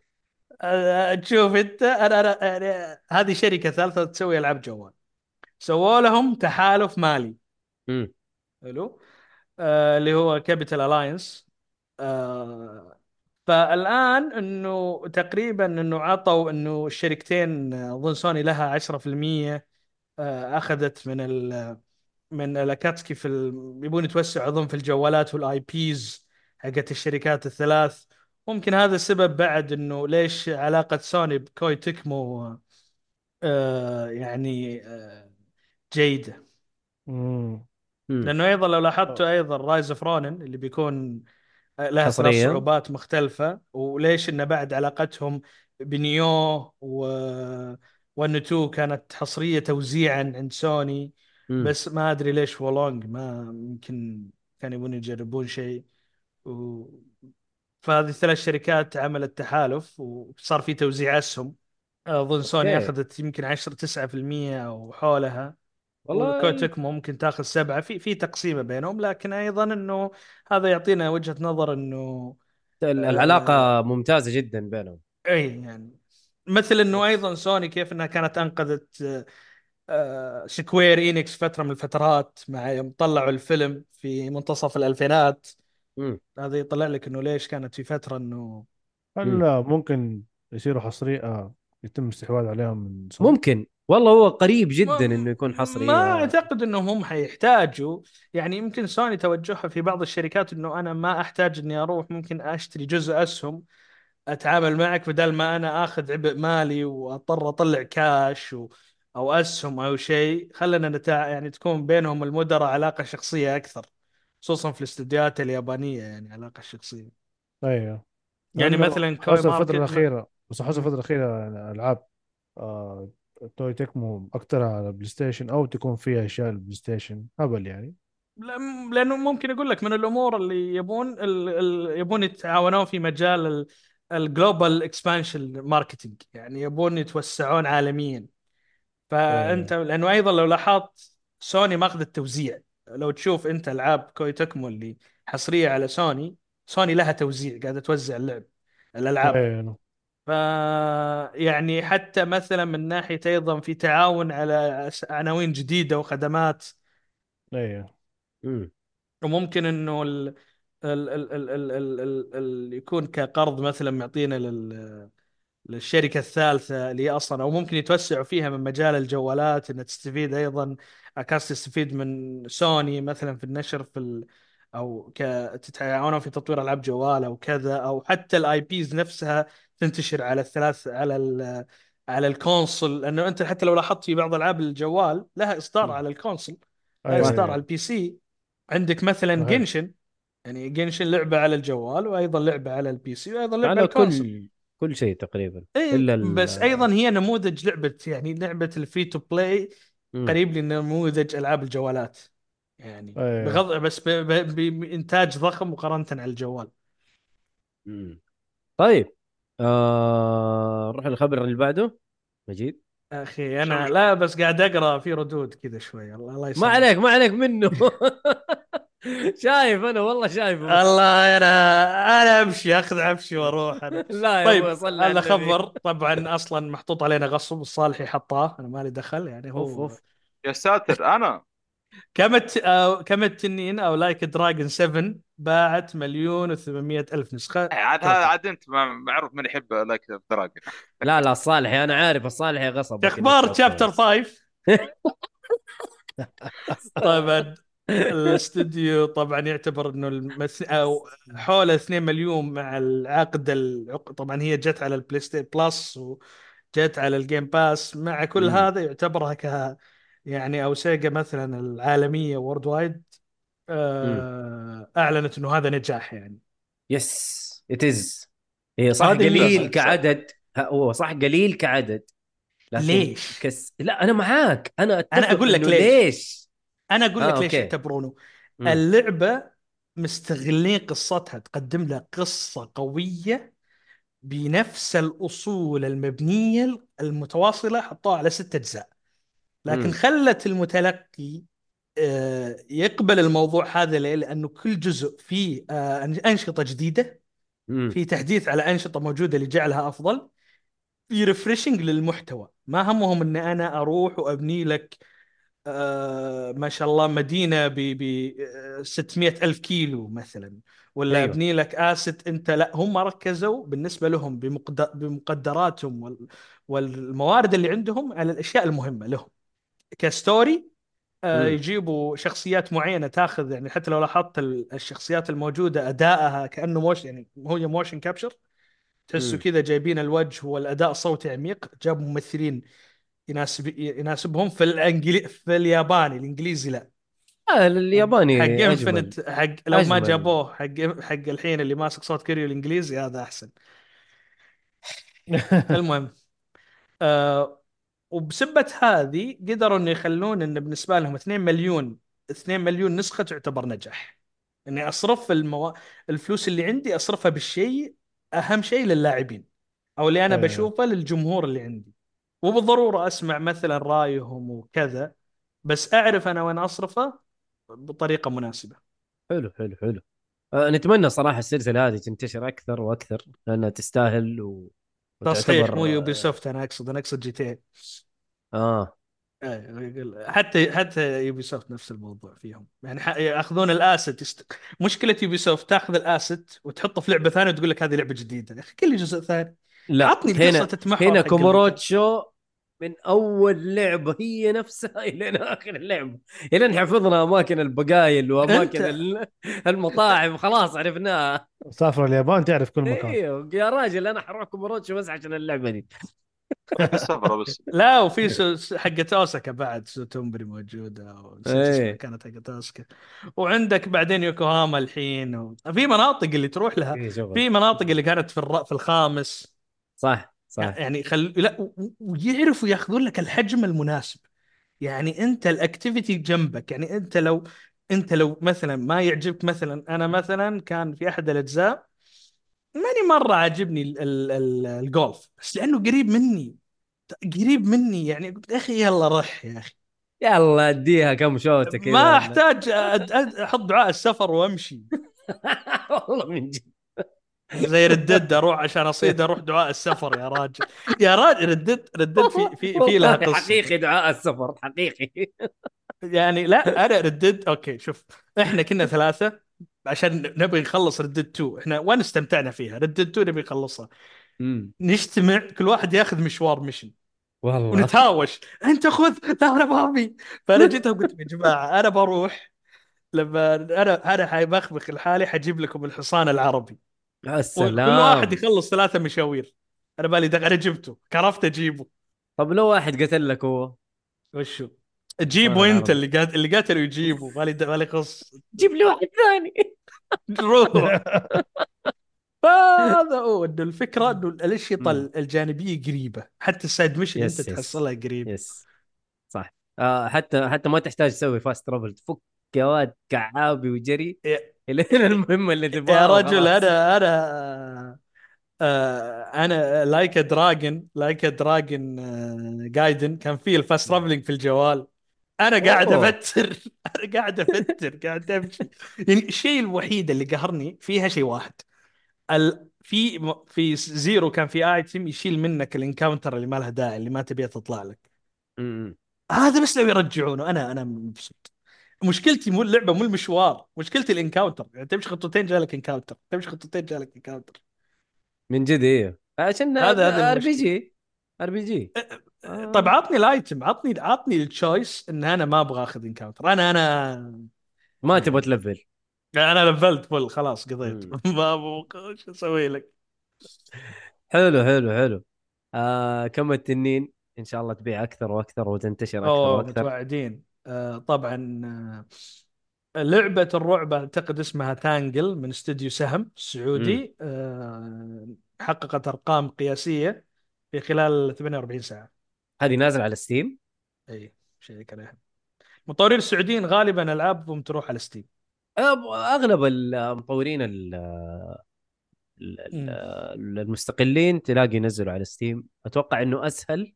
تشوف انت أنا أنا يعني هذه شركة ثالثة تسوي ألعاب جوال. سووا لهم تحالف مالي. حلو. آه اللي هو capital alliance آه فالآن إنه تقريبا إنه عطوا إنه الشركتين أظن سوني لها 10% آه أخذت من ال من الأكاتسكي في ال... يبون يتوسعوا أظن في الجوالات وال IPs حقت الشركات الثلاث ممكن هذا السبب بعد إنه ليش علاقة سوني ب Koei Tecmo آه يعني آه جيدة امم مم. لأنه أيضا لو لاحظتوا أيضا Rise of Ronin اللي بيكون لها ثلاث حصرية. صعوبات مختلفة وليش إنه بعد علاقتهم ب Nioh و one 2 كانت حصرية توزيعا عند سوني مم. بس ما أدري ليش Wo Long ما يمكن كانوا يبون يجربون شيء و... فهذه الثلاث شركات عملت تحالف وصار في توزيع أسهم. أظن سوني okay. أخذت يمكن 10 9% أو حولها. والله و Koei Tec ممكن تاخذ سبعة. في في تقسيمة بينهم لكن أيضا إنه هذا يعطينا وجهة نظر إنه ال- العلاقة ممتازة جدا بينهم. إي يعني مثل إنه أيضا سوني كيف إنها كانت أنقذت آه، آه، Square Enix فترة من الفترات مع يوم طلعوا الفيلم في منتصف الألفينات. مم. هذا يطلع لك إنه ليش كانت في فترة إنه هل ممكن يصيروا حصري يتم استحواذ عليهم من سوني؟ ممكن. والله هو قريب جدا ما- إنه يكون حصري ما آه، أعتقد إنهم هم حيحتاجوا. يعني يمكن سوني توجهها في بعض الشركات إنه أنا ما أحتاج إني أروح ممكن أشتري جزء أسهم أتعامل معك بدل ما أنا آخذ عبء مالي وأضطر أطلع كاش و... أو أسهم أو شيء. خلينا نتع... يعني تكون بينهم المدراء علاقة شخصية أكثر. خصوصا في الاستديوهات اليابانية يعني علاقه شخصيه أيوه. يعني مثلا Koei Tecmo الفترة ما- الأخيرة بس حصل الفترة الأخيرة يعني ألعاب آه Koei Tecmo أكثر على بلاي ستيشن أو تكون فيها أشياء البلاي ستيشن هبل يعني. لا- لأنه ممكن أقول لك من الأمور اللي يبون ال... ال... يبون يتعاونون في مجال ال global expansion marketing يعني يبون يتوسعون عالميا. فانت لأنه أيضا لو لاحظت سوني ماخذ التوزيع. لو تشوف انت ألعاب كوي تكمو اللي حصرية على سوني سوني لها توزيع قاعدة توزع اللعب الألعاب. إيه، ف يعني حتى مثلا من ناحية أيضا في تعاون على عناوين جديدة وخدمات. أيوه وممكن إنه ال... ال... ال... ال... ال... ال... ال... يكون كقرض مثلا معطينا لل للشركة الثالثة اللي هي أصلا أو ممكن يتوسعوا فيها من مجال الجوالات إنها تستفيد أيضا اكاس تستفيد من سوني مثلا في النشر في ال... أو ك... تتعاونون في تطوير ألعاب جوال أو كذا أو حتى ال IPs نفسها تنتشر على الثلاث على ال... على ال console لأنه أنت حتى لو لاحظت في بعض ألعاب الجوال لها إصدار م. على ال console لها أيوة. إصدار على ال PC عندك مثلا. Genshin يعني Genshin لعبة على الجوال وأيضا لعبة على ال PC وأيضا لعبة على على ال console كل شيء تقريبا إيه إلا ال- بس أيضا هي نموذج لعبة يعني لعبة ال free to play. قريب لنموذج ألعاب الجوالات يعني أيه. بغض بس ب- ب- بإنتاج ضخم مقارنة على الجوال مم. طيب آه... نروح للخبر اللي بعده مجيد أخي أنا لا بس قاعد أقرأ في ردود كذا شوي الله الله ما يسلمك عليك ما عليك منه شايف أنا والله شايف الله أنا أنا أمشي أخذ عفشي وأروح أنا. لا يا طيب صلي على هذا. خبر طبعا أصلا محطوط علينا غصب الصالحي حطاه أنا مالي دخل يعني هو أوف أوف. يا ساتر أنا؟ كم الت... آه، كم التنين أو لايك دراجون 7 باعت مليون و800 ألف نسخة. عاد هذا عاد أنت ما- معروف من يحب لايك دراجون لا لا الصالحي أنا عارف الصالحي غصب. أخبار شابتر 5 طبعا الاستوديو طبعا يعتبر إنه المث... أو حول 2 مليون مع العقد العق... طبعا هي جت على البلاي ستيشن بلس وجت على الجيم باس. مع كل. هذا يعتبرها ك يعني أو SEGA مثلا العالمية worldwide آه... أعلنت إنه هذا نجاح يعني. yes it is هي صح قليل كعدد. هو صح قليل كعدد. لكن ليش؟ كس... لا أنا معاك. أنا أتفق أنا أقول لك ليش. ليش؟ أنا أقول آه، لك ليش okay. يعتبرونه مم. اللعبة مستغلين قصتها تقدم لك قصة قوية بنفس الأصول المبنية المتواصلة حطوها على ست أجزاء لكن مم. خلت المتلقي آه، يقبل الموضوع هذا ليه؟ لأنه كل جزء فيه آه، أنشطة جديدة مم. في تحديث على أنشطة موجودة لجعلها أفضل في ريفريشنج للمحتوى ما همهم إن أنا أروح وأبني لك آه ما شاء الله مدينة ب ب 600 ألف كيلو مثلا ولا أيوة. ابني لك آسيت أنت لا هم ركزوا بالنسبة لهم بمقد- بمقدراتهم وال والموارد اللي عندهم على الأشياء المهمة لهم ك story آه. يجيبوا شخصيات معينة تاخذ يعني حتى لو لاحظت ال- الشخصيات الموجودة أدائها كأنه موش يعني هو motion capture تحسوا. كذا جايبين الوجه والأداء الصوتي عميق جابوا ممثلين يناسب يناسبهم في الانجلي في الياباني الإنجليزي لا. آه الياباني حق Infinite حق لو ما أجمل. جابوه حق حق الحين اللي ماسك صوت كيريو الانجليزي هذا أحسن. المهم آه وبسبة هذه قدروا إنه يخلون انه بالنسبة لهم 2 مليون 2 مليون نسخة تعتبر نجاح. إني أصرف المو... الفلوس اللي عندي أصرفها بالشيء أهم شيء للاعبين أو اللي أنا أيوه. بشوفه للجمهور اللي عندي. وبالضرورة أسمع مثلا رأيهم وكذا بس أعرف أنا وين أصرفه بطريقة مناسبة. حلو حلو حلو. آه نتمنى صراحة السلسلة هذه تنتشر أكثر وأكثر لأنها تستاهل و... تصحيح مو Ubi soft أنا أقصد أنا أقصد جي تي آه. إيه، حتى حتى Ubisoft نفس الموضوع فيهم. يعني يأخذون ال asset يست... مشكلة Ubisoft تأخذ ال asset وتحطه في لعبة ثانية وتقول لك هذه لعبة جديدة. يا أخي كل جزء ثاني. لا عطني هنا هنا كوموروتشو من أول لعبة هي نفسها إلى آخر اللعبة. إلى حفظنا أماكن البقايل وأماكن المطاعم خلاص عرفناها. سافر اليابان تعرف كل مكان. أيوه يا راجل أنا حروح كوموروتشو بس عشان اللعبة دي. بس. لا وفي سو... حقت اوساكا بعد سوتومبري موجودة إيه. اسمها كانت حقت اوساكا وعندك بعدين يوكوهاما الحين و... في مناطق اللي تروح لها. في شغل. في مناطق اللي كانت في الر... في الخامس. صح. صح يعني خل... لا ويعرفوا ياخذون لك الحجم المناسب. يعني أنت الأكتيفيتي جنبك يعني أنت لو أنت لو مثلا ما يعجبك مثلا أنا مثلا كان في أحد الأجزاء ماني مرة عاجبني ال... ال... ال... الجولف بس لأنه قريب مني. قريب مني يعني قلت أخي يلا رح يا أخي. يلا أديها كم شوطه كذا ما أحتاج أحط دعاء السفر وأمشي. والله من جد. زي Red Dead أروح عشان أصيد أروح دعاء السفر يا راجل. يا راجل Red Dead Red Dead في في في لها قصة. حقيقي دعاء السفر حقيقي. يعني لا أنا Red Dead okay شوف إحنا كنا ثلاثة عشان نبغي نخلص Red Dead 2 إحنا وين استمتعنا فيها؟ Red Dead 2 نبي نخلصها. نجتمع كل واحد ياخذ مشوار mission والله. ونتهاوش. أنت خذ لا أنا ما ابي فانا جيت وقلت يا جماعة أنا بروح لما أنا أنا حبخبخ لحالي حجيب لكم الحصان العربي. يا وكل سلام. واحد يخلص ثلاثة مشاوير. أنا بالي دق... أنا جبته. كرفت أجيبه. طب لو واحد قتل لك هو؟ وشو؟ جيبه أنت. اللي قاتل اللي قاتله يجيبه بالي بالي خص جيب لي واحد ثاني. روح. فهذا هو إنه الفكرة إنه الانشطه مم. الجانبية قريبة. حتى ال side mission yes، أنت yes. تحصلها قريب yes. صح. آه حتى حتى ما تحتاج تسوي fast travel تفك يا واد كعابي وجري. الين المهمه اللي تبغاها يا رجل. أنا أنا آه أنا Like a Dragon Like a Dragon Gaiden كان فيه ال fast traveling في الجوال. أنا قاعد. أفتر. أنا قاعد أفتر قاعد أمشي. يعني الشيء الوحيد اللي قهرني فيها شيء واحد. ال... في في Zero كان في item يشيل منك ال encounter اللي ما لها داعي اللي ما تبيها تطلع لك. هذا بس لو يرجعونه. أنا أنا مبسوط. مشكلتي مو اللعبة مو المشوار مشكلتي ال encounter. يعني تمشي خطوتين جالك encounter تمشي خطوتين جالك encounter. من جد أيوه عشان هذا- هذا ار بي. جي آر بي جي. طيب عطني ال item عطني عطني ال choice إن أنا ما أبغى أخذ encounter. أنا أنا ما تبغى تلفل. أنا لفلت full خلاص قضيت. ما أبغى إيش أسوي لك؟ حلو حلو حلو. آه كم التنين؟ إن شاء الله تبيع أكثر وأكثر وتنتشر أكثر وأكثر. متوعدين. طبعا آه لعبة الرعب أعتقد اسمها Tangle من استوديو سهم السعودي. آه حققت أرقام قياسية في خلال 48 ساعة. هذه نازلة على Steam؟ إي شيء عليها. المطورين السعوديين غالبا العابهم تروح على Steam. أغلب المطورين ال- ال- ال- المستقلين تلاقي ينزلوا على Steam. أتوقع إنه أسهل.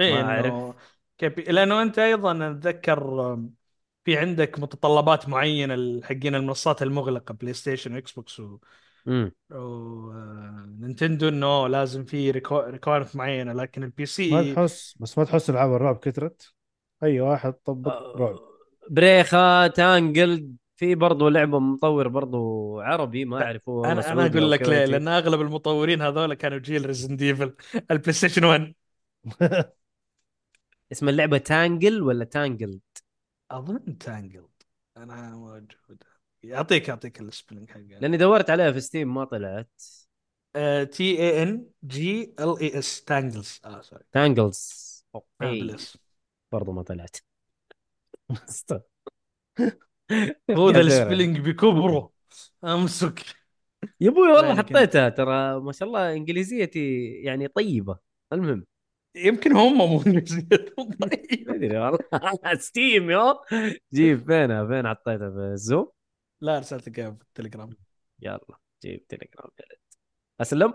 إي ما إنه كيف لأنه أنت أيضا أتذكر في عندك متطلبات معينة حقين المنصات المغلقة PlayStation و Xbox و... امم و... آه، Nintendo إنه لازم في requirement معينة لكن البي ما سي تحس بس ما تحس العاب الرعب كثرت أي واحد طبق آه. رعب بريخا Tangle في برضو لعبة مطور برضو عربي ما أعرف هو والله أنا أنا أقول لك ليه. لأن أغلب المطورين هذول كانوا جيل Resident Evil ال PlayStation 1 اسم اللعبة Tangle ولا Tangle أظن تانجل أنا موجود. يعطيك يعطيك ال spelling حقه لأني دورت عليها في Steam ما طلعت. T A N G L E S Tangles آه sorry Tangles آه، okay. برضو ما طلعت. هو ذا. ال spelling بكبره. أمسك. يا أبوي والله حطيتها ترى ما شاء الله إنجليزيتي يعني طيبة. المهم. يمكن هم مو ما أدري والله. Steam يو. جيب فينها فين حطيتها في ال Zoom؟ لا ارسلت في التليجرام. يلا جيب تليجرام يا ولد. أسلم؟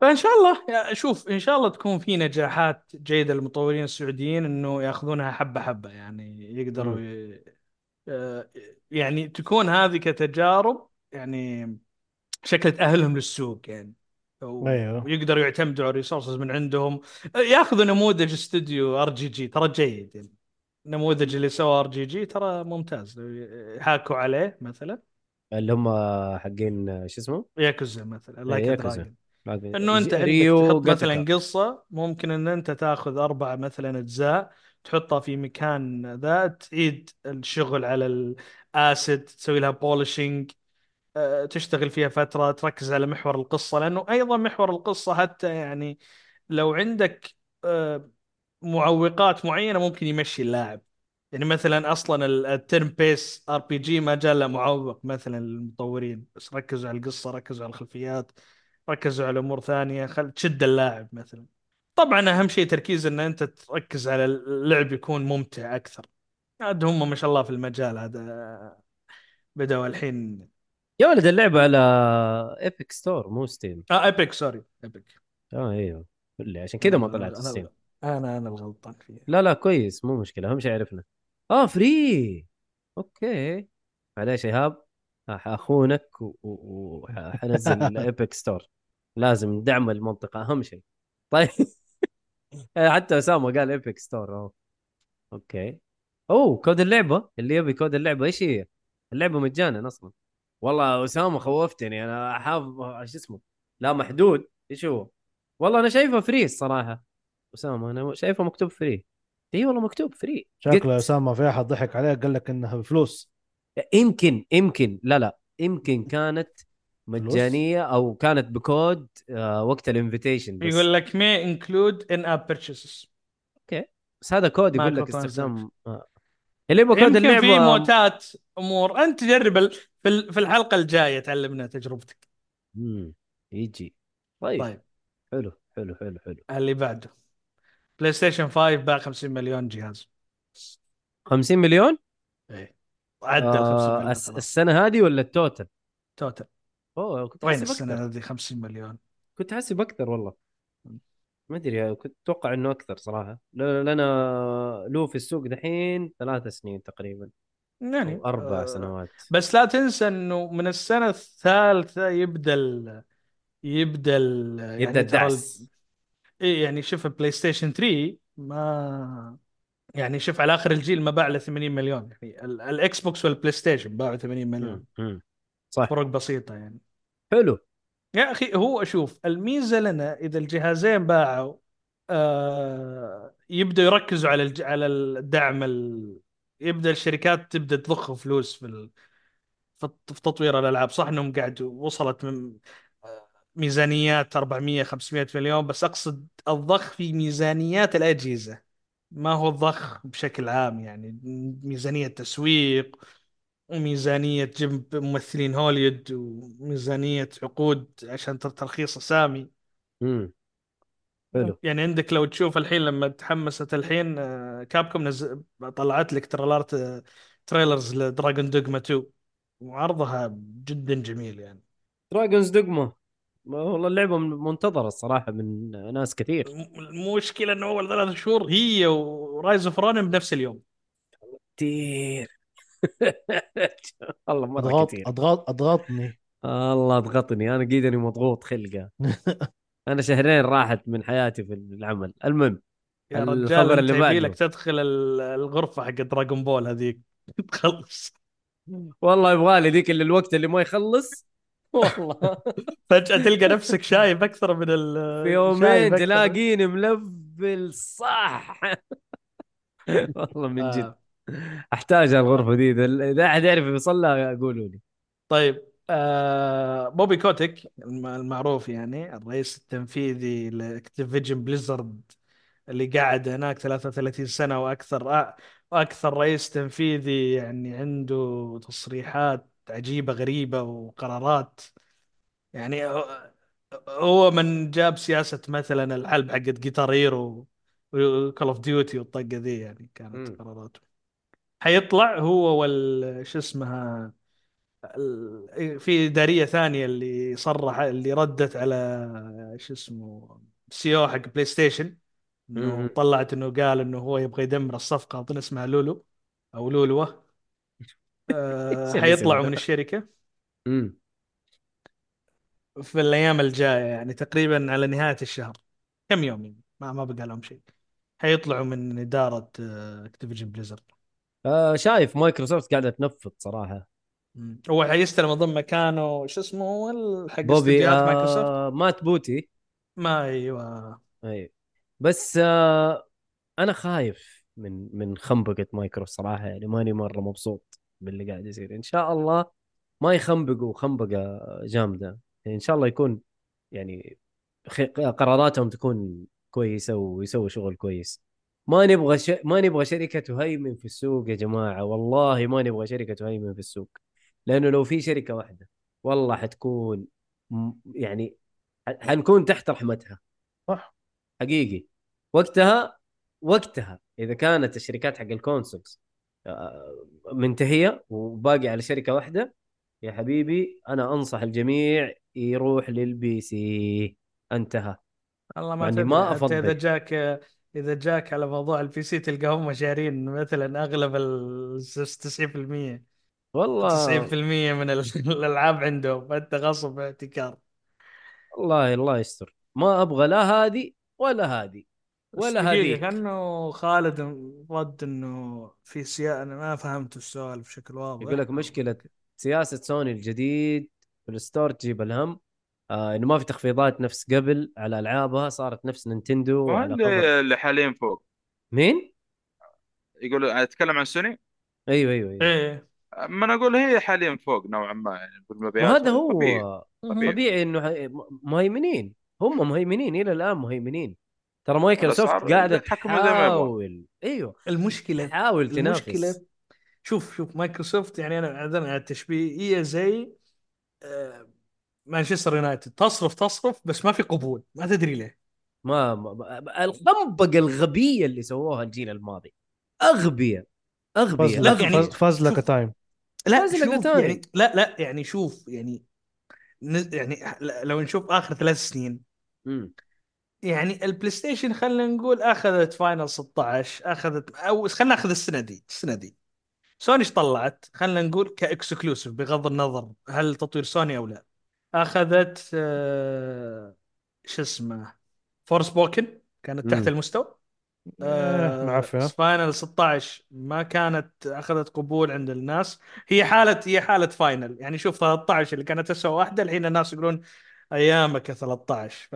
فإن شاء الله يا- شوف إن شاء الله تكون في نجاحات جيدة للمطورين السعوديين إنه يأخذونها حبة حبة يعني يقدروا ي... آه، يعني تكون هذه كتجارب يعني شكل تاهلهم للسوق يعني. أيوه. ويقدروا يعتمدوا على ال resources من عندهم ياخذوا نموذج استوديو RGG ترى جيد يعني النموذج اللي سوى RGG ترى ممتاز لو يحاكوا عليه مثلا اللي هم حقين شو اسمه؟ ياكوزا مثلا Like Yakuza. Dragon إنه أنت تحط مثلا. قصة ممكن إن أنت تاخذ أربع مثلا أجزاء تحطها في مكان ذا تعيد الشغل على ال assets تسوي لها polishing تشتغل فيها فترة تركز على محور القصة لأنه أيضا محور القصة حتى يعني لو عندك آه، معوقات معينة ممكن يمشي اللاعب. يعني مثلا أصلا ال turn-based RPG ما جاء له معوق مثلا للمطورين. بس ركزوا على القصة ركزوا على الخلفيات ركزوا على أمور ثانية خل تشد اللاعب مثلا. طبعا أهم شيء تركيز إن أنت تركز على اللعب يكون ممتع أكثر. عاد هم ما شاء الله في المجال هذا بدأوا الحين يا ولد اللعبة على Epic Store مو Steam آه Epic sorry Epic آه إيوه. اللي عشان كذا ما طلعت أنا- Steam أنا أنا الغلطان فيه لا لا كويس مو مشكلة اهم شيء عرفنا آه free okay. معليش إيهاب أخونك وحنزل Epic Store لازم ندعم المنطقة اهم شيء. طيب. حتى أسامة قال Epic Store أوه. okay. أوه كود اللعبة اللي يبي كود اللعبة إيش هي؟ اللعبة مجانا أصلا. والله أسامة خوفتني أنا حافظ شو اسمه؟ لا محدود إيش هو؟ والله أنا شايفه free الصراحة. أسامة أنا شايفه مكتوب free إي والله مكتوب free شكله أسامة في احد ضحك عليه قال لك إنها بفلوس. يمكن يمكن لا لا يمكن كانت مجانية أو كانت بكود آه وقت ال invitation بس. يقول لك may include in app purchases. بس هذا كود يقول لك. استخدام آه. اللي يبغى كود يمكن في اللعبه موتات أمور. أنت جرب ال- في ال- في الحلقة الجاية تعلمنا تجربتك. مم. يجي. طيب, طيب. حلو حلو حلو حلو. اللي بعده. PlayStation 5 باع 50 مليون جهاز. 50 مليون؟ إيه. عدى ال 50 آه مليون خلاص. السنة هذه ولا ال total؟ total أوه كنت وين السنة هذه؟ 50 مليون. كنت حاسب أكثر والله. ما أدري كنت أتوقع إنه أكثر صراحة. ل- لنا له في السوق دحين ثلاث سنين تقريبا. يعني أربع آه، سنوات. بس لا تنسى إنه من السنة الثالثة يبدأ ال... يبدأ ال... يبدأ ترى ال- الدعس إيه يعني شوف ال PlayStation 3 ما يعني شوف على آخر الجيل ما باع إلا 80 مليون. يعني ال- ال Xbox وال PlayStation باعوا 80 مليون. صح. فرق بسيطة يعني. حلو. يا أخي هو أشوف الميزة لنا إذا الجهازين باعوا آه يبدأوا يركزوا على الج... على الدعم ال... يبدأ الشركات تبدأ تضخ فلوس في ال... في تطوير الألعاب. صح إنهم قاعد وصلت من ميزانيات 400 500 مليون بس أقصد الضخ في ميزانيات الأجهزة. ما هو الضخ بشكل عام يعني. ميزانية تسويق وميزانية جيب ممثلين هوليوود وميزانية عقود عشان تر- ترخيص أسامي. حلو. يعني عندك لو تشوف الحين لما تحمست الحين آه، كابكوم نز... طلعت لك تريلرات آه، تريلرز لدراجون دوغما 2 وعرضها جدا جميل يعني. Dragon's Dogma؟ والله اللعبة من- منتظرة الصراحة من ناس كثير. الم- المشكلة إنه أول ثلاث شهور هي و Rise of Ronin بنفس اليوم. كثير. والله مرة كثير. أضغط أضغطني. الله أضغطني. أنا قدني مضغوط خلقة. أنا شهرين راحت من حياتي في العمل. المهم يا الخبر اللي بعده. لك تدخل ال- الغرفة حق Dragon Ball هذيك. تخلص. والله يبغى لي ذيك اللي الوقت اللي ما يخلص. والله. فجأة تلقى نفسك شايب أكثر من ال في يومين. تلاقيني ملفل صح والله من جد. آه. أحتاج الغرفة دي. اذا أحد يعرف يوصل لها قولوا لي. طيب. آه بوبي كوتيك الم- المعروف يعني الرئيس التنفيذي لأكتيفيجن بليزرد اللي قاعد هناك 33 سنة وأكثر آه وأكثر رئيس تنفيذي يعني عنده تصريحات عجيبة غريبة وقرارات يعني هو- من جاب سياسة مثلا الحلب حقت جيتار هيرو وكول أوف ديوتي والطقة ذي يعني كانت. قراراته حيطلع هو وال شو اسمها في إدارية ثانية اللي صرح اللي ردت على شو اسمه CEO حق بلاي ستيشن إنه. طلعت إنه قال إنه هو يبغى يدمر الصفقة أظن اسمها لولو أو لولوة. آه، حيطلعوا؟ من الشركة. امم في الأيام الجاية يعني تقريبا على نهاية الشهر. كم يوم يعني؟ ما ما بقى لهم شيء. حيطلعوا من إدارة اكتيفيجن بليزرد آه شايف مايكروسوفت قاعدة تنفض صراحة. هو حيستلم اظن مكانه شو اسمه هو حق بوبي استديوهات مايكروسوفت؟ آه مات بوتي. ما أيوه. اي بس آه أنا خايف من من خنبقة مايكروسوفت صراحة يعني ماني مرة مبسوط باللي قاعد يصير. إن شاء الله ما يخنبقوا خنبقة جامدة. يعني إن شاء الله يكون يعني قراراتهم تكون كويسة ويسووا شغل كويس. ما نبغى ش... ما نبغى شركة تهيمن في السوق يا جماعة. والله ما نبغى شركة تهيمن في السوق. لأنه لو في شركة واحدة والله حتكون يعني حنكون تحت رحمتها. صح. حقيقي. وقتها وقتها إذا كانت الشركات حق ال consoles آه، منتهية وباقي على شركة واحدة يا حبيبي أنا أنصح الجميع يروح لل PC. انتهى. والله ما يعني ما حتى إذا. جاك إذا جاك على موضوع ال PC تلقى هم شارين مثلا أغلب ال 90% والله 90% من ال- الألعاب عندهم فأنت غصب احتكار والله الله يستر. ما أبغى لا هذه ولا هذه ولا هذيك. كأنه خالد رد إنه في سياسة أنا ما فهمت السؤال بشكل واضح. يقول لك مشكلة سياسة سوني الجديد في ال store تجيب الهم. آه إنه ما في تخفيضات نفس قبل على ألعابها صارت نفس نينتندو اللي حاليا فوق. مين؟ يقول أتكلم عن سوني؟ أيوه أيوه, أيوة. إيه. ما أنا أقول هي حاليا فوق نوعا ما يعني بالمبيعات وهذا هو طبيعي طبيعي. طبيعي إنه مهيمنين هم مهيمنين إلى الآن مهيمنين. ترى مايكروسوفت قاعدة. تحاول. أيوه. المشكلة تحاول تنافس. المشكلة شوف شوف مايكروسوفت يعني أنا أعذرني على التشبيه هي زي آه، مانشستر يونايتد. تصرف تصرف بس ما في قبول. ما تدري ليه. ما, ما ما- الخنبقة الغبية اللي سووها الجيل الماضي. أغبياء فاز أغبياء. لا، لك يعني أغبياء. فاز- فاز لك. تايم لا شوف. يعني لا لا يعني شوف يعني يعني لو نشوف آخر ثلاث سنين مم. يعني البلاي ستيشن خلينا نقول أخذت فاينل 16 أخذت أو خلينا ناخذ السنة دي السنة دي سوني إيش طلعت؟ خلينا نقول ك exclusive بغض النظر هل تطوير سوني أو لا أخذت آه، شو اسمه فورسبوكن كانت تحت مم. المستوى آه، معفنة. فاينل 16 ما كانت أخذت قبول عند الناس هي حالة هي حالة فاينل يعني شوف 13 اللي كانت اسوء واحدة الحين الناس يقولون أيامك يا 13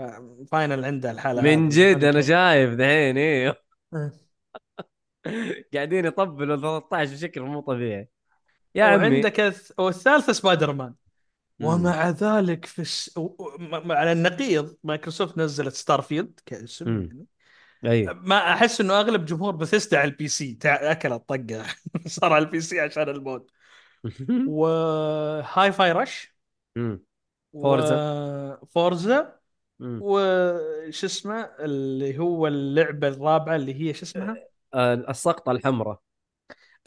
فاينل عندها الحالة من. جد أنا. شايف دحين أيوه. قاعدين يطبلوا 13 بشكل مو طبيعي يا عمي وعندك الث- والثالثه سبايدر مان. ومع ذلك في الس... و- و- م- على النقيض مايكروسوفت نزلت ستارفيلد كاسم مم. يعني. أيوه ما أحس إنه أغلب جمهور بثيسدا على ال PC. أكل الطقة صار على ال PC عشان ال mod وهاي فاي رش. فورزا. فورزا. وش اسمه اللي هو اللعبة الرابعة اللي هي شو اسمها؟ آه، السقطة الحمراء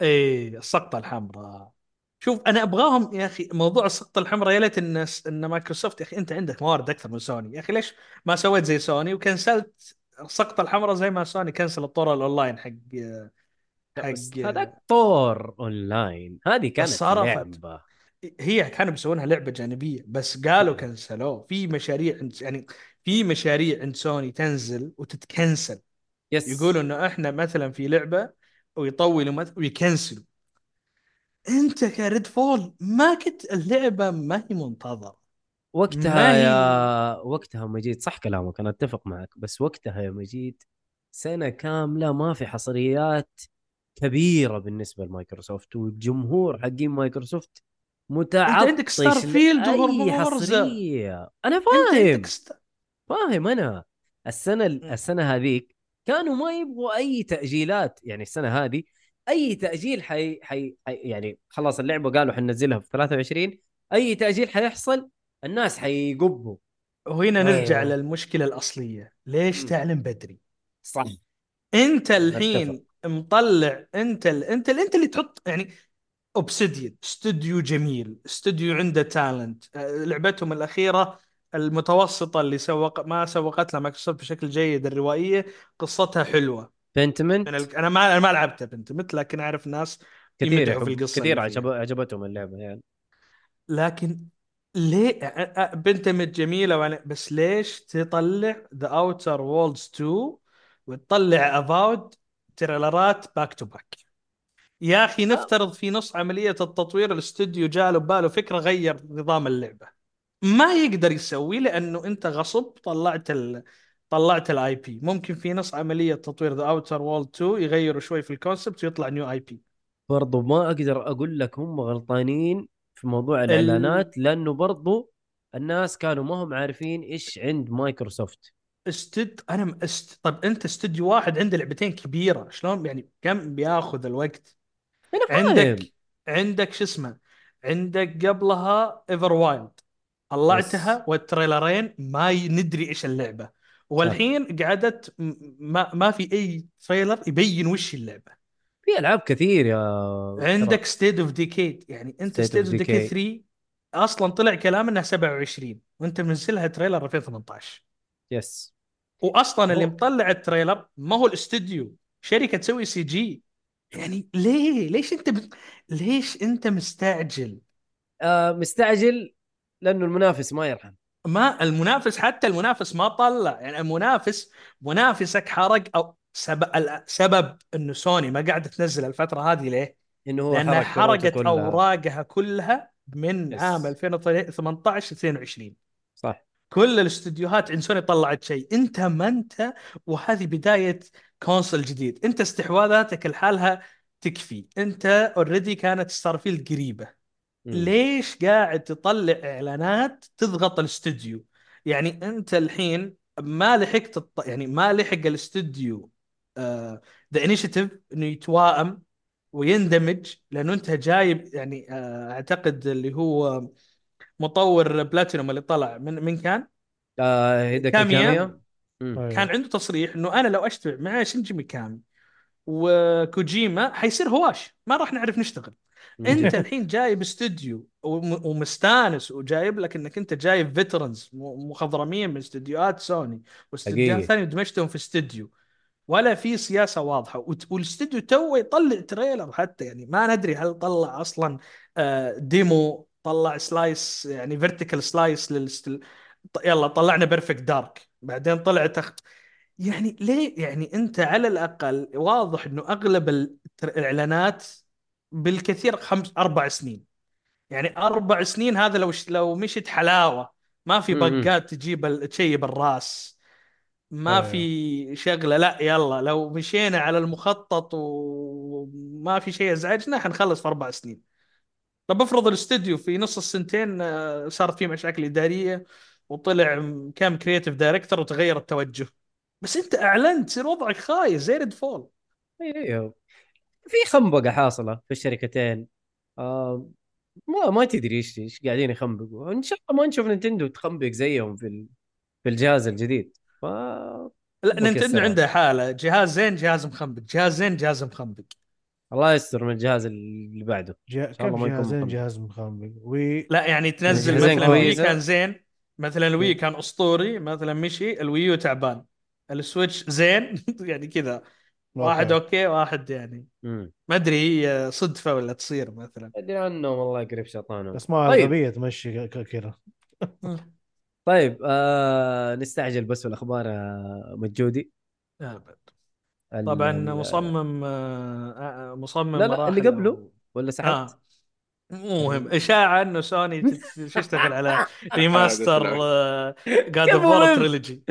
إيه السقطة الحمراء شوف أنا أبغاهم يا أخي موضوع السقطة الحمراء يا ليت ان إن مايكروسوفت يا أخي أنت عندك موارد أكثر من سوني يا أخي ليش ما سويت زي سوني و cancel ت السقطة الحمراء زي ما سوني cancel الطور الأونلاين حق حق هذاك طور أونلاين. هذه كانت صرفت. لعبة. هي كانوا بيسوونها لعبة جانبية بس قالوا cancel وه. في مشاريع عند يعني في مشاريع عند سوني تنزل وتتكنسل. يس يقولوا إنه إحنا مثلا في لعبة ويطولوا ويكنسلوا. أنت كريد فول ما كنت اللعبة ما هي منتظرة. وقتها يا وقتها مجيد صح كلامك أنا أتفق معك بس وقتها يا مجيد سنة كاملة ما في حصريات كبيرة بالنسبة لمايكروسوفت والجمهور حقين مايكروسوفت متعطش عندك ستارفيلد وفورزا. حصرية. أنا أنت فاهم. عندك ست... فاهم أنا. السنة السنة هذيك كانوا ما يبغوا أي تأجيلات يعني السنة هذه أي تأجيل حي, حي... حي... يعني خلاص اللعبة قالوا حننزلها في 23 أي تأجيل حيحصل الناس حيقبوا وهنا نرجع أيوة. للمشكلة الأصلية ليش م. تعلن بدري صح أنت أتفق. الحين مطلع أنت ال... أنت ال... أنت اللي تحط يعني اوبسيديان استوديو جميل استوديو عنده talent لعبتهم الأخيرة المتوسطة اللي سوق ما سوقت لها مايكروسوفت بشكل جيد الروائية قصتها حلوة Pentiment من ال... أنا ما أنا ما لعبتها Pentiment لكن أعرف ناس كثير في القصة كثير. عجب... عجبتهم اللعبة يعني لكن ليه؟ Pentiment جميلة وأنا... بس ليش تطلع The Outer Worlds 2 وتطلع Avowed trailer ات back to back يا أخي نفترض في نص عملية التطوير الاستوديو جاله بباله فكرة غير نظام اللعبة. ما يقدر يسوي لأنه أنت غصب طلعت ال... طلعت ال IP ممكن في نص عملية تطوير The Outer Worlds 2 يغيروا شوي في ال concept ويطلع new IP برضو ما أقدر أقول لك هم غلطانين في موضوع الإعلانات لأنه برضو الناس كانوا ما هم عارفين إيش عند مايكروسوفت. استد أنا است... طب أنت استوديو واحد عنده لعبتين كبيرة شلون يعني كم بياخذ الوقت؟ أنا فاهم. عندك عندك شو اسمه عندك قبلها Everwild طلعتها. وال trailer ين ما ندري إيش اللعبة. والحين قعدت ما ما في أي trailer يبين وش اللعبة. في ألعاب كثير يا عندك State of Decay يعني أنت State of Decay Decay. 3 أصلا طلع كلام إنها 27 وأنت منزلها trailer 2018 yes واصلا اللي مطلع ال trailer ما هو الاستوديو. شركة تسوي CG يعني ليه؟ ليش أنت ب... ليش أنت مستعجل؟ آه مستعجل لأنه المنافس ما يرحم. ما المنافس حتى المنافس ما طلع. يعني المنافس منافسك حرق أو سبب سبب إنه سوني ما قاعدة تنزل الفترة هذه ليه؟ إنه هو لأنها حرقت كلها. أوراقها كلها من yes. عام 2018 22 صح كل الاستديوهات عند سوني طلعت شيء أنت ما أنت وهذه بداية console جديد أنت استحواذاتك لحالها تكفي أنت already كانت Starfield قريبة مم. ليش قاعد تطلع إعلانات تضغط الاستوديو يعني أنت الحين ما لحقت الط... يعني ما لحق الاستوديو The Initiative إنه يتوائم ويندمج لأنه أنت جايب يعني آه، أعتقد اللي هو مطور بلاتينوم اللي طلع من من كان آه كاميا. أيوة. كان عنده تصريح إنه أنا لو اشتغل مع شينجي ميكامي وكوجيما حيصير هواش ما راح نعرف نشتغل أنت الحين جايب استوديو وم- ومستانس وجايب لك إنك أنت جايب veterans مخضرمين من استديوهات سوني واستديوهات. ثانية ودمجتهم في استوديو ولا في سياسة واضحة. والاستوديو تو يطلع trailer حتى يعني. ما ندري هل طلع أصلا آه، demo طلع slice يعني vertical slice للست... ط- يلا طلعنا Perfect Dark بعدين طلع تخ... يعني ليه؟ يعني أنت على الأقل واضح إنه أغلب الإعلانات بالكثير خمس أربع سنين. يعني أربع سنين هذا لو لو مشيت حلاوة. ما في. bug ات تجيب تشيب الرأس. ما أيوة. في شغلة لا يلا لو مشينا على المخطط وما في شيء أزعجنا حنخلص في أربع سنين. طب افرض الاستوديو في نص السنتين آه، صارت فيه مشاكل إدارية وطلع م- كام creative director وتغير التوجه. بس أنت أعلنت تصير وضعك خايس زي Redfall. أيوه في خنبقة حاصلة في الشركتين. آه ما ما تدري إيش إيش قاعدين يخنبقوا. إن شاء الله ما نشوف Nintendo تخنبق زيهم في في الجهاز الجديد. ف لا Nintendo. عنده حالة. جهاز زين جهاز مخنبق. جهاز زين جهاز مخنبق. الله يستر من الجهاز اللي بعده. جه... كم جهازين مخنبق. جهاز مخنبق. و لا يعني تنزل مثلا ال Wii. كان زين مثلا ال Wii كان أسطوري مثلا مشي ال Wii U تعبان. ال Switch زين يعني كذا. واحد okay. واحد يعني. ما أدري هي صدفة ولا تصير مثلا. أدري عنهم والله قريب شيطانهم. بس ما طيب. الغبيه تمشي ك- كذا. طيب آه نستعجل بس في الاخبار يا مجودي. ال- طبعا مصمم آه، آه، مصمم لا لا اللي قبله ولا سحبت؟ مو مهم إشاعة إنه سوني تشتغل على remaster God of War؟ trilogy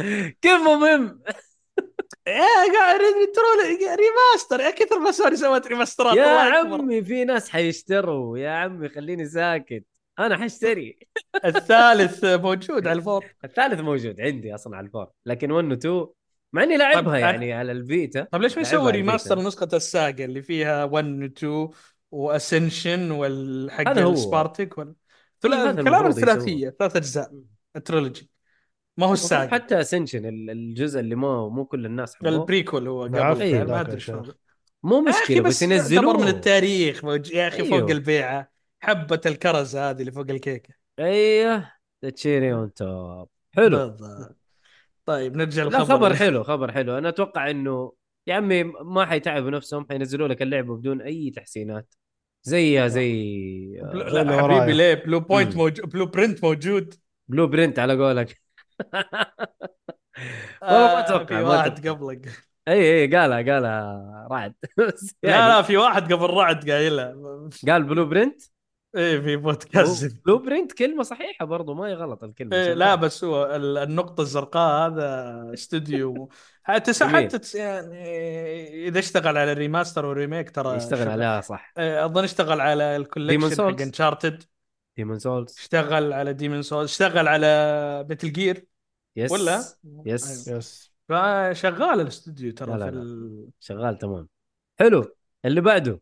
كيف مهم؟ يا قاعد troll remaster يا كثر ما سوني سوت remaster ات يا. عمي في ناس حيشتروا يا عمي خليني ساكت أنا حاشتري الثالث موجود على ال four. الثالث موجود عندي أصلا على ال four لكن 1 و 2 مع إني لعبها طب أنا- يعني على ال Vita. طيب ليش ما لعبها يسوي remaster. نسخة ال saga اللي فيها 1 و 2 و Ascension والحق. السبارتك ولا إيه، هذا كلام الثلاثية ثلاث أجزاء ال trilogy ما هو ال saga حتى Ascension الجزء اللي ما مو كل الناس حبوه. ال prequel هو قبل يعني ما أدري شيخ. مو مشكلة بس بس يعتبر ينزلوه من التاريخ يا أخي فوق أيوه. حبة الكرز هذه اللي فوق الكيكة. أيوه cherry on top حلو. بالضبط. طيب نرجع لا للخبر. خبر اللي- حلو خبر حلو. أنا أتوقع إنه يا عمي ما حيتعبوا نفسهم حينزلوا لك اللعبة بدون أي تحسينات. زيها زي Blue... لا. حبيبي ليه؟ Bluepoint. موجود blueprint موجود. blueprint على قولك. والله ما آه، أتوقع، في واحد. قبلك. أي أي قالها قالها رعد. بس لا يعني. لا في واحد قبل رعد قايلها. قال blueprint إيه في بودكاست. blueprint كلمة صحيحة برضو ما هي غلط الكلمة إيه. لا بس هو ال- النقطة الزرقاء هذا استوديو. حتى. حتى يعني إذا اشتغل على ال remaster وال remake ترى يشتغل عليها صح. إيه، أظن اشتغل على ال collection حق Demon Souls. Uncharted Demon Souls اشتغل على Demon Soul اشتغل على Metal Gear yes ولا؟ yes أيوة. يس فشغال الاستوديو لا ترى لا في. ال... شغال تمام. حلو. اللي بعده.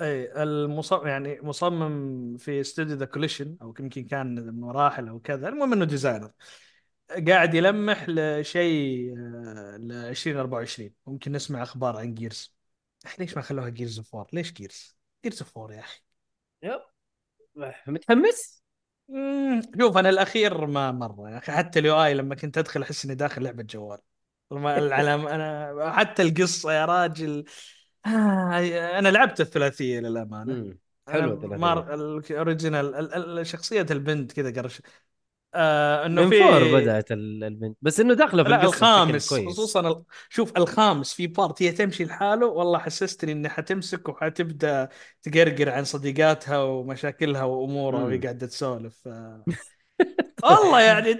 اي المصمم يعني مصمم في استوديو The Coalition أو يمكن كان مراحل أو كذا. المهم إنه designer قاعد يلمح لشيء آه، ل 2024 ممكن نسمع أخبار عن Gears ليش ما خلوها Gears of 4 ليش Gears Gears of 4 يا أخي. yep. متحمس؟ شوف أنا الأخير ما مرة يا أخي. حتى ال UI لما كنت أدخل أحس إني داخل لعبة جوال. العلام أنا حتى القصة يا راجل. آه أنا لعبت الثلاثية للأمانة مم. حلو أنا ثلاثية. مار ال original ال- ال- شخصية البنت كذا قرش آه إنه في four بدأت ال- البنت بس إنه داخلة في لا الخامس خصوصا ال... شوف الخامس في part هي تمشي لحاله والله حسستني انها حتمسك وحتبدأ تقرقر عن صديقاتها ومشاكلها وأمورها. وهي قاعدة تسولف. والله يعني.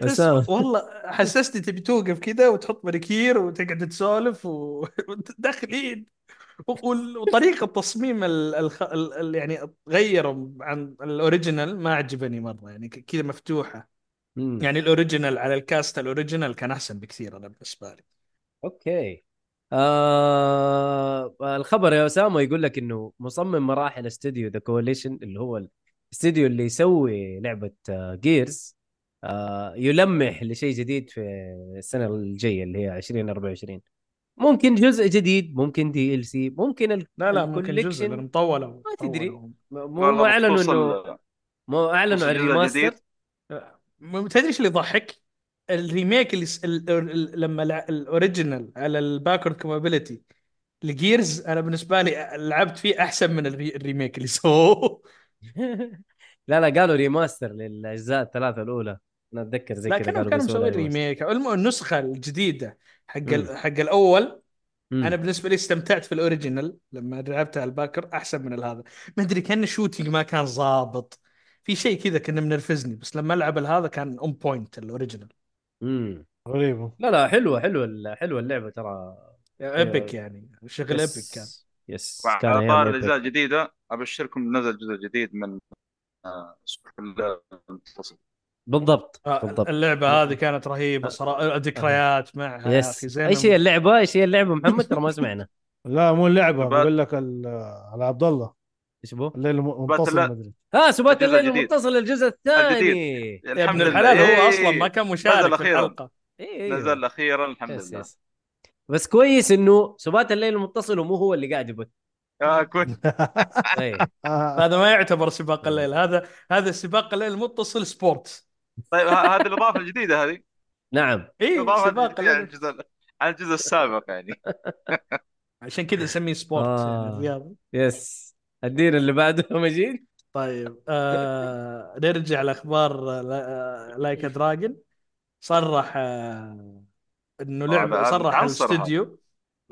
والله حسستني تبي توقف كذا وتحط مانيكير وتقعد تسولف وداخلين وطريقة تصميم ال... ال... يعني غيروا عن ال original ما عجبني مرة يعني كذا مفتوحة. مم. يعني ال original على ال cast ال original كان أحسن بكثير أنا بالنسبة لي. okay. آه الخبر يا أسامة يقول لك إنه مصمم مراحل استوديو The Coalition اللي هو الاستوديو اللي يسوي لعبة Gears آه يلمح لشيء جديد في السنة الجاية اللي هي 2024 ممكن جزء جديد ممكن DLC ممكن ال- لا لا ممكن جزء مطوله ما تدري. مطولة. مو مو أعلنوا انه مو أعلنوا عن ال remaster. م- تدري إيش اللي يضحك؟ ال remake اللي س... ال... ال... لما. ال original على ال backward compatibility ال Gears أنا بالنسبة لي لعبت فيه أحسن من الري... ال remake اللي سووه لا لا قالوا remaster للأجزاء الثلاثة الأولى أنا أتذكر زي لا كذا كانوا مسويين. remake النسخة الجديدة حق. ال... حق الأول مم. أنا بالنسبة لي استمتعت في ال original. لما لعبتها على ال backward أحسن من هذا ما أدري كأن ال shooting ما كان ظابط في شيء كذا كنا منرفزني بس لما ألعب هذا كان اون بوينت الأوريجينال. مم. غريبة. لا لا حلوة حلوة حلوة اللعبة ترى. epic يعني. شغل epic كان. yes yes كان أيام طار. الاجزاء الجديده أبشركم نزل جزء جديد من آه، سوق المتصل بالضبط آه، بالضبط. اللعبة هذه كانت رهيبة صراحة ذكريات معها يا أخي yes زين إيش هي اللعبة إيش هي اللعبة محمد؟ ترى ما سمعنا. لا مو اللعبة. بقول لك ال- على عبد الله. إيش بو؟ الليل منتصر لا. مدري آه سبات الليل. المتصل الجزء الثاني. يا ابن الحلال. هو إيه، أصلا ما كان مشارك نزل في. الحلقة. إيه نزل أخيرا الحمد yes لله. yes. بس كويس إنه سبات الليل المتصل ومو هو اللي قاعد يبث. آه كويس. آه، هذا ما يعتبر سباق الليل هذا هذا سباق الليل المتصل sport طيب ه- هذه الإضافة الجديدة هذه؟ نعم. اي الإضافة سباق عن الليل الجزء عن الجزء السابق يعني. عشان كذا نسميه sport آه. يعني الرياضي yes. الدين اللي بعده مجيد طيب آه نرجع لأخبار لا- Like a Dragon صرح آه إنه آه، لعبة صرح. الاستوديو.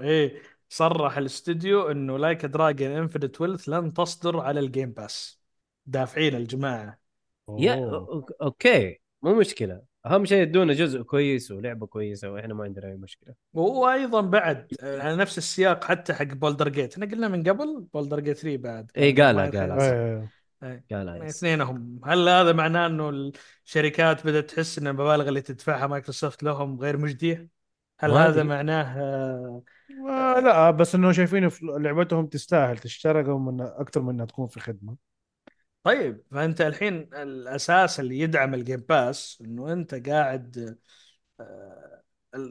إيه صرح الاستوديو إنه Like a Dragon Infinite Wealth لن تصدر على ال Game Pass دافعين الجماعة. يا okay مو مشكلة اهم شيء يدونا جزء كويس ولعبة كويسة وإحنا ما عندنا أي مشكلة وأيضا بعد آه، على نفس السياق حتى حق Baldur's Gate إحنا قلنا من قبل Baldur's Gate 3 بعد إيه، كان قالها-. قالها. إيه. إيه. قال yes. اثنينهم هل هذا معناه إنه الشركات بدأت تحس إن المبالغ اللي تدفعها مايكروسوفت لهم غير مجدية؟ هل ما هذا. معناه آه، آه، لا بس إنه شايفين لعبتهم تستاهل تشترى من أكثر من إنها تكون في خدمه طيب فأنت الحين الأساس اللي يدعم ال Game Pass إنه أنت قاعد آه،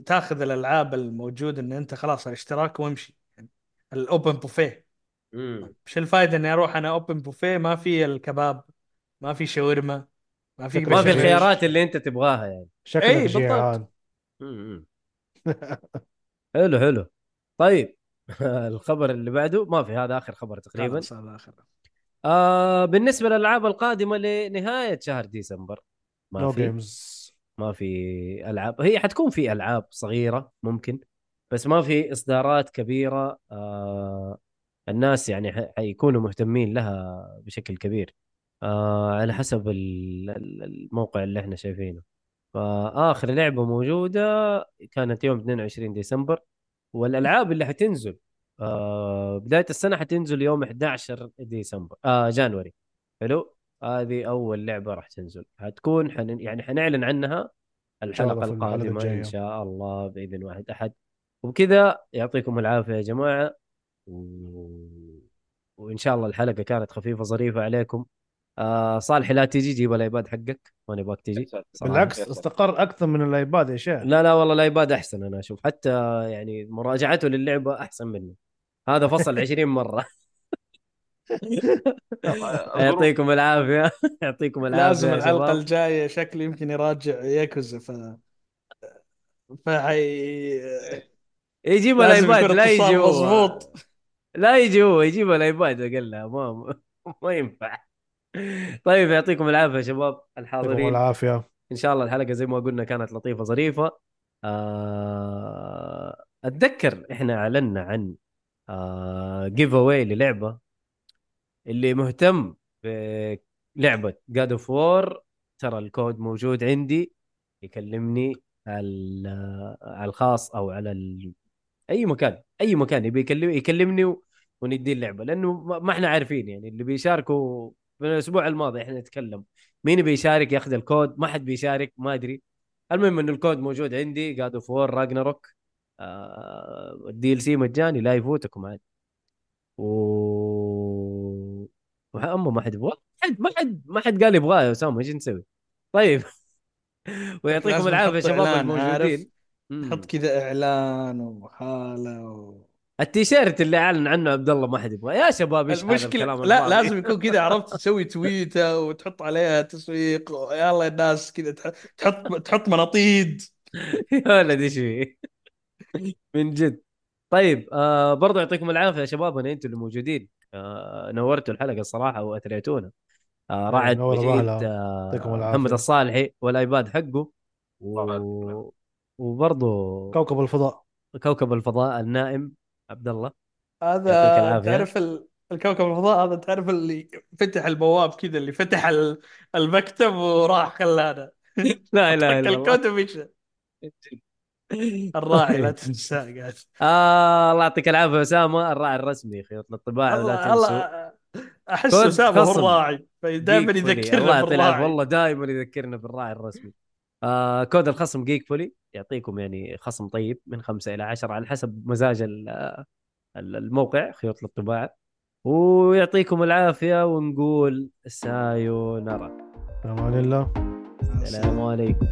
تاخذ الألعاب الموجودة إن أنت خلاص الاشتراك وامشي يعني ال open buffet مم. إيش الفائده إني أروح أنا open buffet ما في الكباب ما في شاورما ما في ما في. الخيارات اللي أنت تبغاها يعني شكلك إيه، بالضبط. جيعان مم. حلو حلو طيب الخبر اللي بعده ما في هذا آخر خبر تقريبا خلاص هذا آخر آه بالنسبة للألعاب القادمة لنهاية شهر ديسمبر ما no في games ما في ألعاب. هي حتكون في ألعاب صغيرة ممكن بس ما في إصدارات كبيرة آه الناس يعني حيكونوا مهتمين لها بشكل كبير آه على حسب ال- ال- الموقع اللي إحنا شايفينه. فآخر لعبة موجودة كانت يوم 22 ديسمبر والألعاب اللي حتنزل آه. بداية السنة حتنزل يوم 11 ديسمبر. آه January. حلو؟ هذه أول لعبة راح تنزل. حتكون حن يعني حنعلن عنها الحلقة القادمة. إن شاء الله بإذن واحد أحد. وبكذا يعطيكم العافية يا جماعة. و... وإن شاء الله الحلقة كانت خفيفة ظريفة عليكم. آه صالح لا تجي جيب الآيباد حقك. ما نبغاك تجي. بالعكس. استقر أكثر من الآيباد يا شيخ. لا لا والله الآيباد أحسن أنا أشوف. حتى يعني مراجعته للعبة أحسن منه هذا فصل 20 مرة. يعطيكم العافية. يعطيكم العافية لازم الحلقة. الجاية شكله يمكن يراجع ياكوزا ف فحي يجيب الآيباد لا يجي هو مضبوط. لا يجي هو يجيب الآيباد أقل لا ما ما ينفع. طيب يعطيكم العافية يا شباب يعطيكم الحاضرين. العافية. إن شاء الله الحلقة زي ما قلنا كانت لطيفة ظريفة. آه، أتذكر إحنا أعلنا عن giveaway للعبة اللي مهتم بلعبة God of War ترى الكود موجود عندي يكلمني على على الخاص أو على ال... أي مكان أي مكان يبي يكلم يكلمني. وندي اللعبة. لأنه ما إحنا عارفين يعني اللي بيشاركوا من الأسبوع الماضي إحنا نتكلم. مين بيشارك ياخذ الكود؟ ما حد بيشارك ما أدري. المهم إنه الكود موجود عندي God of War Ragnarök آه ال DLC مجاني لا يفوتكم عاد و اما ما حد يبغى حد ما حد ما حد قال يبغاه يا أسامة إيش نسوي؟ طيب ويعطيكم العافية يا شباب الموجودين. حط كذا إعلان وحاله و... التيشيرت اللي أعلن عنه عبد الله ما حد يبغاه يا شباب إيش المشكلة لا؟ لازم يكون كذا عرفت تسوي تويتة وتحط عليها تسويق يلا الناس كذا تح- تحط تحط مناطيد يا ولد إيش فيه؟ من جد. طيب آه برضو يعطيكم العافية يا شبابنا أنتم اللي موجودين. آه نورتوا الحلقة الصراحة وأثريتونا. آه رعد مجيد الرهلة. آه محمد. الصالحي والآيباد حقه. و... وبرضو كوكب الفضاء. كوكب الفضاء النائم عبد الله. هذا. تعرف ال... الكوكب الفضاء هذا تعرف اللي فتح البواب كذا اللي فتح ال- المكتب وراح خلانا. لا إله ترك الا الله. الكود ومشى الراعي لا تنساه قاعد. آه الله يعطيك العافية أسامة الراعي الرسمي خيوط الطباعة الله تنسوا. الله أحس أسامة هو. الراعي دائما. يذكرنا الله العافيه بالراعي والله دائما يذكرنا بالراعي الرسمي. آه كود الخصم جيك فولي يعطيكم يعني خصم طيب من خمسة إلى عشرة على حسب مزاج ال- ال- الموقع خيوط للطباعة ويعطيكم العافية ونقول سايو نرى في أمان الله السلام عليكم.